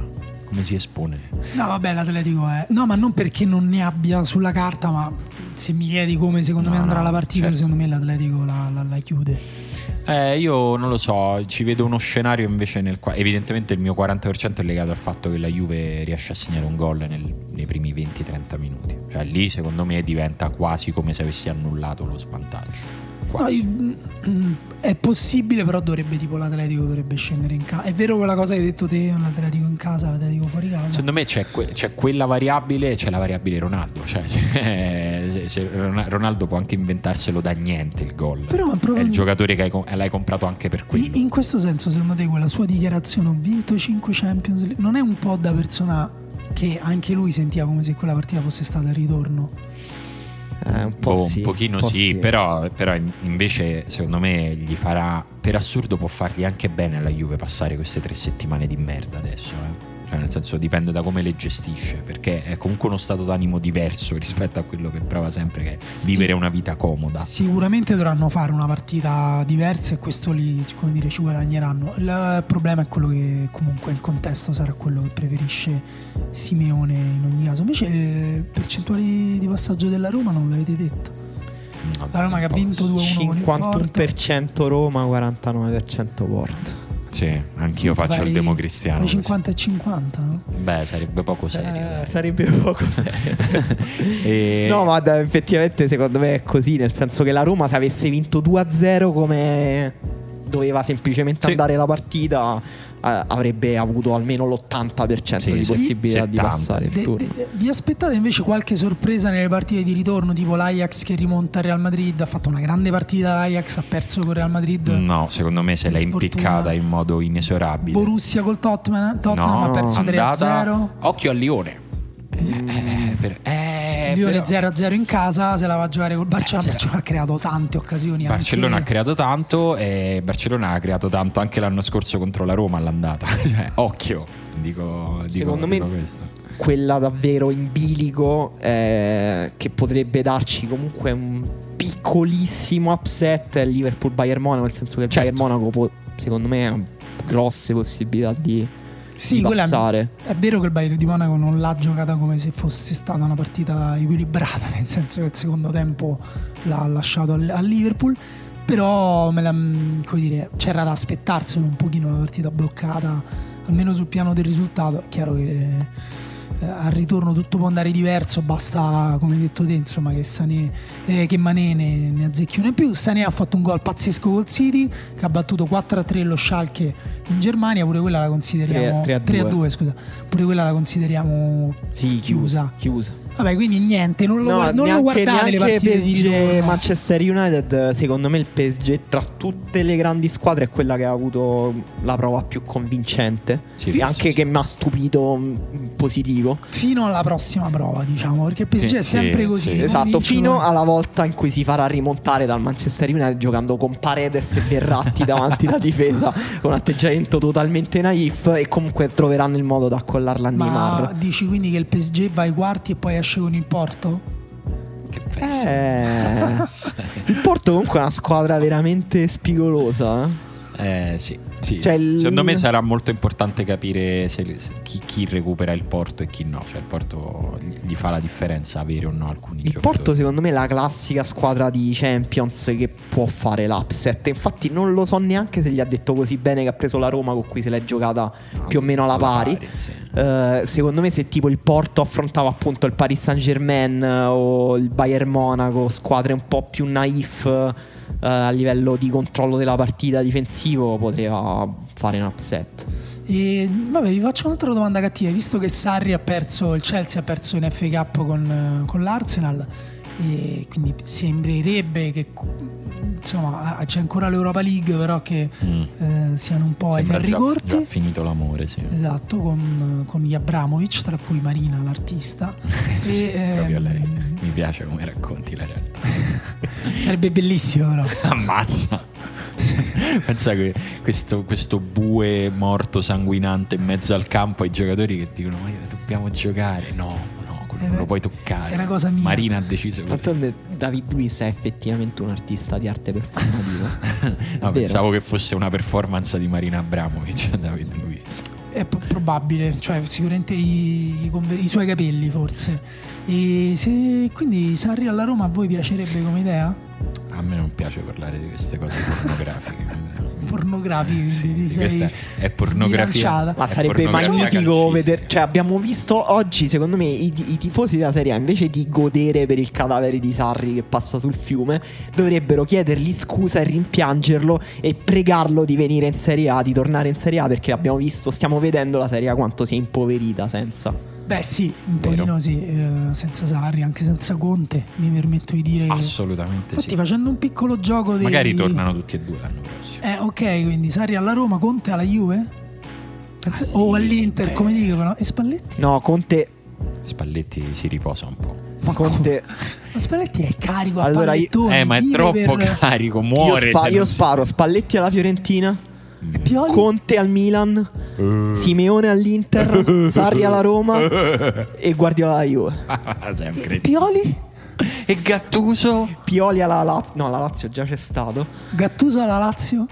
[SPEAKER 1] come si espone.
[SPEAKER 3] No, vabbè, l'Atletico è. No, ma non perché non ne abbia sulla carta, ma se mi chiedi come secondo
[SPEAKER 1] No,
[SPEAKER 3] me andrà
[SPEAKER 1] no,
[SPEAKER 3] la partita,
[SPEAKER 1] certo.
[SPEAKER 3] secondo me l'Atletico la, la- la chiude.
[SPEAKER 1] Eh, io non lo so, ci vedo uno scenario invece nel quale evidentemente il mio 40% è legato al fatto che la Juve riesce a segnare un gol nel- nei primi 20-30 minuti. Cioè lì secondo me diventa quasi come se avessi annullato lo svantaggio.
[SPEAKER 3] No,
[SPEAKER 1] Quasi.
[SPEAKER 3] io- mm, è possibile, però dovrebbe tipo l'Atletico dovrebbe scendere in casa. È vero quella cosa che hai detto te, l'Atletico in casa, l'Atletico fuori casa.
[SPEAKER 1] Secondo me c'è, que- c'è quella variabile e c'è la variabile Ronaldo. Cioè, se- se Ron- Ronaldo può anche inventarselo da niente il gol.
[SPEAKER 3] Però è proprio-
[SPEAKER 1] È il giocatore che hai l'hai comprato anche per quello.
[SPEAKER 3] In, in questo senso, secondo te, quella sua dichiarazione, ho vinto 5 Champions League, non è un po' da persona che anche lui sentiva come se quella partita fosse stata il ritorno?
[SPEAKER 2] Eh, un po'
[SPEAKER 1] Boh,
[SPEAKER 2] sì,
[SPEAKER 1] un pochino
[SPEAKER 2] un po'
[SPEAKER 1] sì, Però, però in- invece secondo me gli farà, per assurdo può fargli anche bene alla Juve passare queste tre settimane di merda adesso. eh. Cioè, nel senso, dipende da come le gestisce, perché è comunque uno stato d'animo diverso rispetto a quello che prova sempre, che è
[SPEAKER 3] Sì.
[SPEAKER 1] vivere una vita comoda.
[SPEAKER 3] Sicuramente dovranno fare una partita diversa e questo li come dire, ci guadagneranno. Il problema è quello che comunque il contesto sarà quello che preferisce Simeone in ogni caso. Invece eh, percentuali di passaggio della Roma non l'avete detto.
[SPEAKER 1] No,
[SPEAKER 3] La Roma che ha vinto 2-1 con il Porto.
[SPEAKER 2] 51% Roma, 49% Porto.
[SPEAKER 1] Sì, anch'io faccio
[SPEAKER 3] Fai-
[SPEAKER 1] il democristiano.
[SPEAKER 3] fai
[SPEAKER 1] così.
[SPEAKER 3] 50 e 50, no?
[SPEAKER 1] Beh, sarebbe poco serio.
[SPEAKER 2] Eh, sarebbe poco serio.
[SPEAKER 1] E-
[SPEAKER 2] No, ma da- effettivamente secondo me è così, nel senso che la Roma se avesse vinto 2-0 come doveva semplicemente
[SPEAKER 1] Sì.
[SPEAKER 2] andare la partita, eh, avrebbe avuto almeno l'80%
[SPEAKER 1] Sì,
[SPEAKER 2] di possibilità di
[SPEAKER 1] 70.
[SPEAKER 2] passare il
[SPEAKER 3] De-
[SPEAKER 2] turno.
[SPEAKER 3] de- de- vi aspettate invece qualche sorpresa nelle partite di ritorno, tipo l'Ajax che rimonta al Real Madrid? Ha fatto una grande partita l'Ajax, ha perso con Real Madrid.
[SPEAKER 1] No, secondo me se
[SPEAKER 3] sfortuna.
[SPEAKER 1] impiccata in modo inesorabile.
[SPEAKER 3] Borussia col Tottenham, Tottenham
[SPEAKER 1] no,
[SPEAKER 3] ha perso 3-0.
[SPEAKER 1] andata- Occhio al Lione. Eh, per- eh,
[SPEAKER 3] Lione
[SPEAKER 1] però-
[SPEAKER 3] 0-0 in casa, se la va a giocare col Barcellona.
[SPEAKER 1] Eh,
[SPEAKER 3] Barcellona ha creato tante occasioni.
[SPEAKER 1] Barcellona
[SPEAKER 3] anche...
[SPEAKER 1] ha creato tanto e Barcellona ha creato tanto anche l'anno scorso contro la Roma all'andata. Cioè, occhio, dico, dico-
[SPEAKER 2] Secondo me-
[SPEAKER 1] dico questo.
[SPEAKER 2] Quella davvero in bilico eh, che potrebbe darci comunque un piccolissimo upset è Liverpool-Bayern Monaco, nel senso che il
[SPEAKER 1] Certo.
[SPEAKER 2] Bayern Monaco può- secondo me ha grosse possibilità di,
[SPEAKER 3] Sì,
[SPEAKER 2] passare.
[SPEAKER 3] È vero che il Bayern di Monaco non l'ha giocata come se fosse stata una partita equilibrata, nel senso che il secondo tempo l'ha lasciato al, Liverpool, però la- come dire, c'era da aspettarselo un pochino una partita bloccata, almeno sul piano del risultato. È chiaro che eh, al ritorno tutto può andare diverso, basta, come hai detto te, insomma, che, Sané, eh, che Mané ne, ne azzecchi uno in più. Sané ha fatto un gol pazzesco col City, che ha battuto 4-3 lo Schalke in Germania, pure quella la consideriamo
[SPEAKER 2] 3 a
[SPEAKER 3] 3 a
[SPEAKER 2] 2.
[SPEAKER 3] 2, scusa. Pure quella la consideriamo
[SPEAKER 2] Sì,
[SPEAKER 3] chiusa.
[SPEAKER 2] chiusa.
[SPEAKER 3] Vabbè, quindi niente, non lo,
[SPEAKER 2] No,
[SPEAKER 3] guard- non lo
[SPEAKER 2] neanche-
[SPEAKER 3] guardate le partite di
[SPEAKER 2] PSG. Manchester United, secondo me il PSG tra tutte le grandi squadre è quella che ha avuto la prova più convincente
[SPEAKER 1] Sì,
[SPEAKER 2] e
[SPEAKER 1] sì,
[SPEAKER 2] anche
[SPEAKER 1] sì.
[SPEAKER 2] che mi ha stupito mm, positivo.
[SPEAKER 3] Fino alla prossima prova, diciamo, perché il PSG
[SPEAKER 1] Sì,
[SPEAKER 3] è sempre
[SPEAKER 1] sì,
[SPEAKER 3] così.
[SPEAKER 2] Esatto, fino alla volta in cui si farà rimontare dal Manchester United giocando con Paredes e Verratti davanti alla difesa con un atteggiamento totalmente naif e comunque troveranno il modo di accollarla a
[SPEAKER 3] Ma
[SPEAKER 2] Neymar.
[SPEAKER 3] dici quindi che il PSG va ai quarti e poi esce con il Porto?
[SPEAKER 1] Che pezzo.
[SPEAKER 2] Eh, il Porto comunque è una squadra veramente spigolosa. eh.
[SPEAKER 1] Eh, sì, sì.
[SPEAKER 2] Cioè, il-
[SPEAKER 1] Secondo me sarà molto importante capire se- se- chi, chi recupera il Porto e chi no. Cioè, il Porto gli, fa la differenza avere o no alcuni
[SPEAKER 2] Il
[SPEAKER 1] giocatori.
[SPEAKER 2] Porto secondo me è la classica squadra di Champions che può fare l'upset. Infatti non lo so neanche se gli ha detto così bene che ha preso la Roma con cui se l'è giocata
[SPEAKER 1] No,
[SPEAKER 2] più o meno alla pari.
[SPEAKER 1] sì.
[SPEAKER 2] Eh, secondo me se tipo il Porto affrontava appunto il Paris Saint Germain o il Bayern Monaco, squadre un po' più naif eh, a livello di controllo della partita difensivo, poteva fare un upset.
[SPEAKER 3] E vabbè, vi faccio un'altra domanda cattiva. Visto che Sarri ha perso, il Chelsea ha perso in FA Cup con, eh, con l'Arsenal, e quindi sembrerebbe che insomma c'è ancora l'Europa League, però che
[SPEAKER 1] Mm.
[SPEAKER 3] eh, siano un po' ai ferri corti.
[SPEAKER 1] già finito l'amore, sì.
[SPEAKER 3] Esatto, con, con gli Abramovic, tra cui Marina, l'artista.
[SPEAKER 1] Sì,
[SPEAKER 3] E,
[SPEAKER 1] proprio
[SPEAKER 3] ehm,
[SPEAKER 1] lei. Mi piace come racconti la realtà.
[SPEAKER 3] Sarebbe bellissimo, però.
[SPEAKER 1] Ammazza. Pensa che questo, questo bue morto sanguinante in mezzo al campo ai giocatori che dicono ma dobbiamo giocare. No, non lo puoi toccare.
[SPEAKER 3] È una cosa mia.
[SPEAKER 1] Marina ha deciso così.
[SPEAKER 2] D'altronde David Luiz è effettivamente un artista di arte performativa.
[SPEAKER 1] No, pensavo che fosse una performance di Marina Abramovic David Luiz.
[SPEAKER 3] È p- probabile, cioè sicuramente i, i conver- i suoi capelli forse. E se quindi Sarri alla Roma a voi piacerebbe come idea?
[SPEAKER 1] A me non piace parlare di queste cose pornografiche. Sì,
[SPEAKER 3] quindi ti
[SPEAKER 1] questa
[SPEAKER 3] sei
[SPEAKER 1] è pornografia.
[SPEAKER 3] sbilanciata.
[SPEAKER 2] Ma
[SPEAKER 1] È
[SPEAKER 2] sarebbe magnifico vedere. Cioè, abbiamo visto oggi, secondo me, i, i tifosi della Serie A, invece di godere per il cadavere di Sarri che passa sul fiume, dovrebbero chiedergli scusa e rimpiangerlo e pregarlo di venire in Serie A, di tornare in Serie A, perché abbiamo visto, stiamo vedendo la Serie A quanto si è impoverita senza.
[SPEAKER 3] Beh sì, un
[SPEAKER 1] Vero.
[SPEAKER 3] pochino sì, eh, senza Sarri, anche senza Conte, mi permetto di dire.
[SPEAKER 1] Assolutamente
[SPEAKER 3] Infatti
[SPEAKER 1] sì.
[SPEAKER 3] facendo un piccolo gioco di...
[SPEAKER 1] Magari tornano tutti e due l'anno prossimo.
[SPEAKER 3] Eh ok, quindi Sarri alla Roma, Conte alla Juve? Pensa- o all'Inter, come dicono? E Spalletti?
[SPEAKER 2] No, Conte.
[SPEAKER 1] Spalletti si riposa un po'.
[SPEAKER 3] Ma
[SPEAKER 2] Conte.
[SPEAKER 3] Ma Spalletti è carico a
[SPEAKER 2] Allora, io-
[SPEAKER 3] pallettoni,
[SPEAKER 1] Eh, ma è troppo
[SPEAKER 3] per-
[SPEAKER 1] carico,
[SPEAKER 2] Io,
[SPEAKER 1] muore.
[SPEAKER 2] spa- io
[SPEAKER 1] non si-
[SPEAKER 2] sparo Spalletti alla Fiorentina,
[SPEAKER 3] Pioli?
[SPEAKER 2] Conte al Milan, Simeone all'Inter, Sarri alla Roma e Guardiola alla Juve.
[SPEAKER 1] Sempre.
[SPEAKER 2] Pioli?
[SPEAKER 1] E Gattuso?
[SPEAKER 2] Pioli alla Lazio. No, la Lazio già c'è stato.
[SPEAKER 3] Gattuso alla Lazio?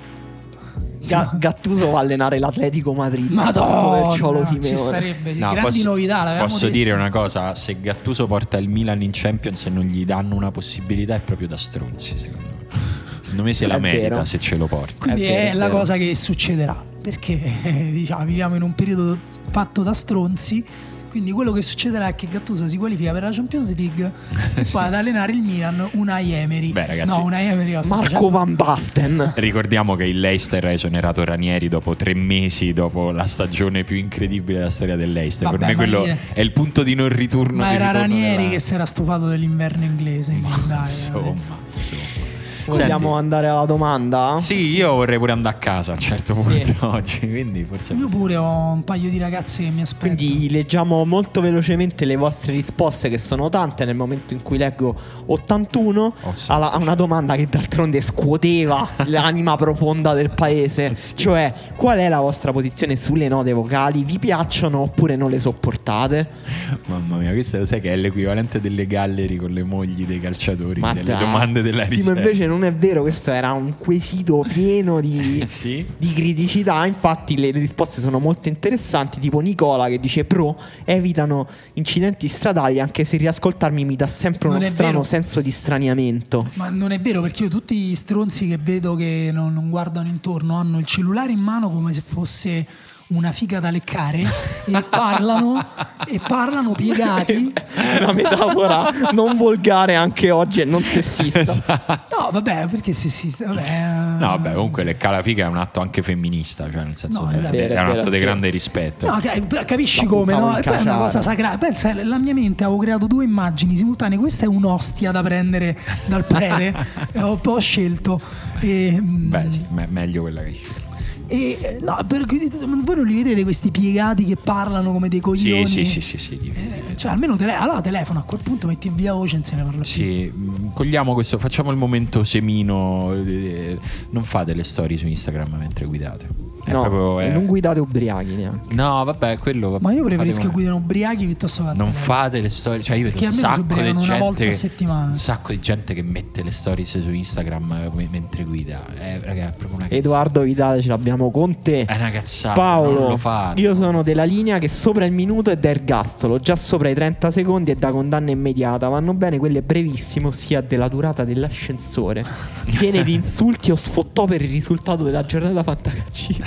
[SPEAKER 2] Ga- Gattuso va a allenare l'Atletico Madrid.
[SPEAKER 3] Madonna,
[SPEAKER 2] Ciolo
[SPEAKER 3] ci
[SPEAKER 2] Simeone.
[SPEAKER 3] starebbe
[SPEAKER 1] No,
[SPEAKER 3] grandi
[SPEAKER 1] posso,
[SPEAKER 3] novità.
[SPEAKER 1] posso
[SPEAKER 3] detto.
[SPEAKER 1] dire una cosa: se Gattuso porta il Milan in Champions e non gli danno una possibilità, è proprio da stronzi. Secondo me, secondo me se la merita
[SPEAKER 2] vero.
[SPEAKER 1] se ce lo porta.
[SPEAKER 3] Quindi
[SPEAKER 2] È vero,
[SPEAKER 3] è,
[SPEAKER 2] è
[SPEAKER 3] la
[SPEAKER 2] vero.
[SPEAKER 3] cosa che succederà. Perché diciamo, viviamo in un periodo fatto da stronzi. Quindi quello che succederà è che Gattuso si qualifica per la Champions League e poi ad allenare il Milan una Emery.
[SPEAKER 1] Beh, ragazzi,
[SPEAKER 3] no, una Emery.
[SPEAKER 2] Marco Van Basten.
[SPEAKER 1] Ricordiamo che il Leicester ha esonerato Ranieri dopo tre mesi, dopo la stagione più incredibile della storia del Leicester.
[SPEAKER 3] Vabbè,
[SPEAKER 1] per me
[SPEAKER 3] ma
[SPEAKER 1] quello
[SPEAKER 3] dire-
[SPEAKER 1] è il punto di non ritorno.
[SPEAKER 3] Ma
[SPEAKER 1] di
[SPEAKER 3] era
[SPEAKER 1] ritorno
[SPEAKER 3] Ranieri
[SPEAKER 1] della-
[SPEAKER 3] che si era stufato dell'inverno inglese. dai,
[SPEAKER 1] Insomma, insomma.
[SPEAKER 2] Vogliamo
[SPEAKER 1] Senti,
[SPEAKER 2] andare alla domanda?
[SPEAKER 1] Sì, io vorrei pure andare a casa a un certo punto oggi, quindi forse...
[SPEAKER 3] Io pure ho un paio di ragazze che mi aspettano.
[SPEAKER 2] Quindi leggiamo molto velocemente le vostre risposte, che sono tante. Nel momento in cui leggo 81,
[SPEAKER 1] Oh, sì.
[SPEAKER 2] alla- a una domanda che d'altronde scuoteva l'anima profonda del paese, cioè qual è la vostra posizione sulle note vocali? Vi piacciono oppure non le sopportate?
[SPEAKER 1] Mamma mia, questo lo sai che è l'equivalente delle gallery con le mogli dei calciatori, delle
[SPEAKER 2] dai.
[SPEAKER 1] domande della
[SPEAKER 2] Sì, ma
[SPEAKER 1] ricerca.
[SPEAKER 2] invece non è vero, questo era un quesito pieno di,
[SPEAKER 1] Sì?
[SPEAKER 2] di criticità. Infatti, le risposte sono molto interessanti. Tipo Nicola che dice: Pro evitano incidenti stradali, anche se riascoltarmi mi dà sempre uno
[SPEAKER 3] Non
[SPEAKER 2] strano
[SPEAKER 3] vero.
[SPEAKER 2] senso di straniamento.
[SPEAKER 3] Ma non è vero perché io tutti gli stronzi che vedo che non, non guardano intorno hanno il cellulare in mano come se fosse una figa da leccare e parlano e parlano piegati.
[SPEAKER 2] È una metafora non volgare anche oggi e non sessista.
[SPEAKER 3] No, vabbè, perché se si vabbè,
[SPEAKER 1] No, vabbè, comunque le calafiga è un atto anche femminista, cioè nel senso
[SPEAKER 3] No,
[SPEAKER 1] che
[SPEAKER 3] esatto.
[SPEAKER 1] è, un atto di grande rispetto.
[SPEAKER 3] No, ca- capisci
[SPEAKER 2] Ma
[SPEAKER 3] come, no? poi è una cosa sagrada. Pensa, la mia mente avevo creato due immagini simultanee. Questa è un'ostia da prendere dal prete. e ho, poi ho scelto. E, mm,
[SPEAKER 1] Beh, sì, me- meglio quella che scegli.
[SPEAKER 3] E, no, ma voi non li vedete questi piegati che parlano come dei
[SPEAKER 1] Sì,
[SPEAKER 3] coglioni?
[SPEAKER 1] sì, sì, sì, sì, di-
[SPEAKER 3] Eh, Cioè, almeno tele- allora telefono a quel punto metti via voce e se ne parla più.
[SPEAKER 1] Sì, mh, cogliamo questo, facciamo il momento semino. eh, Non fate le storie su Instagram mentre guidate. È
[SPEAKER 2] No,
[SPEAKER 1] proprio,
[SPEAKER 2] e
[SPEAKER 1] eh,
[SPEAKER 2] non guidate ubriachi neanche.
[SPEAKER 1] No, vabbè, quello. vabbè,
[SPEAKER 3] Ma io preferisco
[SPEAKER 1] fate
[SPEAKER 3] che guidino ubriachi piuttosto che
[SPEAKER 1] Non fate le storie, cioè io vedo
[SPEAKER 3] Perché
[SPEAKER 1] un sacco di
[SPEAKER 3] ubriacano una volta
[SPEAKER 1] gente
[SPEAKER 3] a settimana.
[SPEAKER 1] un sacco di gente che mette le storie su Instagram eh, me- mentre guida. Eh, raga, è proprio una cazzata.
[SPEAKER 2] Edoardo Vitale ce l'abbiamo con te.
[SPEAKER 1] È una cazzata,
[SPEAKER 2] Paolo,
[SPEAKER 1] non lo fate.
[SPEAKER 2] io sono della linea che sopra il minuto è da ergastolo, già sopra i 30 secondi è da condanna immediata. Vanno bene quelle brevissime, ossia della durata dell'ascensore, piene di insulti o sfottò per il risultato della giornata fantacalcistica.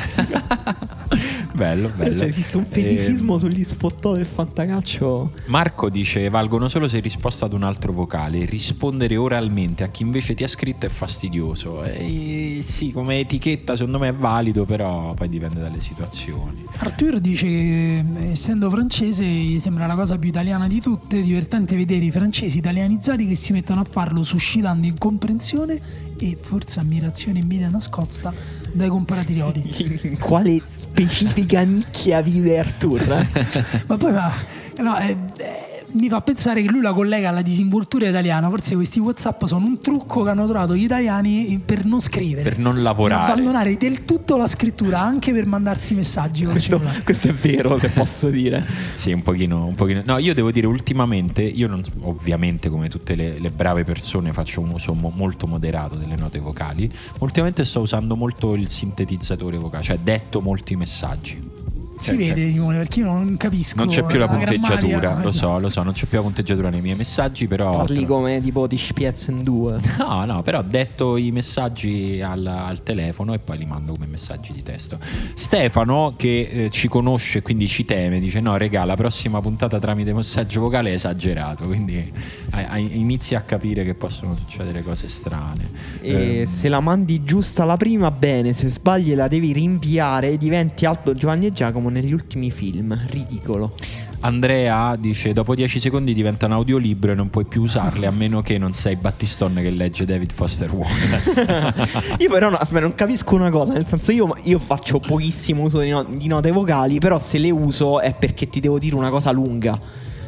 [SPEAKER 1] Bello, bello.
[SPEAKER 2] Cioè, esiste un fetichismo
[SPEAKER 1] Ehm,
[SPEAKER 2] sugli sfottò del fantacalcio.
[SPEAKER 1] Marco dice: Valgono solo se hai risposto ad un altro vocale. Rispondere oralmente a chi invece ti ha scritto è fastidioso. E sì, come etichetta, secondo me è valido, però poi dipende dalle situazioni.
[SPEAKER 3] Arthur dice che eh, essendo francese gli sembra la cosa più italiana di tutte, divertente vedere i francesi italianizzati che si mettono a farlo suscitando incomprensione e forse ammirazione e invidia nascosta dai compatrioti.
[SPEAKER 2] In quale specifica nicchia vive Artur?
[SPEAKER 3] ma poi ma, no, eh, eh, mi fa pensare che lui la collega alla disinvoltura italiana. Forse questi WhatsApp sono un trucco che hanno trovato gli italiani per non scrivere.
[SPEAKER 1] Per non lavorare.
[SPEAKER 3] Per abbandonare del tutto la scrittura anche per mandarsi messaggi
[SPEAKER 2] questo, questo è vero, se posso dire.
[SPEAKER 1] Sì, un pochino, un pochino. No, io devo dire, ultimamente, io non, ovviamente, come tutte le, le brave persone, faccio un uso mo- molto moderato delle note vocali. Ultimamente sto usando molto il sintetizzatore vocale, cioè detto molti messaggi.
[SPEAKER 3] Si vede, Simone, perché io non capisco.
[SPEAKER 1] Non c'è più la
[SPEAKER 3] grammatica.
[SPEAKER 1] punteggiatura, lo so, lo so, non c'è più la punteggiatura nei miei messaggi, però.
[SPEAKER 2] Parli come tipo di Spietzen 2.
[SPEAKER 1] No, no, però detto i messaggi al, al telefono e poi li mando come messaggi di testo. Stefano, che eh, ci conosce e quindi ci teme, dice: No, regà, la prossima puntata tramite messaggio vocale è esagerato. Quindi ai- ai- inizi a capire che possono succedere cose strane.
[SPEAKER 2] E
[SPEAKER 1] Eh,
[SPEAKER 2] se la mandi giusta la prima, bene. Se sbagli, la devi rinviare. Diventi Aldo Giovanni e Giacomo negli ultimi film. Ridicolo.
[SPEAKER 1] Andrea dice: Dopo 10 secondi diventa un audiolibro e non puoi più usarle a meno che non sei Battiston che legge David Foster Wallace.
[SPEAKER 2] io, però, no, aspetta, non capisco una cosa. Nel senso, io, io faccio pochissimo uso di, no- di note vocali. Però, se le uso è perché ti devo dire una cosa lunga.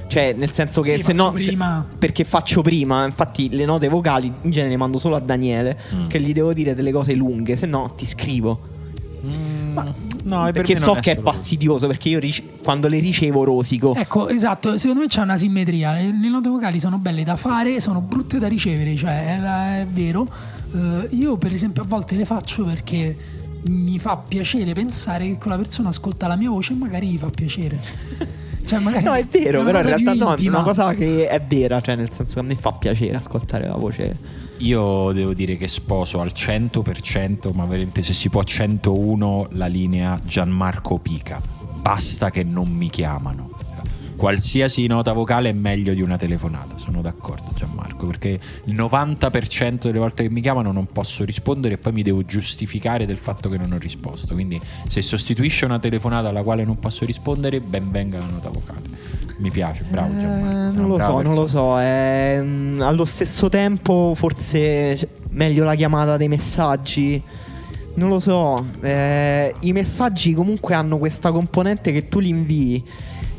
[SPEAKER 2] Cioè, nel senso che
[SPEAKER 3] Sì,
[SPEAKER 2] se no. se- perché faccio prima. Infatti, le note vocali in genere mando solo a Daniele.
[SPEAKER 1] Mm.
[SPEAKER 2] Che gli devo dire delle cose lunghe. Se no, ti scrivo.
[SPEAKER 1] Mm, no, per
[SPEAKER 2] Perché so che è fastidioso, perché io rice- quando le ricevo rosico.
[SPEAKER 3] Ecco, esatto, secondo me c'è una simmetria. Le, le note vocali sono belle da fare, sono brutte da ricevere, cioè è, è vero. Eh, io per esempio a volte le faccio perché mi fa piacere pensare che quella persona ascolta la mia voce e magari gli fa piacere. Cioè, magari
[SPEAKER 2] No, è vero, però in realtà no, è una cosa che è vera, cioè nel senso che a me fa piacere ascoltare la voce.
[SPEAKER 1] Io devo dire che sposo al 100%, ma veramente se si può 101 la linea Gianmarco Pica. Basta che non mi chiamano. Qualsiasi nota vocale è meglio di una telefonata, sono d'accordo Gianmarco, perché il 90% delle volte che mi chiamano non posso rispondere e poi mi devo giustificare del fatto che non ho risposto. Quindi se sostituisce una telefonata alla quale non posso rispondere, ben venga la nota vocale. Mi piace, bravo Gianmarco.
[SPEAKER 2] Eh, non lo so, non lo
[SPEAKER 1] persona.
[SPEAKER 2] so. mm, allo stesso tempo, forse c- meglio la chiamata dei messaggi. Non lo so. eh, I messaggi comunque hanno questa componente che tu li invii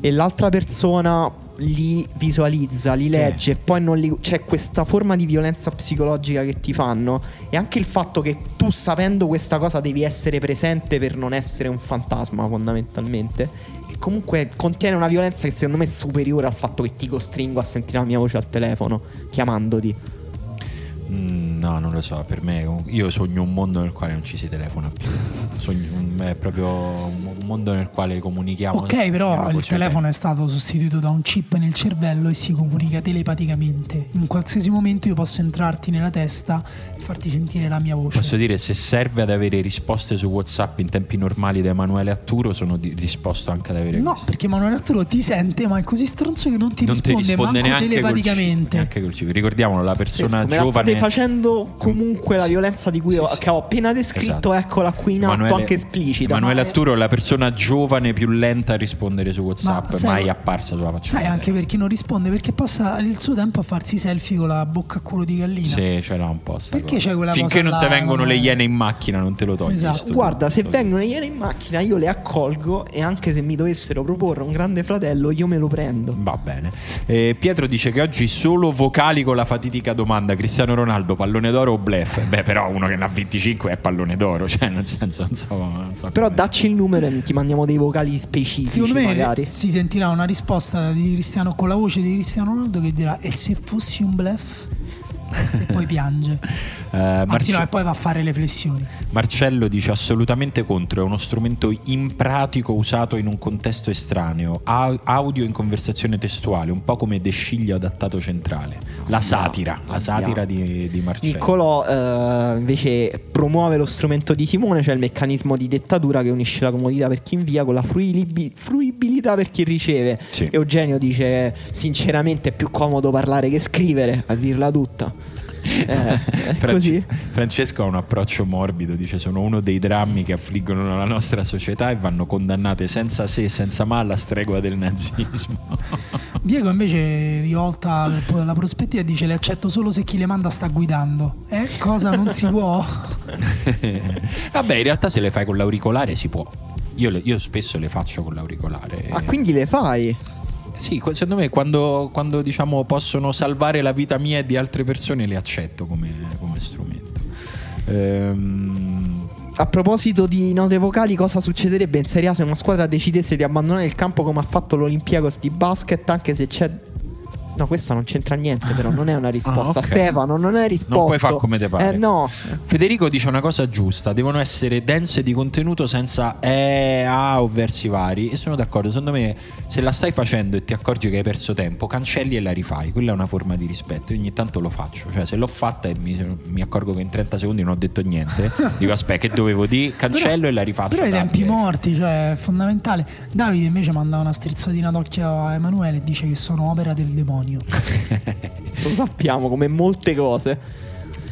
[SPEAKER 2] e l'altra persona li visualizza, li legge e poi non li. C'è questa forma di violenza psicologica che ti fanno. E anche il fatto che tu, sapendo questa cosa, devi essere presente per non essere un fantasma, fondamentalmente. Comunque contiene una violenza che secondo me è superiore al fatto che ti costringo a sentire la mia voce al telefono chiamandoti.
[SPEAKER 1] Mm, no, non lo so, per me io sogno un mondo nel quale non ci si telefona più. Sogno un- è proprio un mondo nel quale comunichiamo.
[SPEAKER 3] Ok, però il telefono è stato sostituito da un chip nel cervello e si comunica telepaticamente. In qualsiasi momento io posso entrarti nella testa e farti sentire la mia voce.
[SPEAKER 1] Posso dire, se serve ad avere risposte su WhatsApp in tempi normali da Emanuele Atturo, sono di- disposto anche ad avere
[SPEAKER 3] No,
[SPEAKER 1] questo.
[SPEAKER 3] perché Manuel Arturo ti sente, ma è così stronzo che non ti
[SPEAKER 1] non
[SPEAKER 3] risponde,
[SPEAKER 1] ti risponde
[SPEAKER 3] manco
[SPEAKER 1] neanche col
[SPEAKER 3] telepaticamente.
[SPEAKER 1] neanche col chip. Ricordiamolo, la persona
[SPEAKER 2] la
[SPEAKER 1] giovane.
[SPEAKER 2] state facendo comunque la violenza di cui
[SPEAKER 1] Sì,
[SPEAKER 2] ho-
[SPEAKER 1] sì.
[SPEAKER 2] che ho appena descritto,
[SPEAKER 1] Esatto.
[SPEAKER 2] eccola qui in atto,
[SPEAKER 1] Emanuele-
[SPEAKER 2] anche esplicita.
[SPEAKER 1] Emanuele
[SPEAKER 2] ma-
[SPEAKER 1] Atturo è la persona giovane più lenta a rispondere su WhatsApp,
[SPEAKER 3] Ma sai-
[SPEAKER 1] mai apparsa sulla faccia.
[SPEAKER 3] Sai anche perché non risponde? Perché passa il suo tempo a farsi selfie con la bocca a culo di gallina.
[SPEAKER 1] Sì, ce l'ha un po'.
[SPEAKER 3] Perché
[SPEAKER 1] cosa.
[SPEAKER 3] c'è quella
[SPEAKER 1] Finché
[SPEAKER 3] cosa
[SPEAKER 1] non
[SPEAKER 3] là,
[SPEAKER 1] ti vengono le iene in macchina, non te lo togli.
[SPEAKER 3] Esatto.
[SPEAKER 2] Guarda, se vengono ieri in macchina io le accolgo e anche se mi dovessero proporre un grande fratello io me lo prendo.
[SPEAKER 1] Va bene. Eh, Pietro dice che oggi solo vocali con la fatidica domanda: Cristiano Ronaldo, pallone d'oro o blef? Beh, però uno che ne ha 25 è pallone d'oro, cioè nel senso, non so
[SPEAKER 2] Però
[SPEAKER 1] come-
[SPEAKER 2] dacci il numero e ti mandiamo dei vocali specifici
[SPEAKER 3] Secondo me
[SPEAKER 2] magari.
[SPEAKER 3] si sentirà una risposta di Cristiano con la voce di Cristiano Ronaldo che dirà e se fossi un bluff? e poi piange.
[SPEAKER 1] Eh,
[SPEAKER 3] Anzi
[SPEAKER 1] Marce-
[SPEAKER 3] no, e poi va a fare le flessioni.
[SPEAKER 1] Marcello dice assolutamente contro, è uno strumento impratico usato in un contesto estraneo, a- audio in conversazione testuale, un po' come desciglio adattato centrale. La satira, la satira di, di Marcello.
[SPEAKER 2] Niccolò eh, invece promuove lo strumento di Simone, cioè il meccanismo di dettatura che unisce la comodità per chi invia con la fruilibi- fruibilità per chi riceve.
[SPEAKER 1] Sì.
[SPEAKER 2] Eugenio dice sinceramente è più comodo parlare che scrivere, a dirla tutta. Eh,
[SPEAKER 1] Franci-
[SPEAKER 2] così?
[SPEAKER 1] Francesco ha un approccio morbido, dice sono uno dei drammi che affliggono la nostra società e vanno condannate senza se e senza ma alla stregua del nazismo.
[SPEAKER 3] Diego invece rivolta al- la prospettiva dice le accetto solo se chi le manda sta guidando. Eh, cosa non si può?
[SPEAKER 1] Vabbè, in realtà se le fai con l'auricolare si può. Io, le- io spesso le faccio con l'auricolare.
[SPEAKER 2] Ah, quindi le fai?
[SPEAKER 1] Sì, secondo me quando, quando, diciamo possono salvare la vita mia e di altre persone le accetto come, come strumento. Ehm,
[SPEAKER 2] A proposito di note vocali, cosa succederebbe in Serie A se una squadra decidesse di abbandonare il campo come ha fatto l'Olympiakos di basket, anche se c'è. No, questa non c'entra niente, però non è una risposta.
[SPEAKER 1] Ah, ok.
[SPEAKER 2] Stefano, non è risposta.
[SPEAKER 1] Non puoi fare come te pare.
[SPEAKER 2] Eh, no.
[SPEAKER 1] Federico dice una cosa giusta: devono essere dense di contenuto senza eh, ah o versi vari. E sono d'accordo. Secondo me, se la stai facendo e ti accorgi che hai perso tempo, cancelli e la rifai. Quella è una forma di rispetto. Io ogni tanto lo faccio. Cioè, se l'ho fatta e mi, mi accorgo che in 30 secondi non ho detto niente, dico aspetta, che dovevo dire? Cancello e la rifaccio.
[SPEAKER 3] Però i tempi morti, cioè è fondamentale. Davide invece manda una strizzatina d'occhio a Emanuele e dice che sono opera del demonio.
[SPEAKER 2] Lo sappiamo come molte cose.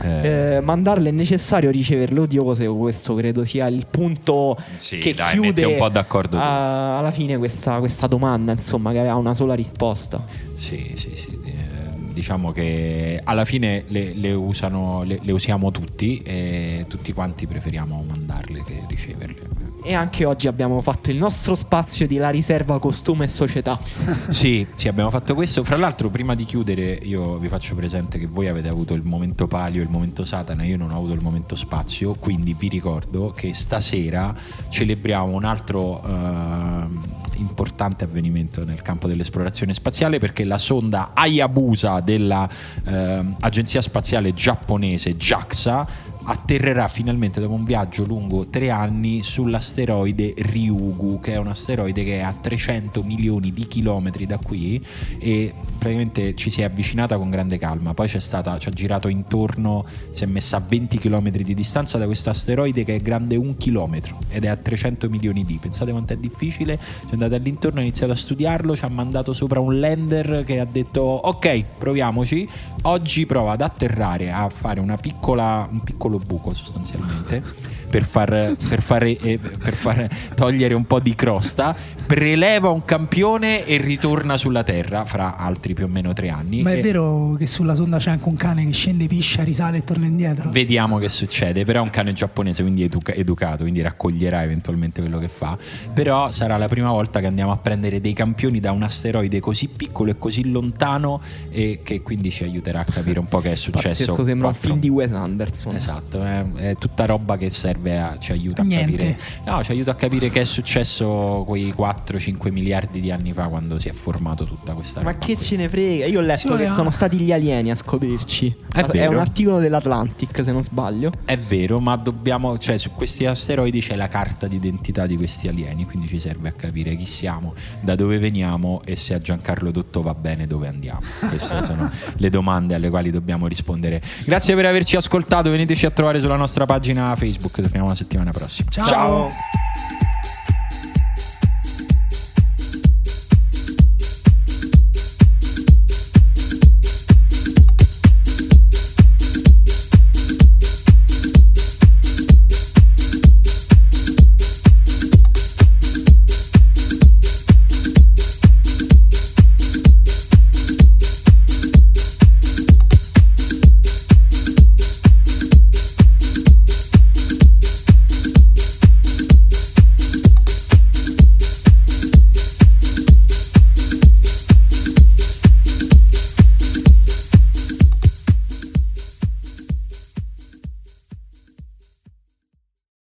[SPEAKER 1] Eh,
[SPEAKER 2] Eh, mandarle è necessario riceverle odiose. Questo credo sia il punto
[SPEAKER 1] Sì,
[SPEAKER 2] che
[SPEAKER 1] dai,
[SPEAKER 2] chiude
[SPEAKER 1] un po' d'accordo
[SPEAKER 2] a- alla fine questa, questa domanda, insomma, che aveva una sola risposta.
[SPEAKER 1] Sì, sì, sì. ehm, diciamo che alla fine le, le usano, le, le usiamo tutti e tutti quanti preferiamo mandarle che riceverle.
[SPEAKER 2] E anche oggi abbiamo fatto il nostro spazio di la riserva costume e società.
[SPEAKER 1] sì, sì, abbiamo fatto questo. Fra l'altro, prima di chiudere, io vi faccio presente che voi avete avuto il momento palio il momento satana, io non ho avuto il momento spazio, quindi vi ricordo che stasera celebriamo un altro uh, importante avvenimento nel campo dell'esplorazione spaziale perché la sonda Hayabusa dell'agenzia uh, spaziale giapponese JAXA atterrerà finalmente dopo un viaggio lungo tre anni sull'asteroide Ryugu, che è un asteroide che è a 300 milioni di chilometri da qui e praticamente ci si è avvicinata con grande calma. Poi c'è stata, ci ha girato intorno, si è messa a 20 km di distanza da questo asteroide che è grande un chilometro ed è a 300 milioni di. Pensate quanto è difficile. Ci è andato all'intorno, ha iniziato a studiarlo, ci ha mandato sopra un lander che ha detto ok, proviamoci. Oggi prova ad atterrare a fare una piccola, un piccolo buco sostanzialmente per far, per, far, eh, per far togliere un po' di crosta, preleva un campione e ritorna sulla Terra fra altri più o meno tre anni.
[SPEAKER 3] Ma è vero che sulla sonda c'è anche un cane che scende, piscia, risale e torna indietro?
[SPEAKER 1] Vediamo che succede, però è un cane giapponese, quindi educa- educato, quindi raccoglierà eventualmente quello che fa. Però sarà la prima volta che andiamo a prendere dei campioni da un asteroide così piccolo e così lontano e che quindi ci aiuterà a capire un po' che è successo.
[SPEAKER 2] Pazzesco, sembra un film di Wes Anderson.
[SPEAKER 1] Esatto, è, è tutta roba che serve a, ci aiuta Niente. a capire. No, ci aiuta a capire che è successo quei 4-5 miliardi di anni fa quando si è formato tutta questa
[SPEAKER 2] Ma
[SPEAKER 1] roba.
[SPEAKER 2] che
[SPEAKER 1] qui.
[SPEAKER 2] ce ne frega? Io ho letto che sono stati gli alieni a scoprirci.
[SPEAKER 1] È,
[SPEAKER 2] è un articolo dell'Atlantic, se non sbaglio.
[SPEAKER 1] È vero, ma dobbiamo, cioè, su questi asteroidi c'è la carta d'identità di questi alieni, quindi ci serve a capire chi siamo, da dove veniamo e se a Giancarlo Dotto va bene dove andiamo. Queste sono le domande alle quali dobbiamo rispondere. Grazie per averci ascoltato, veniteci a trovare sulla nostra pagina Facebook torniamo la settimana prossima.
[SPEAKER 3] Ciao. Ciao.